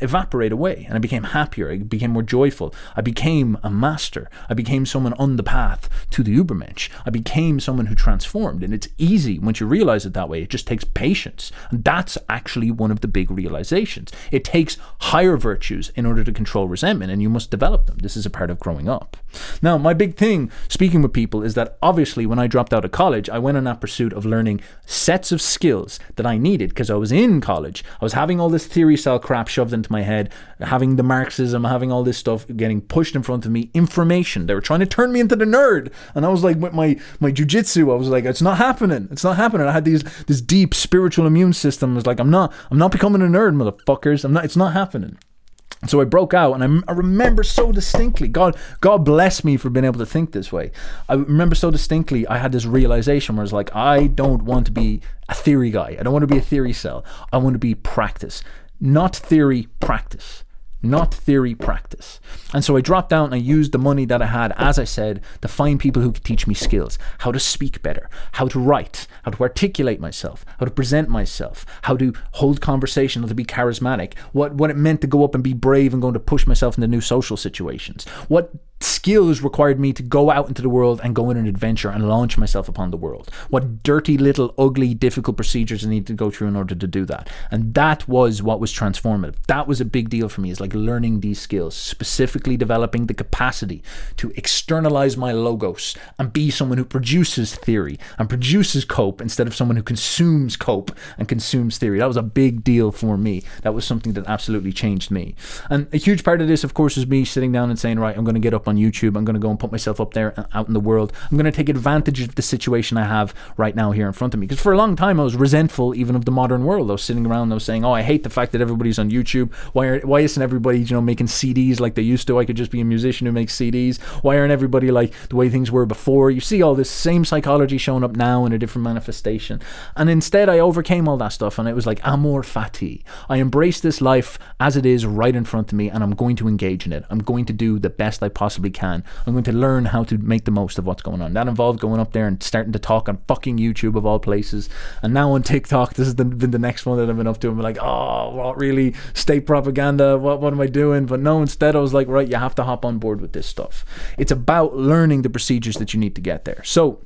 evaporate away, and I became happier. I became more joyful. I became a master. I became someone on the path to the Ubermensch. I became someone who transformed, and it's easy once you realize it that way. It just takes patience, and that's actually one of the big realizations. It takes higher virtues in order to control resentment, and you must develop them. This is a part of growing up. Now, my big thing speaking with people is that obviously when I dropped out of college, I went on that pursuit of learning sets of skills that I needed because I was in college. I was having all this theory cell crap shoved into my head, having the Marxism, having all this stuff getting pushed in front of me, information. They were trying to turn me into the nerd. And I was like, with my, my jujitsu, I was like, it's not happening. It's not happening. I had these this deep spiritual immune system. I was like, I'm not, I'm not becoming a nerd, motherfuckers. I'm not, it's not happening. So I broke out, and I, remember so distinctly. God, God bless me for being able to think this way. I remember so distinctly. I had this realization where it's like, I don't want to be a theory guy. I don't want to be a theory cell. I want to be practice, not theory. Practice not theory practice. And so I dropped down and I used the money that I had, as I said, to find people who could teach me skills how to speak better, how to write, how to articulate myself, how to present myself, how to hold conversation, how to be charismatic, what, what it meant to go up and be brave and going to push myself into new social situations, what skills required me to go out into the world and go on an adventure and launch myself upon the world. What dirty, little, ugly, difficult procedures I needed to go through in order to do that. And that was what was transformative. That was a big deal for me, is like learning these skills, specifically developing the capacity to externalize my logos and be someone who produces theory and produces cope instead of someone who consumes cope and consumes theory. That was a big deal for me. That was something that absolutely changed me. And a huge part of this, of course, is me sitting down and saying, right, I'm going to get up on YouTube. I'm going to go and put myself up there uh, out in the world. I'm going to take advantage of the situation I have right now here in front of me. Because for a long time, I was resentful even of the modern world. I was sitting around, I was saying, oh, I hate the fact that everybody's on YouTube. Why, are, why isn't everybody, you know, making CDs like they used to? I could just be a musician who makes CDs. Why aren't everybody like the way things were before? You see all this same psychology showing up now in a different manifestation. And instead, I overcame all that stuff and it was like amor fati. I embrace this life as it is right in front of me and I'm going to engage in it. I'm going to do the best I possibly possibly can. I'm going to learn how to make the most of what's going on. That involved going up there and starting to talk on fucking YouTube of all places. And now on TikTok, this has been the next one that I've been up to. I'm like, oh, what really? State propaganda? What, what am I doing? But no, instead, I was like, right, you have to hop on board with this stuff. It's about learning the procedures that you need to get there. So,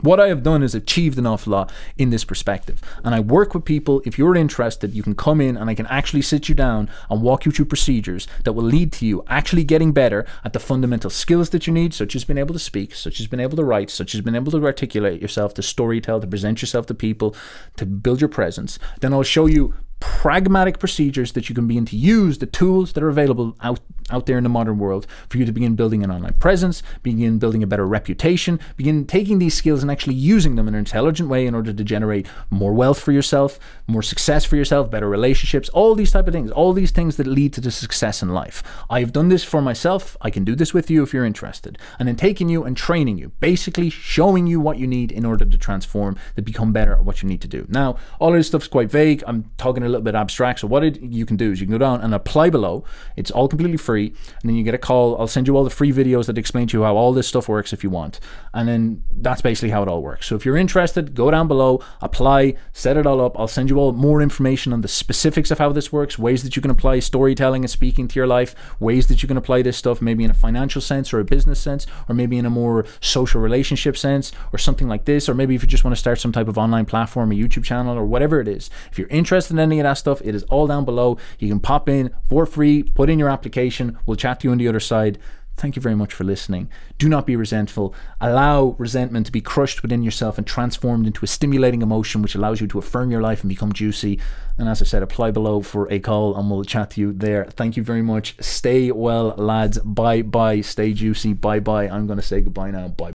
what I have done is achieved an awful lot in this perspective. And I work with people. If you're interested, you can come in and I can actually sit you down and walk you through procedures that will lead to you actually getting better at the fundamental skills that you need, such as being able to speak, such as being able to write, such as being able to articulate yourself, to storytell, to present yourself to people, to build your presence. Then I'll show you pragmatic procedures that you can begin to use, the tools that are available out, out there in the modern world for you to begin building an online presence, begin building a better reputation, begin taking these skills and actually using them in an intelligent way in order to generate more wealth for yourself, more success for yourself, better relationships, all these type of things, all these things that lead to the success in life. I have done this for myself. I can do this with you if you're interested. And then taking you and training you, basically showing you what you need in order to transform, to become better at what you need to do. Now, all of this stuff is quite vague. I'm talking a little bit abstract. So what it, you can do is you can go down and apply below. It's all completely free, and then you get a call. I'll send you all the free videos that explain to you how all this stuff works if you want, and then that's basically how it all works. So if you're interested, go down below, apply, set it all up. I'll send you all more information on the specifics of how this works, ways that you can apply storytelling and speaking to your life, ways that you can apply this stuff maybe in a financial sense or a business sense, or maybe in a more social relationship sense, or something like this, or maybe if you just want to start some type of online platform, a YouTube channel, or whatever it is. If you're interested in any of that stuff, it is all down below. You can pop in for free, put in your application. We'll chat to you on the other side. Thank you very much for listening. Do not be resentful. Allow resentment to be crushed within yourself and transformed into a stimulating emotion which allows you to affirm your life and become juicy. And as I said, apply below for a call and we'll chat to you there. Thank you very much. Stay well, lads. Bye bye. Stay juicy. Bye bye. I'm going to say goodbye now. Bye bye.